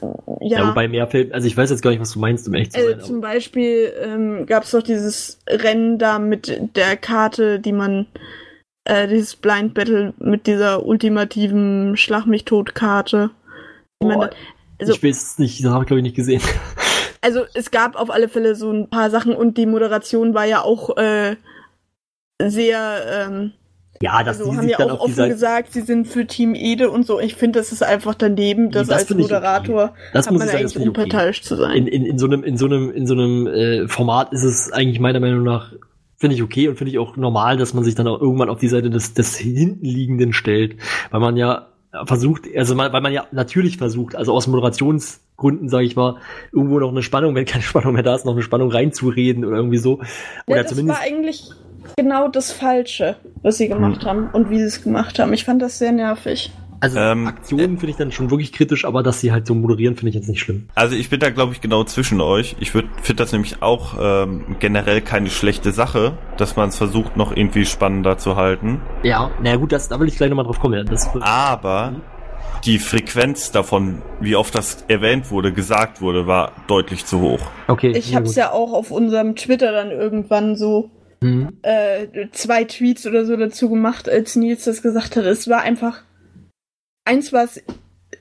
ja, Ja, wobei mehr fällt, also ich weiß jetzt gar nicht, was du meinst, um echt zu äh, sein. zum Beispiel ähm, gab es doch dieses Rennen da mit der Karte, die man äh, dieses Blind Battle mit dieser ultimativen Schlag mich tot Karte. die da- also- ich weiß es nicht, das habe ich glaube ich nicht gesehen. [laughs] Also es gab auf alle Fälle so ein paar Sachen und die Moderation war ja auch äh, sehr, ähm, Ja, dass also die haben ja auch offen gesagt, sie sind für Team Ede und so. Ich finde, das ist einfach daneben, dass das als ich okay. Moderator das muss man sagen, das eigentlich ich okay. unparteiisch zu sein. in, in, in so einem, in so einem, in so einem äh, Format ist es eigentlich meiner Meinung nach, finde ich okay und finde ich auch normal, dass man sich dann auch irgendwann auf die Seite des, des Hintenliegenden stellt. Weil man ja versucht, also man, weil man ja natürlich versucht, also aus Moderationsgründen, sage ich mal, irgendwo noch eine Spannung, wenn keine Spannung mehr da ist, noch eine Spannung reinzureden oder irgendwie so. Oder ja, das zumindest. war eigentlich genau das Falsche, was sie gemacht haben und wie sie es gemacht haben. Ich fand das sehr nervig. Also Ähm, Aktionen finde ich dann schon wirklich kritisch, aber dass sie halt so moderieren, finde ich jetzt nicht schlimm. Also ich bin da, glaube ich, genau zwischen euch. Ich finde das nämlich auch ähm, generell keine schlechte Sache, dass man es versucht, noch irgendwie spannender zu halten. Ja, naja gut, das, da will ich gleich nochmal drauf kommen. Ja. Das, Aber die Frequenz davon, wie oft das erwähnt wurde, gesagt wurde, war deutlich zu hoch. okay. Ich hab's gut. ja auch auf unserem Twitter dann irgendwann so Hm. äh, zwei Tweets oder so dazu gemacht, als Nils das gesagt hat. Es war einfach eins was,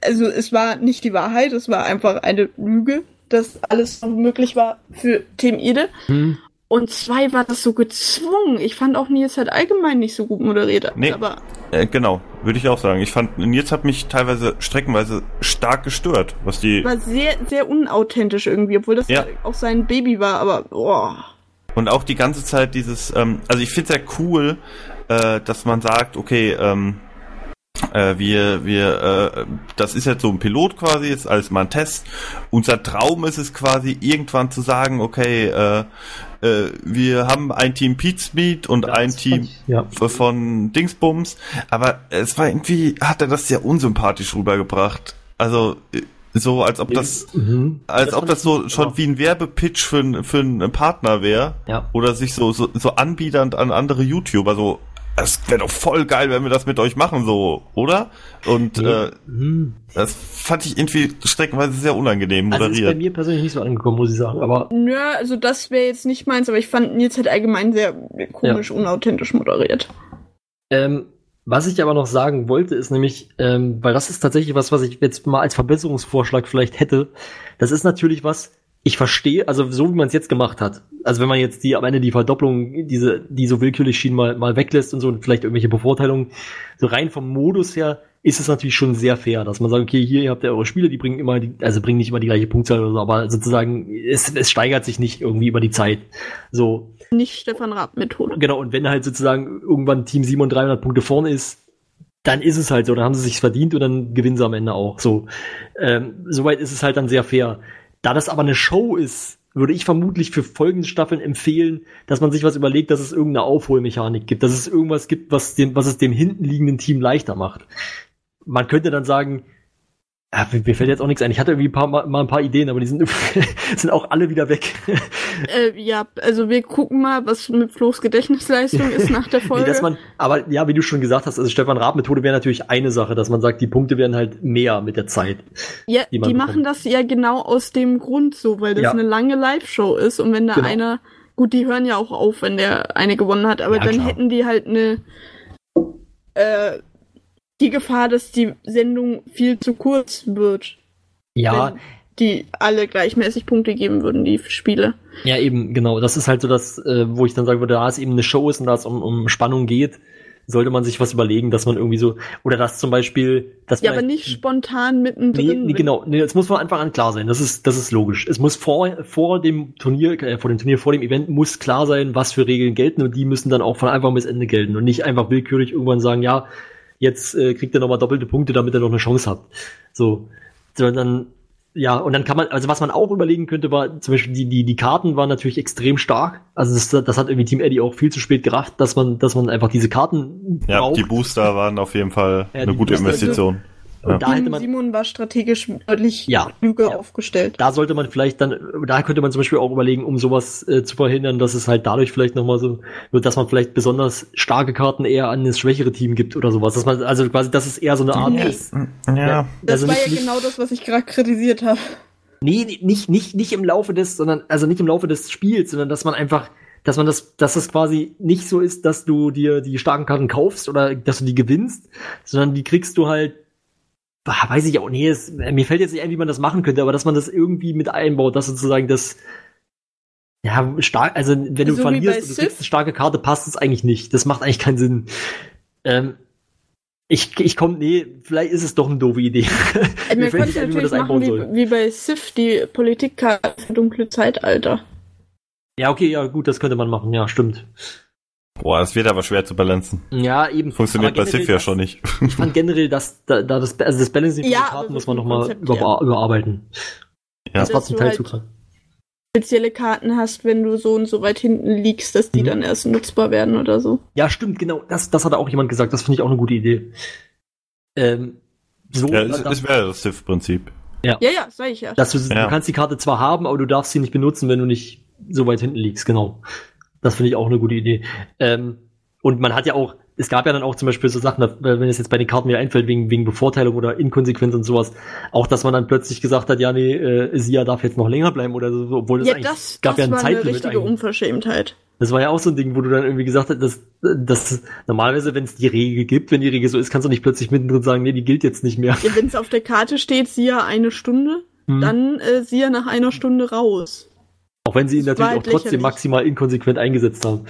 also es war nicht die Wahrheit, es war einfach eine Lüge, dass alles noch möglich war für Team Ede. Hm. Und zwei war das so gezwungen. Ich fand auch Nils hat allgemein nicht so gut moderiert. Nee. Aber Äh, genau, würde ich auch sagen. Ich fand, Nils hat mich teilweise streckenweise stark gestört, was die war sehr, sehr unauthentisch irgendwie, obwohl das Ja. auch sein Baby war, aber boah. Und auch die ganze Zeit dieses, ähm, also ich finde es ja cool, äh, dass man sagt, okay, ähm, äh, wir, wir, äh, das ist jetzt so ein Pilot quasi, jetzt als mal ein Test. Unser Traum ist es quasi, irgendwann zu sagen, okay, äh, äh, wir haben ein Team Pizmeet und Ja, ein Team ich- ja. von Dingsbums, aber es war irgendwie, hat er das sehr unsympathisch rübergebracht. Also, äh, so als ob das, Mhm. als Das ob das so schon aber- wie ein Werbepitch für, ein- für einen Partner wäre. Ja. Oder sich so, so, so anbiedernd an andere YouTuber, so, es wäre doch voll geil, wenn wir das mit euch machen, so, oder? Und äh, Hm. das fand ich irgendwie streckenweise sehr unangenehm Also ist bei moderiert. mir persönlich nicht so angekommen, muss ich sagen. Aber Nö, also das wäre jetzt nicht meins, aber ich fand Nils hat allgemein sehr komisch, unauthentisch moderiert. Ähm, was ich aber noch sagen wollte, ist nämlich, ähm, weil das ist tatsächlich was, was ich jetzt mal als Verbesserungsvorschlag vielleicht hätte. Das ist natürlich was, ich verstehe, also so wie man es jetzt gemacht hat. Also wenn man jetzt die am Ende die Verdopplung, diese, die so willkürlich schien, mal, mal weglässt und so und vielleicht irgendwelche Bevorteilungen, so rein vom Modus her ist es natürlich schon sehr fair, dass man sagt, okay, hier ihr habt ja eure Spiele, die bringen immer, die, also bringen nicht immer die gleiche Punktzahl oder so, aber sozusagen, es, es steigert sich nicht irgendwie über die Zeit. So, Nicht Stefan Raab-Methode. Genau, und wenn halt sozusagen irgendwann Team 7 und 300 Punkte vorne ist, dann ist es halt so, dann haben sie sich's verdient und dann gewinnen sie am Ende auch. So, ähm, soweit ist es halt dann sehr fair. Da das aber eine Show ist, würde ich vermutlich für folgende Staffeln empfehlen, dass man sich was überlegt, dass es irgendeine Aufholmechanik gibt, dass es irgendwas gibt, was dem, was es dem hinten liegenden Team leichter macht. Man könnte dann sagen, ja, mir mir fällt jetzt auch nichts ein. Ich hatte irgendwie ein paar, mal, ein paar Ideen, aber die sind, [laughs] sind auch alle wieder weg. Äh, ja, also wir gucken mal, was mit Flo's Gedächtnisleistung ist nach der [laughs] Folge. Nee, man, aber ja, wie du schon gesagt hast, also Stefan Raab Methode wäre natürlich eine Sache, dass man sagt, die Punkte werden halt mehr mit der Zeit. ja, die die, machen das ja genau aus dem Grund so, weil das Ja. eine lange Live-Show ist und wenn da Genau. einer, gut, die hören ja auch auf, wenn der eine gewonnen hat, aber Ja, dann klar. hätten die halt eine, äh, die Gefahr, dass die Sendung viel zu kurz wird, Ja, wenn die alle gleichmäßig Punkte geben würden, die Spiele. ja eben, genau. Das ist halt so das, äh, wo ich dann sagen würde, da es eben eine Show ist und da es um, um Spannung geht, sollte man sich was überlegen, dass man irgendwie so, oder dass zum Beispiel, dass Ja, man aber nicht spontan Nee, mittendrin. nee, genau. Nee, das muss von Anfang an klar sein. Das ist, das ist logisch. Es muss vor, vor dem Turnier, äh, vor dem Turnier, vor dem Event muss klar sein, was für Regeln gelten und die müssen dann auch von Anfang bis Ende gelten und nicht einfach willkürlich irgendwann sagen, ja, jetzt äh, kriegt ihr nochmal doppelte Punkte, damit ihr noch eine Chance habt. So. Sondern, ja, und dann kann man, also was man auch überlegen könnte, war zum Beispiel die, die, die Karten waren natürlich extrem stark. Also das, das hat irgendwie Team Eddie auch viel zu spät gerafft, dass man, dass man einfach diese Karten Ja, braucht. die Booster waren auf jeden Fall Ja, eine gute Booster- Investition. Und da hätte man, Simon war strategisch deutlich Ja. klüger Ja. aufgestellt. da sollte man vielleicht dann, da könnte man zum Beispiel auch überlegen, um sowas äh, zu verhindern, dass es halt dadurch vielleicht nochmal so wird, dass man vielleicht besonders starke Karten eher an das schwächere Team gibt oder sowas. Dass man, also quasi, dass es eher so eine Art Nee. ist. Ja. Das also war nicht- ja genau das, was ich gerade kritisiert habe. Nee, nicht, nicht, nicht im Laufe des, sondern, also nicht im Laufe des Spiels, sondern dass man einfach, dass man das, dass es quasi nicht so ist, dass du dir die starken Karten kaufst oder dass du die gewinnst, sondern die kriegst du halt, weiß ich auch, nee, es, mir fällt jetzt nicht ein, wie man das machen könnte, aber dass man das irgendwie mit einbaut, dass sozusagen das, ja, stark, also wenn du So wie verlierst und du kriegst eine starke Karte, passt es eigentlich nicht. Das macht eigentlich keinen Sinn. Ähm, ich, ich komm, nee, vielleicht ist es doch eine doofe Idee. Äh, [laughs] Mir Man fällt könnte wie man natürlich das machen soll. wie, wie bei Sif, die Politikkarte dunkle Zeitalter. Ja, okay, ja, gut, das könnte man machen, ja, stimmt. Boah, das wird aber schwer zu balancen. Ja, eben. Funktioniert bei Sif generell ja schon nicht. Ich fand generell, dass da, da das, also das Balancing von Ja, den aber Karten muss man nochmal über, her. überarbeiten. Ja. Das war zum Teil halt- zu krass. Spezielle Karten hast, wenn du so und so weit hinten liegst, dass die Mhm. dann erst nutzbar werden oder so. Ja, stimmt, genau. Das, das hat auch jemand gesagt. Das finde ich auch eine gute Idee. Ähm, so. Ja, es, es wäre das Civ-Prinzip. Ja, ja, sag ich ja. dass du, Ja. du kannst die Karte zwar haben, aber du darfst sie nicht benutzen, wenn du nicht so weit hinten liegst, genau. Das finde ich auch eine gute Idee. Ähm, und man hat ja auch, es gab ja dann auch zum Beispiel so Sachen, wenn es jetzt bei den Karten mir einfällt, wegen, wegen Bevorteilung oder Inkonsequenz und sowas, auch dass man dann plötzlich gesagt hat, ja, nee, äh, Sia darf jetzt noch länger bleiben oder so, obwohl es ja, eigentlich das, gab das ja ein war eine Zeitlimit richtige eigentlich. Unverschämtheit. Das war ja auch so ein Ding, wo du dann irgendwie gesagt hast, dass, dass normalerweise, wenn es die Regel gibt, wenn die Regel so ist, kannst du nicht plötzlich mittendrin sagen, nee, die gilt jetzt nicht mehr. Ja, Wenn es auf der Karte steht, Sia eine Stunde, Hm. dann äh, Sia nach einer Stunde raus. Auch wenn sie ihn natürlich auch trotzdem lächerlich. maximal inkonsequent eingesetzt haben.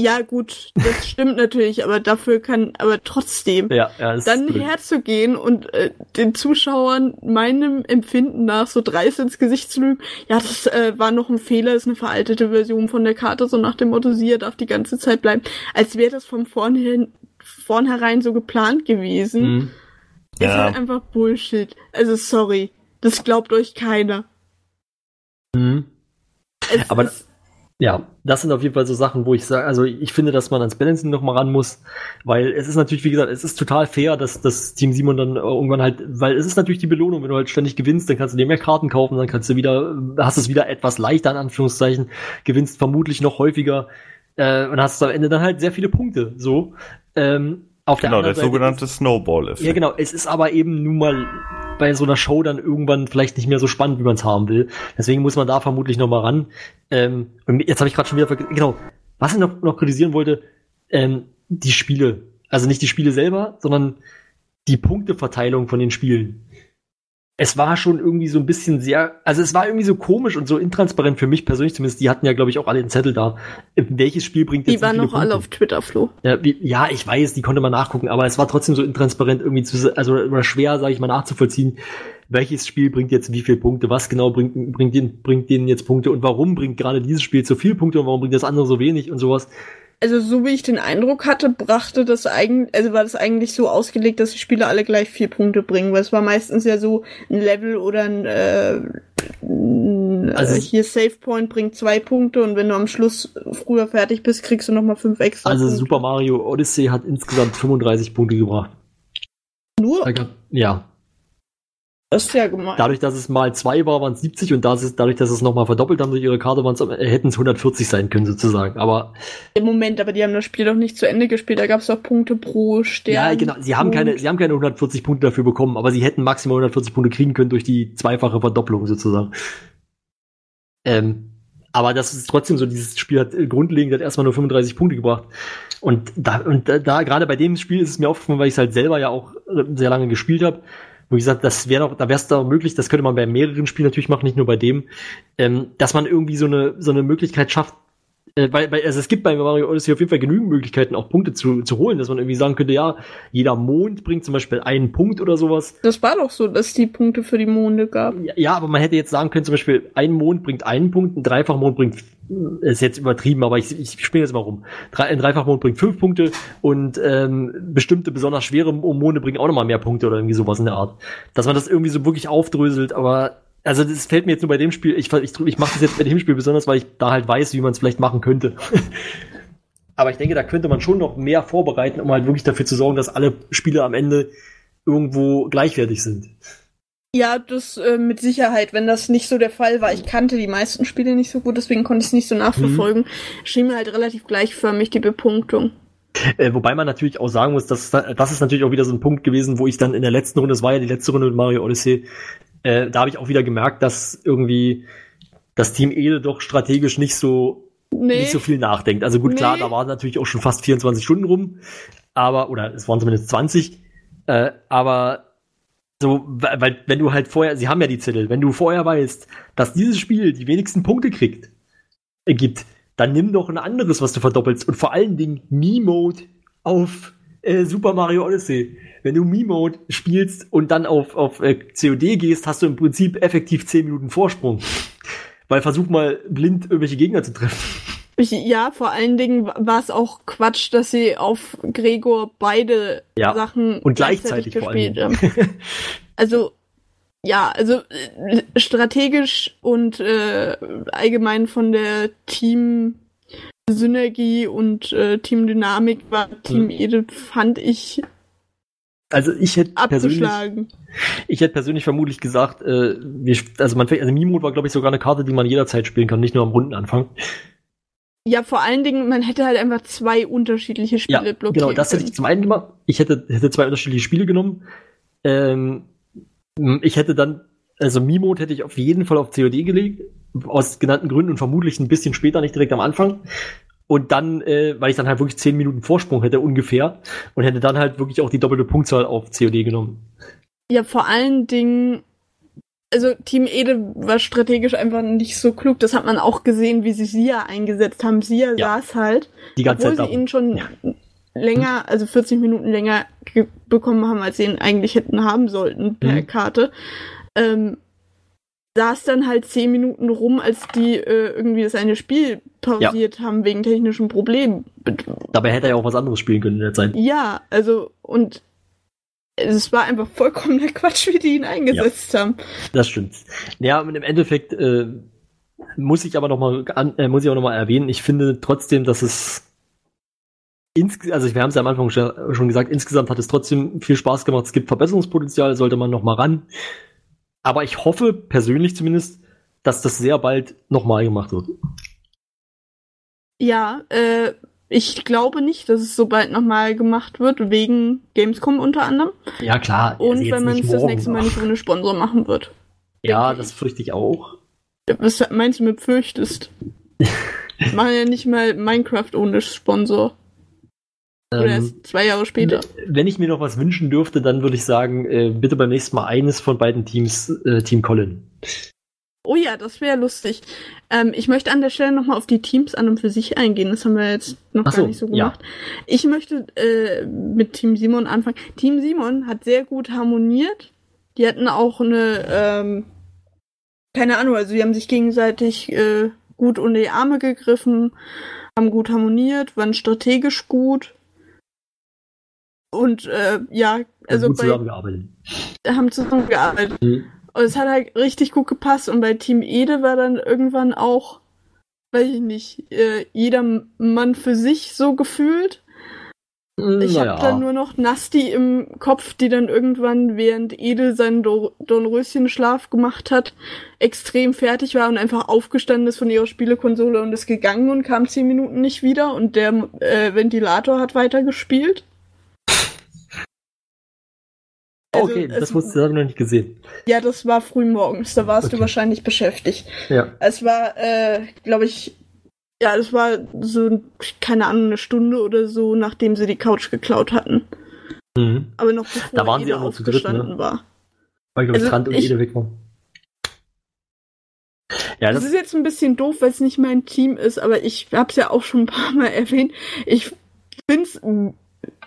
Ja, gut, das stimmt natürlich, aber dafür kann, aber trotzdem. Ja, ja, Dann ist blöd. herzugehen und äh, den Zuschauern meinem Empfinden nach so dreist ins Gesicht zu lügen, ja, das äh, war noch ein Fehler, ist eine veraltete Version von der Karte, so nach dem Motto, Sia darf die ganze Zeit bleiben, als wäre das von vornherein, vornherein so geplant gewesen. Mhm. Ist Ja. halt einfach Bullshit. Also sorry, das glaubt euch keiner. Mhm. Aber- Ja, das sind auf jeden Fall so Sachen, wo ich sage, also ich finde, dass man ans Balancing noch mal ran muss, weil es ist natürlich, wie gesagt, es ist total fair, dass das Team Simon dann irgendwann halt, weil es ist natürlich die Belohnung, wenn du halt ständig gewinnst, dann kannst du dir mehr Karten kaufen, dann kannst du wieder, hast es wieder etwas leichter in Anführungszeichen, gewinnst vermutlich noch häufiger äh, und hast am Ende dann halt sehr viele Punkte. So. Ähm, auf der Genau, der Seite sogenannte Snowball-Effekt. Ja, genau. Es ist aber eben nun mal bei so einer Show dann irgendwann vielleicht nicht mehr so spannend, wie man es haben will. Deswegen muss man da vermutlich noch mal ran. Ähm, und jetzt habe ich gerade schon wieder vergessen. Genau. Was ich noch, noch kritisieren wollte, ähm, die Spiele. Also nicht die Spiele selber, sondern die Punkteverteilung von den Spielen. Es war schon irgendwie so ein bisschen sehr, also es war irgendwie so komisch und so intransparent für mich persönlich zumindest. Die hatten ja, glaube ich, auch alle den Zettel da. Welches Spiel bringt jetzt die waren noch alle auf Twitter, Flo. Ja, wie, ja, ich weiß, die konnte man nachgucken, aber es war trotzdem so intransparent irgendwie zu, also oder schwer, sage ich mal, nachzuvollziehen, welches Spiel bringt jetzt wie viele Punkte, was genau bringt, bringt, den, bringt denen jetzt Punkte und warum bringt gerade dieses Spiel so viele Punkte und warum bringt das andere so wenig und sowas. Also so wie ich den Eindruck hatte, brachte das eigentlich, also war das eigentlich so ausgelegt, dass die Spieler alle gleich vier Punkte bringen, weil es war meistens ja so ein Level oder ein äh, ein, Also- äh, hier Save Point bringt zwei Punkte und wenn du am Schluss früher fertig bist, kriegst du nochmal fünf extra. Also Punkte. Super Mario Odyssey hat insgesamt 35 Punkte gebracht. Nur, Ja, das ist ja gemein. dadurch, dass es mal zwei war, waren es 70 und das ist, dadurch, dass es nochmal verdoppelt haben durch ihre Karte, hätten es 140 sein können sozusagen. Aber Im Moment, aber die haben das Spiel doch nicht zu Ende gespielt, da gab es doch Punkte pro Stern. ja, genau, sie haben keine, sie haben keine 140 Punkte dafür bekommen, aber sie hätten maximal 140 Punkte kriegen können durch die zweifache Verdopplung sozusagen. Ähm, aber das ist trotzdem so, dieses Spiel hat äh, grundlegend hat erstmal nur 35 Punkte gebracht. Und da, und da, da gerade bei dem Spiel ist es mir aufgefallen, weil ich es halt selber ja auch äh, sehr lange gespielt habe, wo ich gesagt, das wäre doch, da wäre es da möglich, das könnte man bei mehreren Spielen natürlich machen, nicht nur bei dem, ähm, dass man irgendwie so eine, so eine Möglichkeit schafft, äh, weil, weil, also es gibt bei Mario Odyssey auf jeden Fall genügend Möglichkeiten, auch Punkte zu, zu holen, dass man irgendwie sagen könnte, ja, jeder Mond bringt zum Beispiel einen Punkt oder sowas. Das war doch so, dass die Punkte für die Monde gab. Ja, Ja, aber man hätte jetzt sagen können, zum Beispiel, ein Mond bringt einen Punkt, ein Dreifachmond bringt, ist jetzt übertrieben, aber ich, ich spinne jetzt mal rum. Drei, ein Dreifachmond bringt fünf Punkte und ähm, bestimmte besonders schwere Monde bringen auch nochmal mehr Punkte oder irgendwie sowas in der Art. Dass man das irgendwie so wirklich aufdröselt, aber also das fällt mir jetzt nur bei dem Spiel, ich, ich, ich mache das jetzt bei dem Spiel besonders, weil ich da halt weiß, wie man es vielleicht machen könnte. [laughs] aber ich denke, da könnte man schon noch mehr vorbereiten, um halt wirklich dafür zu sorgen, dass alle Spiele am Ende irgendwo gleichwertig sind. Ja, das äh, mit Sicherheit, wenn das nicht so der Fall war. Ich kannte die meisten Spiele nicht so gut, deswegen konnte ich es nicht so nachverfolgen. Schien mir halt relativ gleichförmig die Bepunktung. Äh, wobei man natürlich auch sagen muss, dass das ist natürlich auch wieder so ein Punkt gewesen, wo ich dann in der letzten Runde, das war ja die letzte Runde mit Mario Odyssey, äh, da habe ich auch wieder gemerkt, dass irgendwie das Team Ede doch strategisch nicht so Nee, nicht so viel nachdenkt. Also gut, klar, Nee. da waren natürlich auch schon fast 24 Stunden rum, aber oder es waren zumindest 20, äh, aber so, weil, wenn du halt vorher, sie haben ja die Zettel, wenn du vorher weißt, dass dieses Spiel die wenigsten Punkte kriegt, äh, gibt, dann nimm doch ein anderes, was du verdoppelst und vor allen Dingen Me-Mode auf äh, Super Mario Odyssey. Wenn du Me-Mode spielst und dann auf, auf äh, COD gehst, hast du im Prinzip effektiv 10 Minuten Vorsprung. Weil versuch mal blind irgendwelche Gegner zu treffen. ich, ja, vor allen Dingen war es auch Quatsch, dass sie auf Gregor beide Ja, Sachen und gleichzeitig vor allen gespielt haben. [laughs] Also, ja, also äh, strategisch und äh, allgemein von der Team-Synergie und äh, Teamdynamik war Team Mhm. Ede, fand ich Also ich hätte persönlich, abgeschlagen. ich hätte persönlich vermutlich gesagt, äh, wir, also man, also Mimut war glaube ich sogar eine Karte, die man jederzeit spielen kann, nicht nur am Rundenanfang. Ja, vor allen Dingen, man hätte halt einfach zwei unterschiedliche Spiele Ja, blockiert. genau, das hätte ich zum einen gemacht. Ich hätte, hätte zwei unterschiedliche Spiele genommen. Ähm, ich hätte dann, also Mimot hätte ich auf jeden Fall auf COD gelegt, aus genannten Gründen und vermutlich ein bisschen später, nicht direkt am Anfang. Und dann, äh, weil ich dann halt wirklich zehn Minuten Vorsprung hätte ungefähr und hätte dann halt wirklich auch die doppelte Punktzahl auf COD genommen. Ja, vor allen Dingen, also Team Ede war strategisch einfach nicht so klug. Das hat man auch gesehen, wie sie Sia eingesetzt haben. Sia Ja. saß halt, Die ganze obwohl Zeit sie da. ihn schon länger, also 40 Minuten länger ge- bekommen haben, als sie ihn eigentlich hätten haben sollten per Mhm. Karte. Ähm, saß dann halt 10 Minuten rum, als die äh, irgendwie das eine Spiel pausiert haben wegen technischen Problemen. Dabei hätte er ja auch was anderes spielen können in der Zeit. Ja, also und es war einfach vollkommener Quatsch, wie die ihn eingesetzt haben. Das stimmt. Ja, und im Endeffekt äh, muss ich aber noch mal äh, muss ich auch noch mal erwähnen. Ich finde trotzdem, dass es also wir haben es ja am Anfang schon schon gesagt, insgesamt hat es trotzdem viel Spaß gemacht. Es gibt Verbesserungspotenzial, sollte man noch mal ran. Aber ich hoffe persönlich zumindest, dass das sehr bald noch mal gemacht wird. Ja, äh, ich glaube nicht, dass es so bald nochmal gemacht wird, wegen Gamescom unter anderem. Ja klar. Und also jetzt wenn man es das nächste Mal nicht ohne Sponsor machen wird. Ja, das fürchte ich auch. Was meinst du mit fürchtest? [laughs] Wir machen ja nicht mal Minecraft ohne Sponsor. Oder Ähm, erst zwei Jahre später. Wenn ich mir noch was wünschen dürfte, dann würde ich sagen, äh, bitte beim nächsten Mal eines von beiden Teams, äh, Team Colin. Oh ja, das wäre lustig. Ähm, ich möchte an der Stelle nochmal auf die Teams an und für sich eingehen. Das haben wir jetzt noch so, gar nicht so ja. gemacht. Ich möchte äh, mit Team Simon anfangen. Team Simon hat sehr gut harmoniert. Die hatten auch eine, ähm, keine Ahnung, also die haben sich gegenseitig äh, gut unter die Arme gegriffen, haben gut harmoniert, waren strategisch gut. Und äh, ja, also bei, zusammengearbeitet. haben zusammengearbeitet. Mhm. Und es hat halt richtig gut gepasst. Und bei Team Ede war dann irgendwann auch, weiß ich nicht, äh, jeder Mann für sich so gefühlt. Ich Naja. habe dann nur noch Nasti im Kopf, die dann irgendwann, während Ede seinen Do Dornröschenschlaf gemacht hat, extrem fertig war und einfach aufgestanden ist von ihrer Spielekonsole und ist gegangen und kam zehn Minuten nicht wieder und der äh, Ventilator hat weitergespielt. Also, okay, es- das musst du noch nicht gesehen. Ja, das war früh morgens, da warst du Okay. wahrscheinlich beschäftigt. Ja. Es war, äh, glaube ich, ja, es war so, keine Ahnung, eine Stunde oder so, nachdem sie die Couch geklaut hatten. Mhm. Aber noch bevor Da waren sie auch noch zu dritt, ne? war. Weil ich glaube, Also, Strand und Ede weg waren. Ja, Das das, ist jetzt ein bisschen doof, weil es nicht mein Team ist, aber ich hab's ja auch schon ein paar Mal [laughs] erwähnt. Ich find's mm,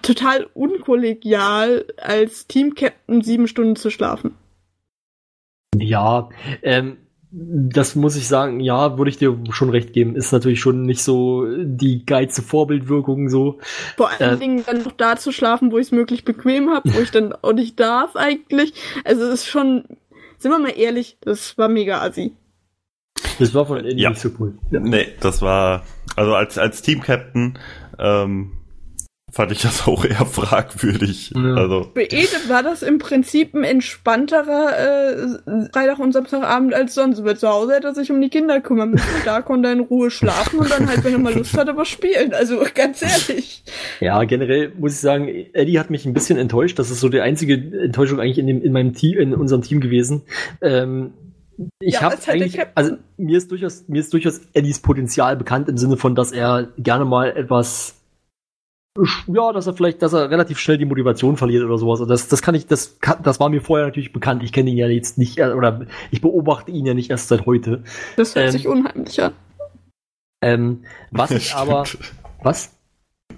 total unkollegial, als Team-Captain sieben Stunden zu schlafen. ja, ähm, das muss ich sagen, ja, würde ich dir schon recht geben. Ist natürlich schon nicht so die geilste Vorbildwirkung so. Vor allen Äh. Dingen dann noch da zu schlafen, wo ich es möglich bequem habe, wo ich dann [laughs] auch nicht darf eigentlich. Also es ist schon, sind wir mal ehrlich, das war mega assi. Das war von Eddie Ja. nicht so cool. Nee, das war, also als, als Team-Captain, ähm, fand ich das auch eher fragwürdig. Ja. Also, Für Edith war das im Prinzip ein entspannterer äh, Freitag und Samstagabend als sonst. Weil zu Hause hätte er sich um die Kinder kümmern müssen. Da konnte er in Ruhe schlafen und dann halt, wenn er mal Lust hatte, was spielen. Also ganz ehrlich. Ja, generell muss ich sagen, Eddie hat mich ein bisschen enttäuscht. Das ist so die einzige Enttäuschung eigentlich in, dem, in meinem Team, in unserem Team gewesen. Ähm, ich Ja, habe eigentlich, also mir ist durchaus, mir ist durchaus Eddies Potenzial bekannt im Sinne von, dass er gerne mal etwas, ja, dass er vielleicht, dass er relativ schnell die Motivation verliert oder sowas. Das, das kann ich, das, kann, das war mir vorher natürlich bekannt. Ich kenne ihn ja jetzt nicht, äh, oder ich beobachte ihn ja nicht erst seit heute. Das hört Ähm. sich unheimlich an. Ähm, was ich [laughs] aber, was? [laughs]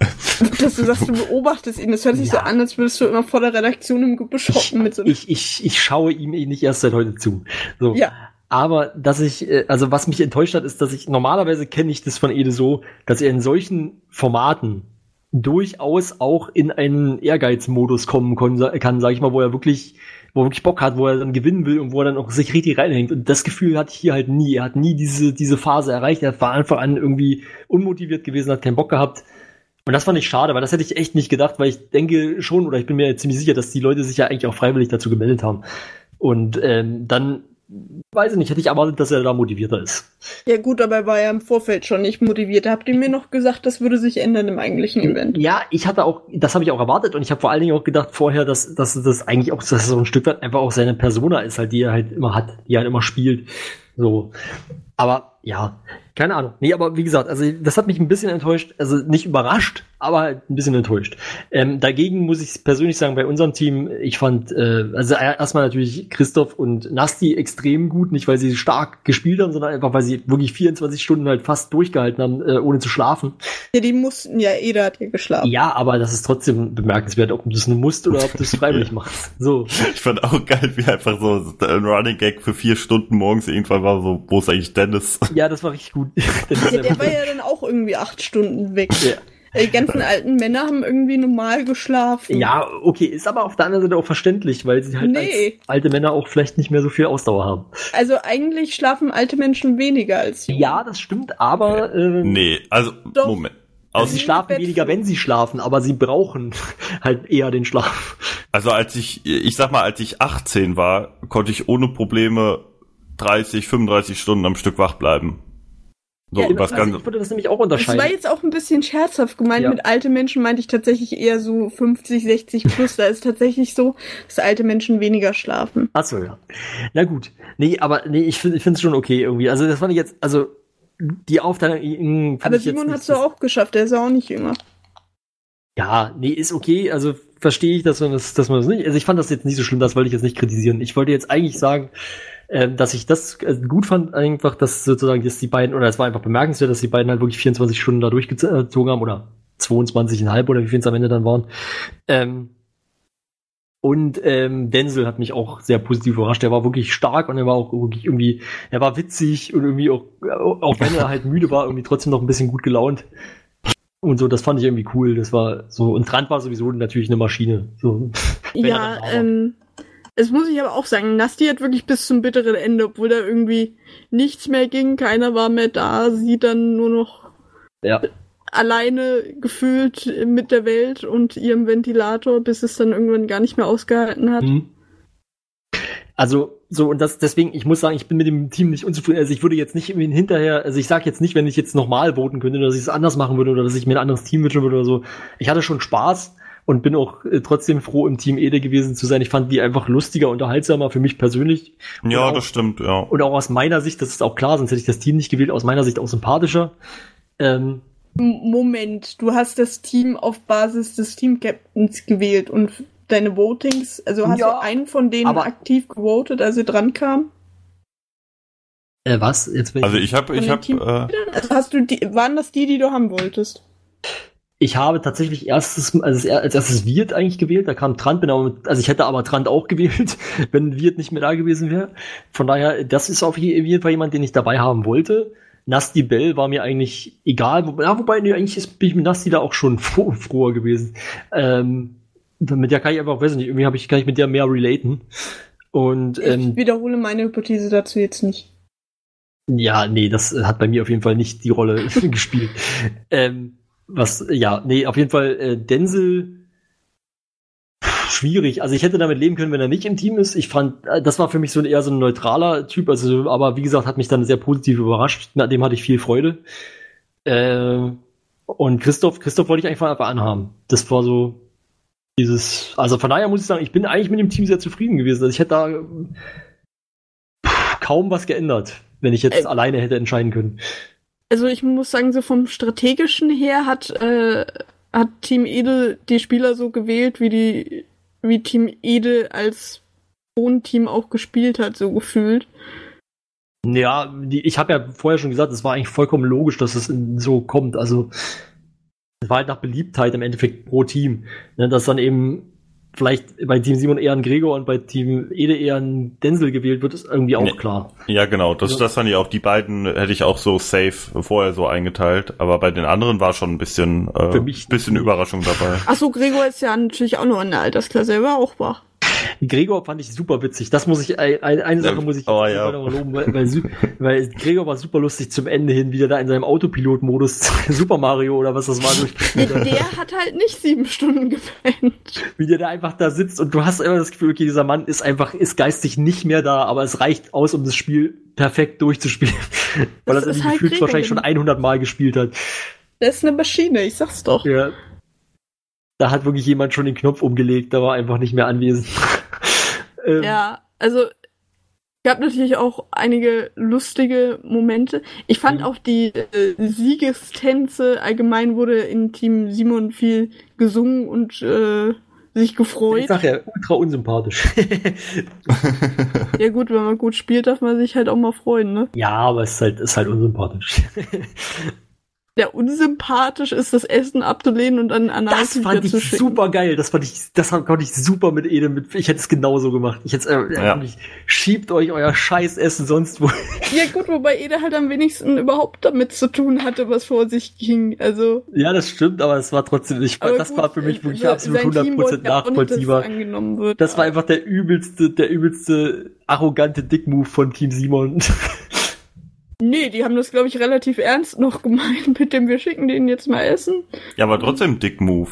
Dass du sagst, du beobachtest ihn. Das hört sich so Ja. an, als würdest du immer vor der Redaktion im Gebüsch hocken mit so einem. Ich, ich, ich schaue ihm eh nicht erst seit heute zu. So. Ja. Aber dass ich, äh, also was mich enttäuscht hat, ist, dass ich normalerweise kenne ich das von Ede so, dass er in solchen Formaten durchaus auch in einen Ehrgeizmodus kommen kann, sag ich mal, wo er wirklich, wo er wirklich Bock hat, wo er dann gewinnen will und wo er dann auch sich richtig reinhängt. Und das Gefühl hatte ich hier halt nie. Er hat nie diese, diese Phase erreicht. Er war Anfang an irgendwie unmotiviert gewesen, hat keinen Bock gehabt. Und das fand ich schade, weil das hätte ich echt nicht gedacht, weil ich denke schon, oder ich bin mir ziemlich sicher, dass die Leute sich ja eigentlich auch freiwillig dazu gemeldet haben. Und ähm, dann, weiß ich nicht, hätte ich erwartet, dass er da motivierter ist. Ja gut, aber er war ja im Vorfeld schon nicht motiviert. Habt ihr mir noch gesagt, das würde sich ändern im eigentlichen Event? Ja, ich hatte auch, das habe ich auch erwartet und ich habe vor allen Dingen auch gedacht vorher, dass, dass das eigentlich auch, dass das so ein Stück weit einfach auch seine Persona ist, halt, die er halt immer hat, die er halt immer spielt. So. Aber ja, keine Ahnung. Nee, aber wie gesagt, also das hat mich ein bisschen enttäuscht, also nicht überrascht, aber halt ein bisschen enttäuscht. Ähm, dagegen muss ich persönlich sagen, bei unserem Team, ich fand, äh, also erstmal natürlich Christoph und Nasti extrem gut, nicht weil sie stark gespielt haben, sondern einfach, weil sie wirklich 24 Stunden halt fast durchgehalten haben, äh, ohne zu schlafen. Ja, die mussten ja, jeder hat ja geschlafen. Ja, aber das ist trotzdem bemerkenswert, ob du das nur musst oder ob du es [laughs] freiwillig machst. So. Ich fand auch geil, wie einfach so ein Running Gag für vier Stunden morgens irgendwann war, so, wo ist eigentlich Dennis? Ja, das war richtig gut. Ja, der war ja dann auch irgendwie acht Stunden weg. Ja. Die ganzen alten Männer haben irgendwie normal geschlafen. Ja, okay, ist aber auf der anderen Seite auch verständlich, weil sie halt Nee. als alte Männer auch vielleicht nicht mehr so viel Ausdauer haben. Also eigentlich schlafen alte Menschen weniger als junge. Ja, das stimmt, aber äh, Nee, also, Doch. Moment. also sie schlafen Bett- weniger, wenn sie schlafen, aber sie brauchen [laughs] halt eher den Schlaf. also als ich, ich sag mal, als ich 18 war, konnte ich ohne Probleme 30, 35 Stunden am Stück wach bleiben. So, Ja, übers Also ich würde das nämlich auch Das unterscheiden. war jetzt auch ein bisschen scherzhaft gemeint. Ja. Mit alte Menschen meinte ich tatsächlich eher so 50, 60 plus. Da ist tatsächlich so, dass alte Menschen weniger schlafen. Ach so, ja. Na gut. Nee, aber nee, ich finde ich finde es schon okay irgendwie. Also das fand ich jetzt, also die Aufteilung mh, fand Aber Simon hat es doch auch geschafft. Der ist auch nicht jünger. Ja, nee, ist okay. Also verstehe ich, dass man das, dass man das nicht. Also ich fand das jetzt nicht so schlimm, das wollte ich jetzt nicht kritisieren. Ich wollte jetzt eigentlich sagen, ähm, dass ich das äh, gut fand, einfach, dass sozusagen, dass die beiden, oder es war einfach bemerkenswert, dass die beiden halt wirklich 24 Stunden da durchgezogen haben, oder 22,5 oder wie viel es am Ende dann waren. Ähm, und ähm, Denzel hat mich auch sehr positiv überrascht. Er war wirklich stark und er war auch wirklich irgendwie, er war witzig und irgendwie auch, auch wenn er halt müde war, irgendwie trotzdem noch ein bisschen gut gelaunt. Und so, das fand ich irgendwie cool. Das war so, und Trant war sowieso natürlich eine Maschine. So. [laughs] Ja, ähm, es muss ich aber auch sagen, Nasti hat wirklich bis zum bitteren Ende, obwohl da irgendwie nichts mehr ging, keiner war mehr da, sie dann nur noch Ja. alleine gefühlt mit der Welt und ihrem Ventilator, bis es dann irgendwann gar nicht mehr ausgehalten hat. Mhm. Also, so, und das, deswegen, ich muss sagen, ich bin mit dem Team nicht unzufrieden. Also, ich würde jetzt nicht hinterher, also, ich sage jetzt nicht, wenn ich jetzt nochmal voten könnte, dass ich es anders machen würde oder dass ich mir ein anderes Team wünschen würde oder so. Ich hatte schon Spaß und bin auch äh, trotzdem froh, im Team Ede gewesen zu sein. Ich fand die einfach lustiger, unterhaltsamer für mich persönlich. ja, auch- das stimmt, ja. Und auch aus meiner Sicht, das ist auch klar, sonst hätte ich das Team nicht gewählt, aus meiner Sicht auch sympathischer. Ähm, Moment, du hast das Team auf Basis des Team-Captains gewählt und deine Votings, also hast Ja, du einen von denen aber- aktiv gewotet, als sie dran kam? äh, was? Jetzt bin Also ich habe, ich habe, äh, Also hast du die, waren das die, die du haben wolltest? Ich habe tatsächlich erstes, also als erstes Wirt eigentlich gewählt, da kam Trant, bin aber mit, also ich hätte aber Trant auch [laughs] gewählt, wenn Wirt nicht mehr da gewesen wäre. Von daher, das ist auf je- jeden Fall jemand, den ich dabei haben wollte. Nasti Bell war mir eigentlich egal, wo, ja, wobei, nee, eigentlich ist, bin ich mit Nasti da auch schon [laughs] froh, froher gewesen. Ähm, mit der kann ich einfach, weiß ich nicht, irgendwie habe ich, kann ich mit der mehr relaten. Und Ich ähm, wiederhole meine Hypothese dazu jetzt nicht. ja, nee, das hat bei mir auf jeden Fall nicht die Rolle [laughs] gespielt. Ähm, was, ja, nee, auf jeden Fall äh, Denzel schwierig. Also ich hätte damit leben können, wenn er nicht im Team ist. Ich fand, äh, das war für mich so ein, eher so ein neutraler Typ. Also, aber wie gesagt, hat mich dann sehr positiv überrascht. Nach dem hatte ich viel Freude. Äh, und Christoph, Christoph wollte ich einfach einfach anhaben. Das war so dieses, also von daher muss ich sagen, ich bin eigentlich mit dem Team sehr zufrieden gewesen. Also ich hätte da pff, kaum was geändert, wenn ich jetzt Äh, alleine hätte entscheiden können. Also ich muss sagen, so vom strategischen her hat, äh, hat Team Ede die Spieler so gewählt, wie die, wie Team Ede als Wohnteam auch gespielt hat, so gefühlt. Ja, die, ich habe ja vorher schon gesagt, es war eigentlich vollkommen logisch, dass es so kommt. Also es war halt nach Beliebtheit im Endeffekt pro Team. Ne, dass dann eben vielleicht bei Team Simon eher ein Gregor und bei Team Ede eher ein Denzel gewählt wird, ist irgendwie auch Nee. klar. ja genau, das, das fand ich auch, die beiden hätte ich auch so safe vorher so eingeteilt, aber bei den anderen war schon ein bisschen, äh, Für mich- bisschen Überraschung dabei. Ach so, Gregor ist ja natürlich auch noch in der Altersklasse, er war auch wach. Gregor fand ich super witzig. Das muss ich, ein, eine Sache muss ich oh, ja. noch loben, weil, weil, weil, Gregor war super lustig zum Ende hin, wie der da in seinem Autopilot-Modus [laughs] Super Mario oder was das war durchgespielt hat. Der hat halt nicht sieben Stunden gepennt. Wie der da einfach da sitzt und du hast immer das Gefühl, okay, dieser Mann ist einfach, ist geistig nicht mehr da, aber es reicht aus, um das Spiel perfekt durchzuspielen. [laughs] weil er das halt gefühlt wahrscheinlich schon 100 Mal gespielt hat. Das ist eine Maschine, ich sag's doch. Ja, da hat wirklich jemand schon den Knopf umgelegt, da war einfach nicht mehr anwesend. Ähm, ja, also gab natürlich auch einige lustige Momente. Ich fand mhm. auch die äh, Siegestänze allgemein wurde in Team Simon viel gesungen und äh, sich gefreut. Ich sag ja, ultra unsympathisch. [laughs] [laughs] ja gut, wenn man gut spielt, darf man sich halt auch mal freuen, ne? Ja, aber es ist halt, ist halt unsympathisch [laughs] der unsympathisch ist, das Essen abzulehnen und dann an Das fand ich super geil. Das fand ich, das konnte ich super mit Ede mit. Ich hätte es genauso gemacht. Ich hätte äh, ja. ich, schiebt euch euer scheiß Essen sonst wo. Ja gut, wobei Ede halt am wenigsten überhaupt damit zu tun hatte, was vor sich ging. Also. Ja, das stimmt, aber es war trotzdem nicht. Das gut, war für mich wirklich absolut 100% nachvollziehbar. Wird, das war einfach der übelste, der übelste arrogante Dickmove von Team Simon. Nee, die haben das, glaube ich, relativ ernst noch gemeint, mit dem wir schicken den jetzt mal essen. Ja, aber trotzdem Dick Move.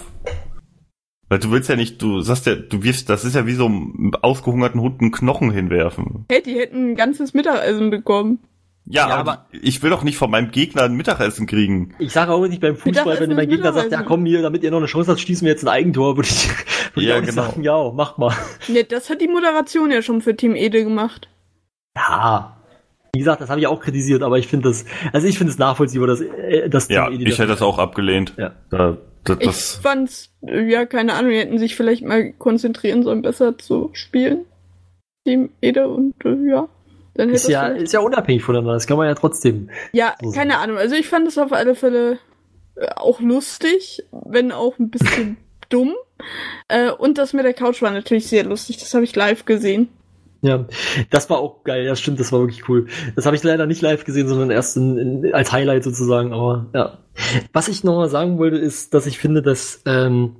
Weil du willst ja nicht, du sagst ja, du wirfst, das ist ja wie so einem ausgehungerten Hund einen Knochen hinwerfen. Hey, die hätten ein ganzes Mittagessen bekommen. Ja, ja aber, aber, ich will doch nicht von meinem Gegner ein Mittagessen kriegen. Ich sage auch nicht beim Fußball, wenn mein Gegner sagt, ja komm hier, damit ihr noch eine Chance habt, schießen wir jetzt ein Eigentor, würde ich, würd ja, ich genau. sagen, ja, mach mal. Ne, das hat die Moderation ja schon für Team Ede gemacht. Ja, wie gesagt, das habe ich auch kritisiert, aber ich finde das, also ich finde es nachvollziehbar, dass äh, das Ja, ich hätte das auch abgelehnt. Ja. Da, das, ich fand's, ja, keine Ahnung, die hätten sich vielleicht mal konzentrieren sollen, besser zu spielen. Team Ede und äh, ja. Dann ist ja, ist ja unabhängig voneinander, das kann man ja trotzdem. Ja, so keine Ahnung. Also ich fand es auf alle Fälle äh, auch lustig, wenn auch ein bisschen [laughs] dumm. Äh, und das mit der Couch war natürlich sehr lustig, das habe ich live gesehen. Ja, das war auch geil, ja stimmt, das war wirklich cool. Das habe ich leider nicht live gesehen, sondern erst in, in, als Highlight sozusagen, aber ja. Was ich nochmal sagen wollte, ist, dass ich finde, dass ähm,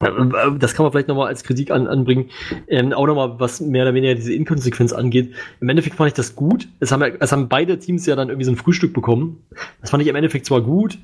das kann man vielleicht nochmal als Kritik an, anbringen. Ähm, auch nochmal, was mehr oder weniger diese Inkonsequenz angeht. Im Endeffekt fand ich das gut. Es haben, es haben beide Teams ja dann irgendwie so ein Frühstück bekommen. Das fand ich im Endeffekt zwar gut,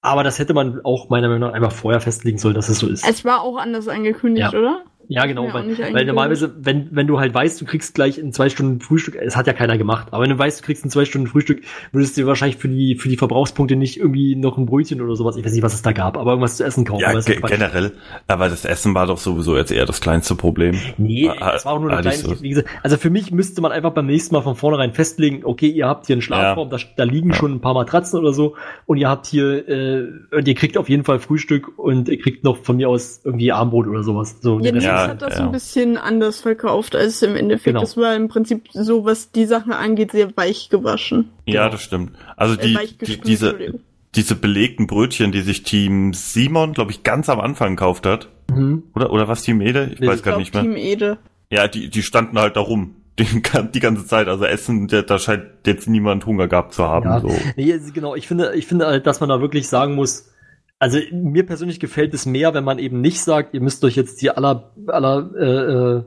aber das hätte man auch meiner Meinung nach einfach vorher festlegen sollen, dass es so ist. Es war auch anders angekündigt, ja. oder? Ja, genau, weil, weil normalerweise, wenn, wenn du halt weißt, du kriegst gleich in zwei Stunden Frühstück, es hat ja keiner gemacht, aber wenn du weißt, du kriegst in zwei Stunden Frühstück, würdest du dir wahrscheinlich für die, für die Verbrauchspunkte nicht irgendwie noch ein Brötchen oder sowas, ich weiß nicht, was es da gab, aber irgendwas zu essen kaufen. Ja, ge generell, aber das Essen war doch sowieso jetzt eher das kleinste Problem. Nee, ah, es war auch nur eine kleine, so. wie gesagt, also für mich müsste man einfach beim nächsten Mal von vornherein festlegen, okay, ihr habt hier einen Schlafraum, ja. da, da liegen ja. schon ein paar Matratzen oder so und ihr habt hier, äh, und ihr kriegt auf jeden Fall Frühstück und ihr kriegt noch von mir aus irgendwie Armbrot oder sowas. So, ja, ja, hat das ja. ein bisschen anders verkauft als im Endeffekt. Genau. Das war im Prinzip so, was die Sachen angeht, sehr weich gewaschen. Ja, genau. das stimmt. Also äh, die, äh, die diese, diese belegten Brötchen, die sich Team Simon, glaube ich, ganz am Anfang gekauft hat. Mhm. Oder, oder was Team Ede? Ich nee, weiß gar nicht mehr. Team Ede. Ja, die, die standen halt da rum. [laughs] Die, die ganze Zeit, also Essen, da scheint jetzt niemand Hunger gehabt zu haben. Ja. So. Nee, genau, ich finde, ich finde halt, dass man da wirklich sagen muss, also mir persönlich gefällt es mehr, wenn man eben nicht sagt, ihr müsst euch jetzt die aller, aller, äh, äh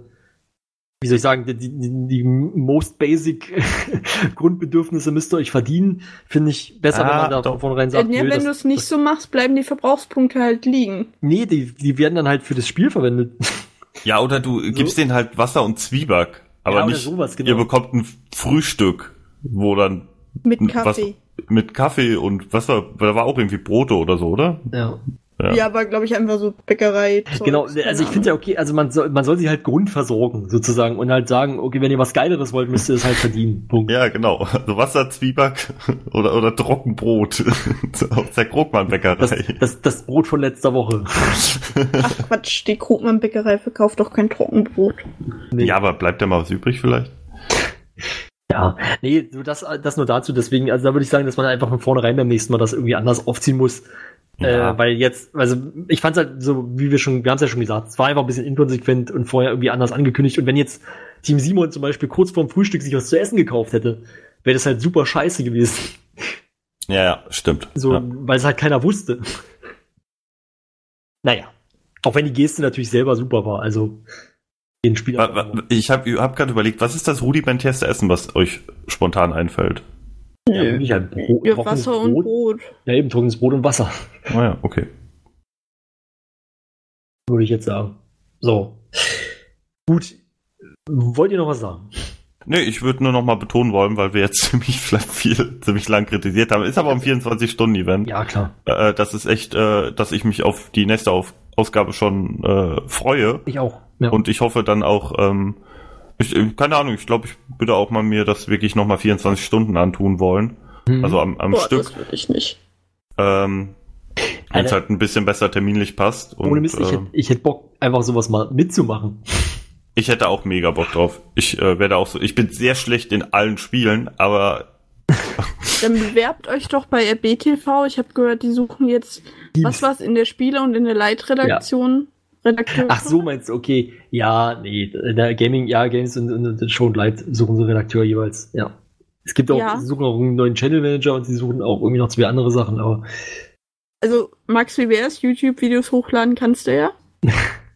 wie soll ich sagen, die, die, die most basic [laughs] Grundbedürfnisse müsst ihr euch verdienen, finde ich besser, ah, wenn man da von vornherein sagt. Ja, wenn du es nicht so machst, bleiben die Verbrauchspunkte halt liegen. Nee, die, die werden dann halt für das Spiel verwendet. [laughs] Ja, oder du so? gibst denen halt Wasser und Zwieback, aber ja, nicht, sowas, genau. ihr bekommt ein Frühstück, wo dann mit Kaffee. Was, mit Kaffee und Wasser, da war auch irgendwie Brote oder so, oder? Ja. Ja, ja aber glaube ich einfach so Bäckerei. Genau, also ich finde ja okay, also man soll, man soll sie halt grundversorgen sozusagen und halt sagen, okay, wenn ihr was Geileres wollt, müsst ihr es halt verdienen. Punkt. Ja, genau. Also Wasser, Zwieback [laughs] oder, oder Trockenbrot [laughs] aus der Krogmann-Bäckerei. Das, das, das, Brot von letzter Woche. Ach Quatsch, die Krogmann-Bäckerei verkauft doch kein Trockenbrot. Nee. Ja, aber bleibt ja mal was übrig vielleicht? Ja, nee, das, das nur dazu. Deswegen, also da würde ich sagen, dass man einfach von vornherein beim nächsten Mal das irgendwie anders aufziehen muss. Ja. Äh, weil jetzt, also ich fand es halt so, wie wir schon, wir haben es ja schon gesagt, es war einfach ein bisschen inkonsequent und vorher irgendwie anders angekündigt. Und wenn jetzt Team Simon zum Beispiel kurz vorm Frühstück sich was zu essen gekauft hätte, wäre das halt super scheiße gewesen. Ja, ja, stimmt. So, ja. weil es halt keiner wusste. naja. Auch wenn die Geste natürlich selber super war, also jeden Spieler. Wa- wa- Ich habe hab gerade überlegt, was ist das rudimentärste Essen, was euch spontan einfällt? ja, halt Brot, Ja, Wasser und Brot. Brot. Ja, eben trockenes Brot und Wasser, Ah ja, okay. würde ich jetzt sagen. So. Gut. Wollt ihr noch was sagen? Nee, ich würde nur noch mal betonen wollen, weil wir jetzt [laughs] ziemlich viel, ziemlich lang kritisiert haben. Ist aber ein 24-Stunden-Event. Ja, klar. Äh, das ist echt, äh, dass ich mich auf die nächste auf Ausgabe schon äh, freue. Ich auch. Ja. Und ich hoffe dann auch, ähm, ich, äh, keine Ahnung, ich glaube, ich würde auch mal mir das wirklich noch mal 24 Stunden antun wollen. Mhm. Also am, am Boah, Stück. das würde ich nicht. Ähm, wenn es halt ein bisschen besser terminlich passt. Und, Ohne Mist, ich äh, hätte ich hätt Bock, einfach sowas mal mitzumachen. Ich hätte auch mega Bock drauf. Ich äh, werde auch so, ich bin sehr schlecht in allen Spielen, aber [laughs] Dann bewerbt euch doch bei RBTV. Ich habe gehört, die suchen jetzt, was war's, in der Spiele- und in der Leitredaktion. Redakteur. Ach so, meinst du, okay. Ja, nee, in der Gaming, ja, Games und, und, und Show und Light suchen so Redakteur jeweils, ja. Es gibt auch, Ja. sie suchen auch einen neuen Channel Manager und sie suchen auch irgendwie noch zwei andere Sachen, aber Also, Max, wie wär's? YouTube-Videos hochladen kannst du ja. [laughs]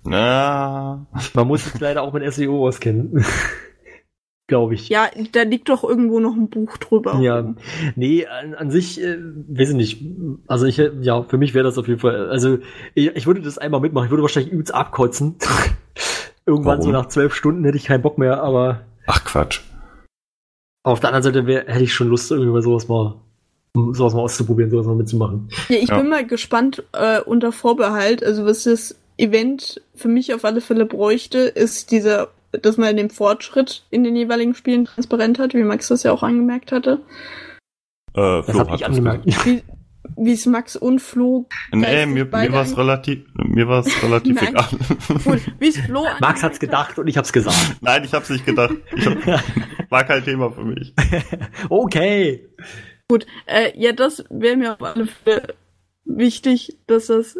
na, man muss sich leider auch mit SEO auskennen. [laughs] Glaube ich. Ja, da liegt doch irgendwo noch ein Buch drüber. Ja, nee, an, an sich, äh, weiß ich nicht. Also ich, äh, ja, für mich wäre das auf jeden Fall, also ich, ich würde das einmal mitmachen. Ich würde wahrscheinlich übelst abkotzen. [laughs] Irgendwann so Warum? nach zwölf Stunden hätte ich keinen Bock mehr, aber ach Quatsch. auf der anderen Seite wär, hätte ich schon Lust, irgendwie mal sowas mal, sowas mal auszuprobieren, sowas mal mitzumachen. Ja, ich Ja. bin mal gespannt äh, unter Vorbehalt. Also was das Event für mich auf alle Fälle bräuchte, ist dieser, dass man den Fortschritt in den jeweiligen Spielen transparent hat, wie Max das ja auch angemerkt hatte. Äh, Das habe ich angemerkt. [laughs] Wie wie es Max und Flo. Nee, mir, mir war es [laughs] relativ, mir war es relativ egal. Gut, wie es Flo [laughs] Max angemerkt hat's gedacht und ich hab's gesagt. Nein, ich hab's nicht gedacht. Ich hab, war kein Thema für mich. okay. Gut, äh, ja, das wäre mir auf alle Fälle wichtig, dass das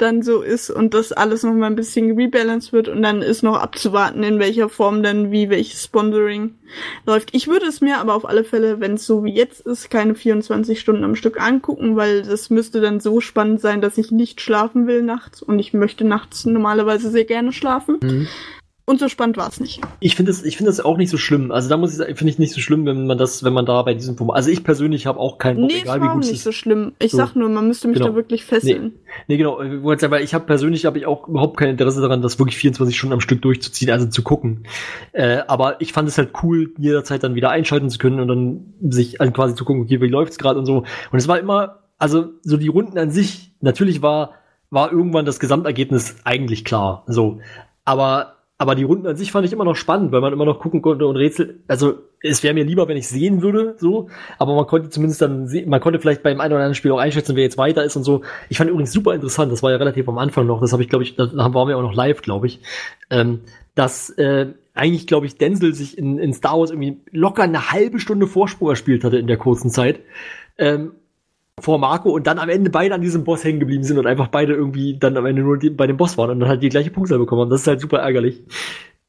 dann so ist und dass alles noch mal ein bisschen rebalanced wird und dann ist noch abzuwarten, in welcher Form dann wie welches Sponsoring läuft. Ich würde es mir aber auf alle Fälle, wenn es so wie jetzt ist, keine 24 Stunden am Stück angucken, weil das müsste dann so spannend sein, dass ich nicht schlafen will nachts und ich möchte nachts normalerweise sehr gerne schlafen. Mhm. Und so spannend war es nicht. Ich finde das, ich finde auch nicht so schlimm. Also da muss ich sagen, finde ich nicht so schlimm, wenn man das, wenn man da bei diesem Format. Also ich persönlich habe auch keinen Bock, Nee, es egal wie gut es nicht ist. so schlimm. Ich So. sag nur, man müsste mich Genau. da wirklich fesseln. Nee, genau, ich wollte sagen, weil ich habe persönlich habe ich auch überhaupt kein Interesse daran, das wirklich 24 Stunden am Stück durchzuziehen, also zu gucken. Äh, aber ich fand es halt cool, jederzeit dann wieder einschalten zu können und dann sich also quasi zu gucken, okay, wie läuft's gerade und so. Und es war immer, also so die Runden an sich, natürlich war war irgendwann das Gesamtergebnis eigentlich klar, so. Aber aber die Runden an sich fand ich immer noch spannend, weil man immer noch gucken konnte und Rätsel. Also es wäre mir lieber, wenn ich sehen würde, so. Aber man konnte zumindest dann, se- man konnte vielleicht beim einen oder anderen Spiel auch einschätzen, wer jetzt weiter ist und so. Ich fand übrigens super interessant. Das war ja relativ am Anfang noch. Das habe ich, glaube ich, da waren wir auch noch live, glaube ich. Ähm, dass äh, eigentlich, glaube ich, Denzel sich in, in Star Wars irgendwie locker eine halbe Stunde Vorsprung erspielt hatte in der kurzen Zeit. Ähm, vor Marco und dann am Ende beide an diesem Boss hängen geblieben sind und einfach beide irgendwie dann am Ende nur die, bei dem Boss waren und dann halt die gleiche Punktzahl bekommen haben. Das ist halt super ärgerlich.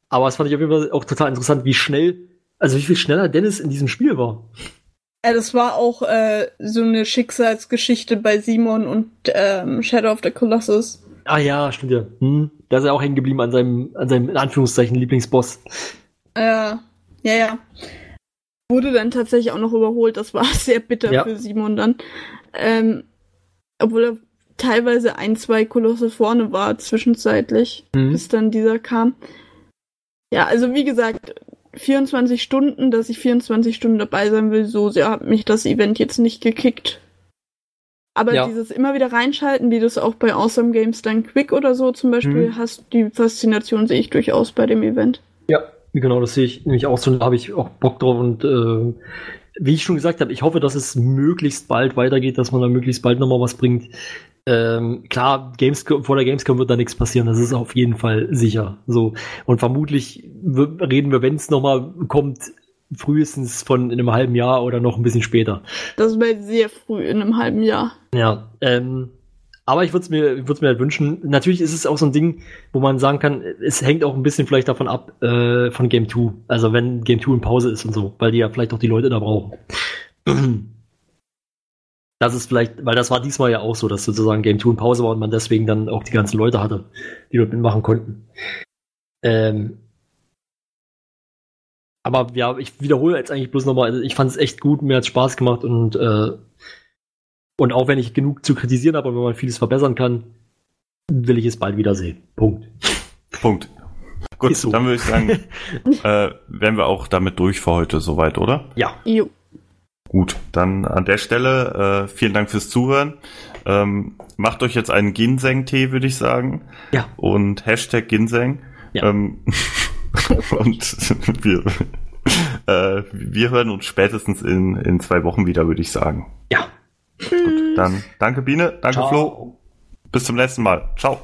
Aber es fand ich auf jeden Fall auch total interessant, wie schnell, also wie viel schneller Dennis in diesem Spiel war. Ja, das war auch äh, so eine Schicksalsgeschichte bei Simon und ähm, Shadow of the Colossus. Ah ja, stimmt ja. Hm. Da ist er auch hängen geblieben an seinem, an seinem, in Anführungszeichen, Lieblingsboss. Äh, ja, ja. Wurde dann tatsächlich auch noch überholt. Das war [laughs] sehr bitter Ja. für Simon dann. Ähm, obwohl er teilweise ein, zwei Kolosse vorne war, zwischenzeitlich, Mhm. bis dann dieser kam. Ja, also wie gesagt, 24 Stunden, dass ich 24 Stunden dabei sein will, so sehr hat mich das Event jetzt nicht gekickt. Aber Ja. dieses immer wieder reinschalten, wie du es auch bei Awesome Games Done Quick oder so zum Beispiel Mhm. hast, die Faszination sehe ich durchaus bei dem Event. Ja, genau, das sehe ich nämlich auch so, da habe ich auch Bock drauf und äh, wie ich schon gesagt habe, ich hoffe, dass es möglichst bald weitergeht, dass man da möglichst bald nochmal was bringt. Ähm, klar, Gamescom, vor der Gamescom wird da nichts passieren, das ist auf jeden Fall sicher. So. Und vermutlich reden wir, wenn es nochmal kommt, frühestens von in einem halben Jahr oder noch ein bisschen später. Das wäre sehr früh in einem halben Jahr. Ja, ähm, aber ich würde es mir, würd's mir halt wünschen. Natürlich ist es auch so ein Ding, wo man sagen kann, es hängt auch ein bisschen vielleicht davon ab, äh, von Game 2. Also wenn Game 2 in Pause ist und so, weil die ja vielleicht auch die Leute da brauchen. [clears throat] Das ist vielleicht, weil das war diesmal ja auch so, dass sozusagen Game 2 in Pause war und man deswegen dann auch die ganzen Leute hatte, die dort mitmachen konnten. Ähm, aber ja, ich wiederhole jetzt eigentlich bloß nochmal, also ich fand es echt gut, mir hat Spaß gemacht und, äh, und auch wenn ich genug zu kritisieren habe und wenn man vieles verbessern kann, will ich es bald wieder sehen. Punkt. Punkt. Gut, so. dann würde ich sagen, [laughs] äh, wären wir auch damit durch für heute soweit, oder? Ja, Jo. Gut, dann an der Stelle äh, vielen Dank fürs Zuhören. Ähm, macht euch jetzt einen Ginseng-Tee, würde ich sagen. Ja. Und Hashtag Ginseng. Ja. Ähm, [laughs] und [laughs] wir, äh, wir hören uns spätestens in, in zwei Wochen wieder, würde ich sagen. ja. Gut, dann danke Biene, danke Ciao. Flo. Bis zum nächsten Mal. Ciao.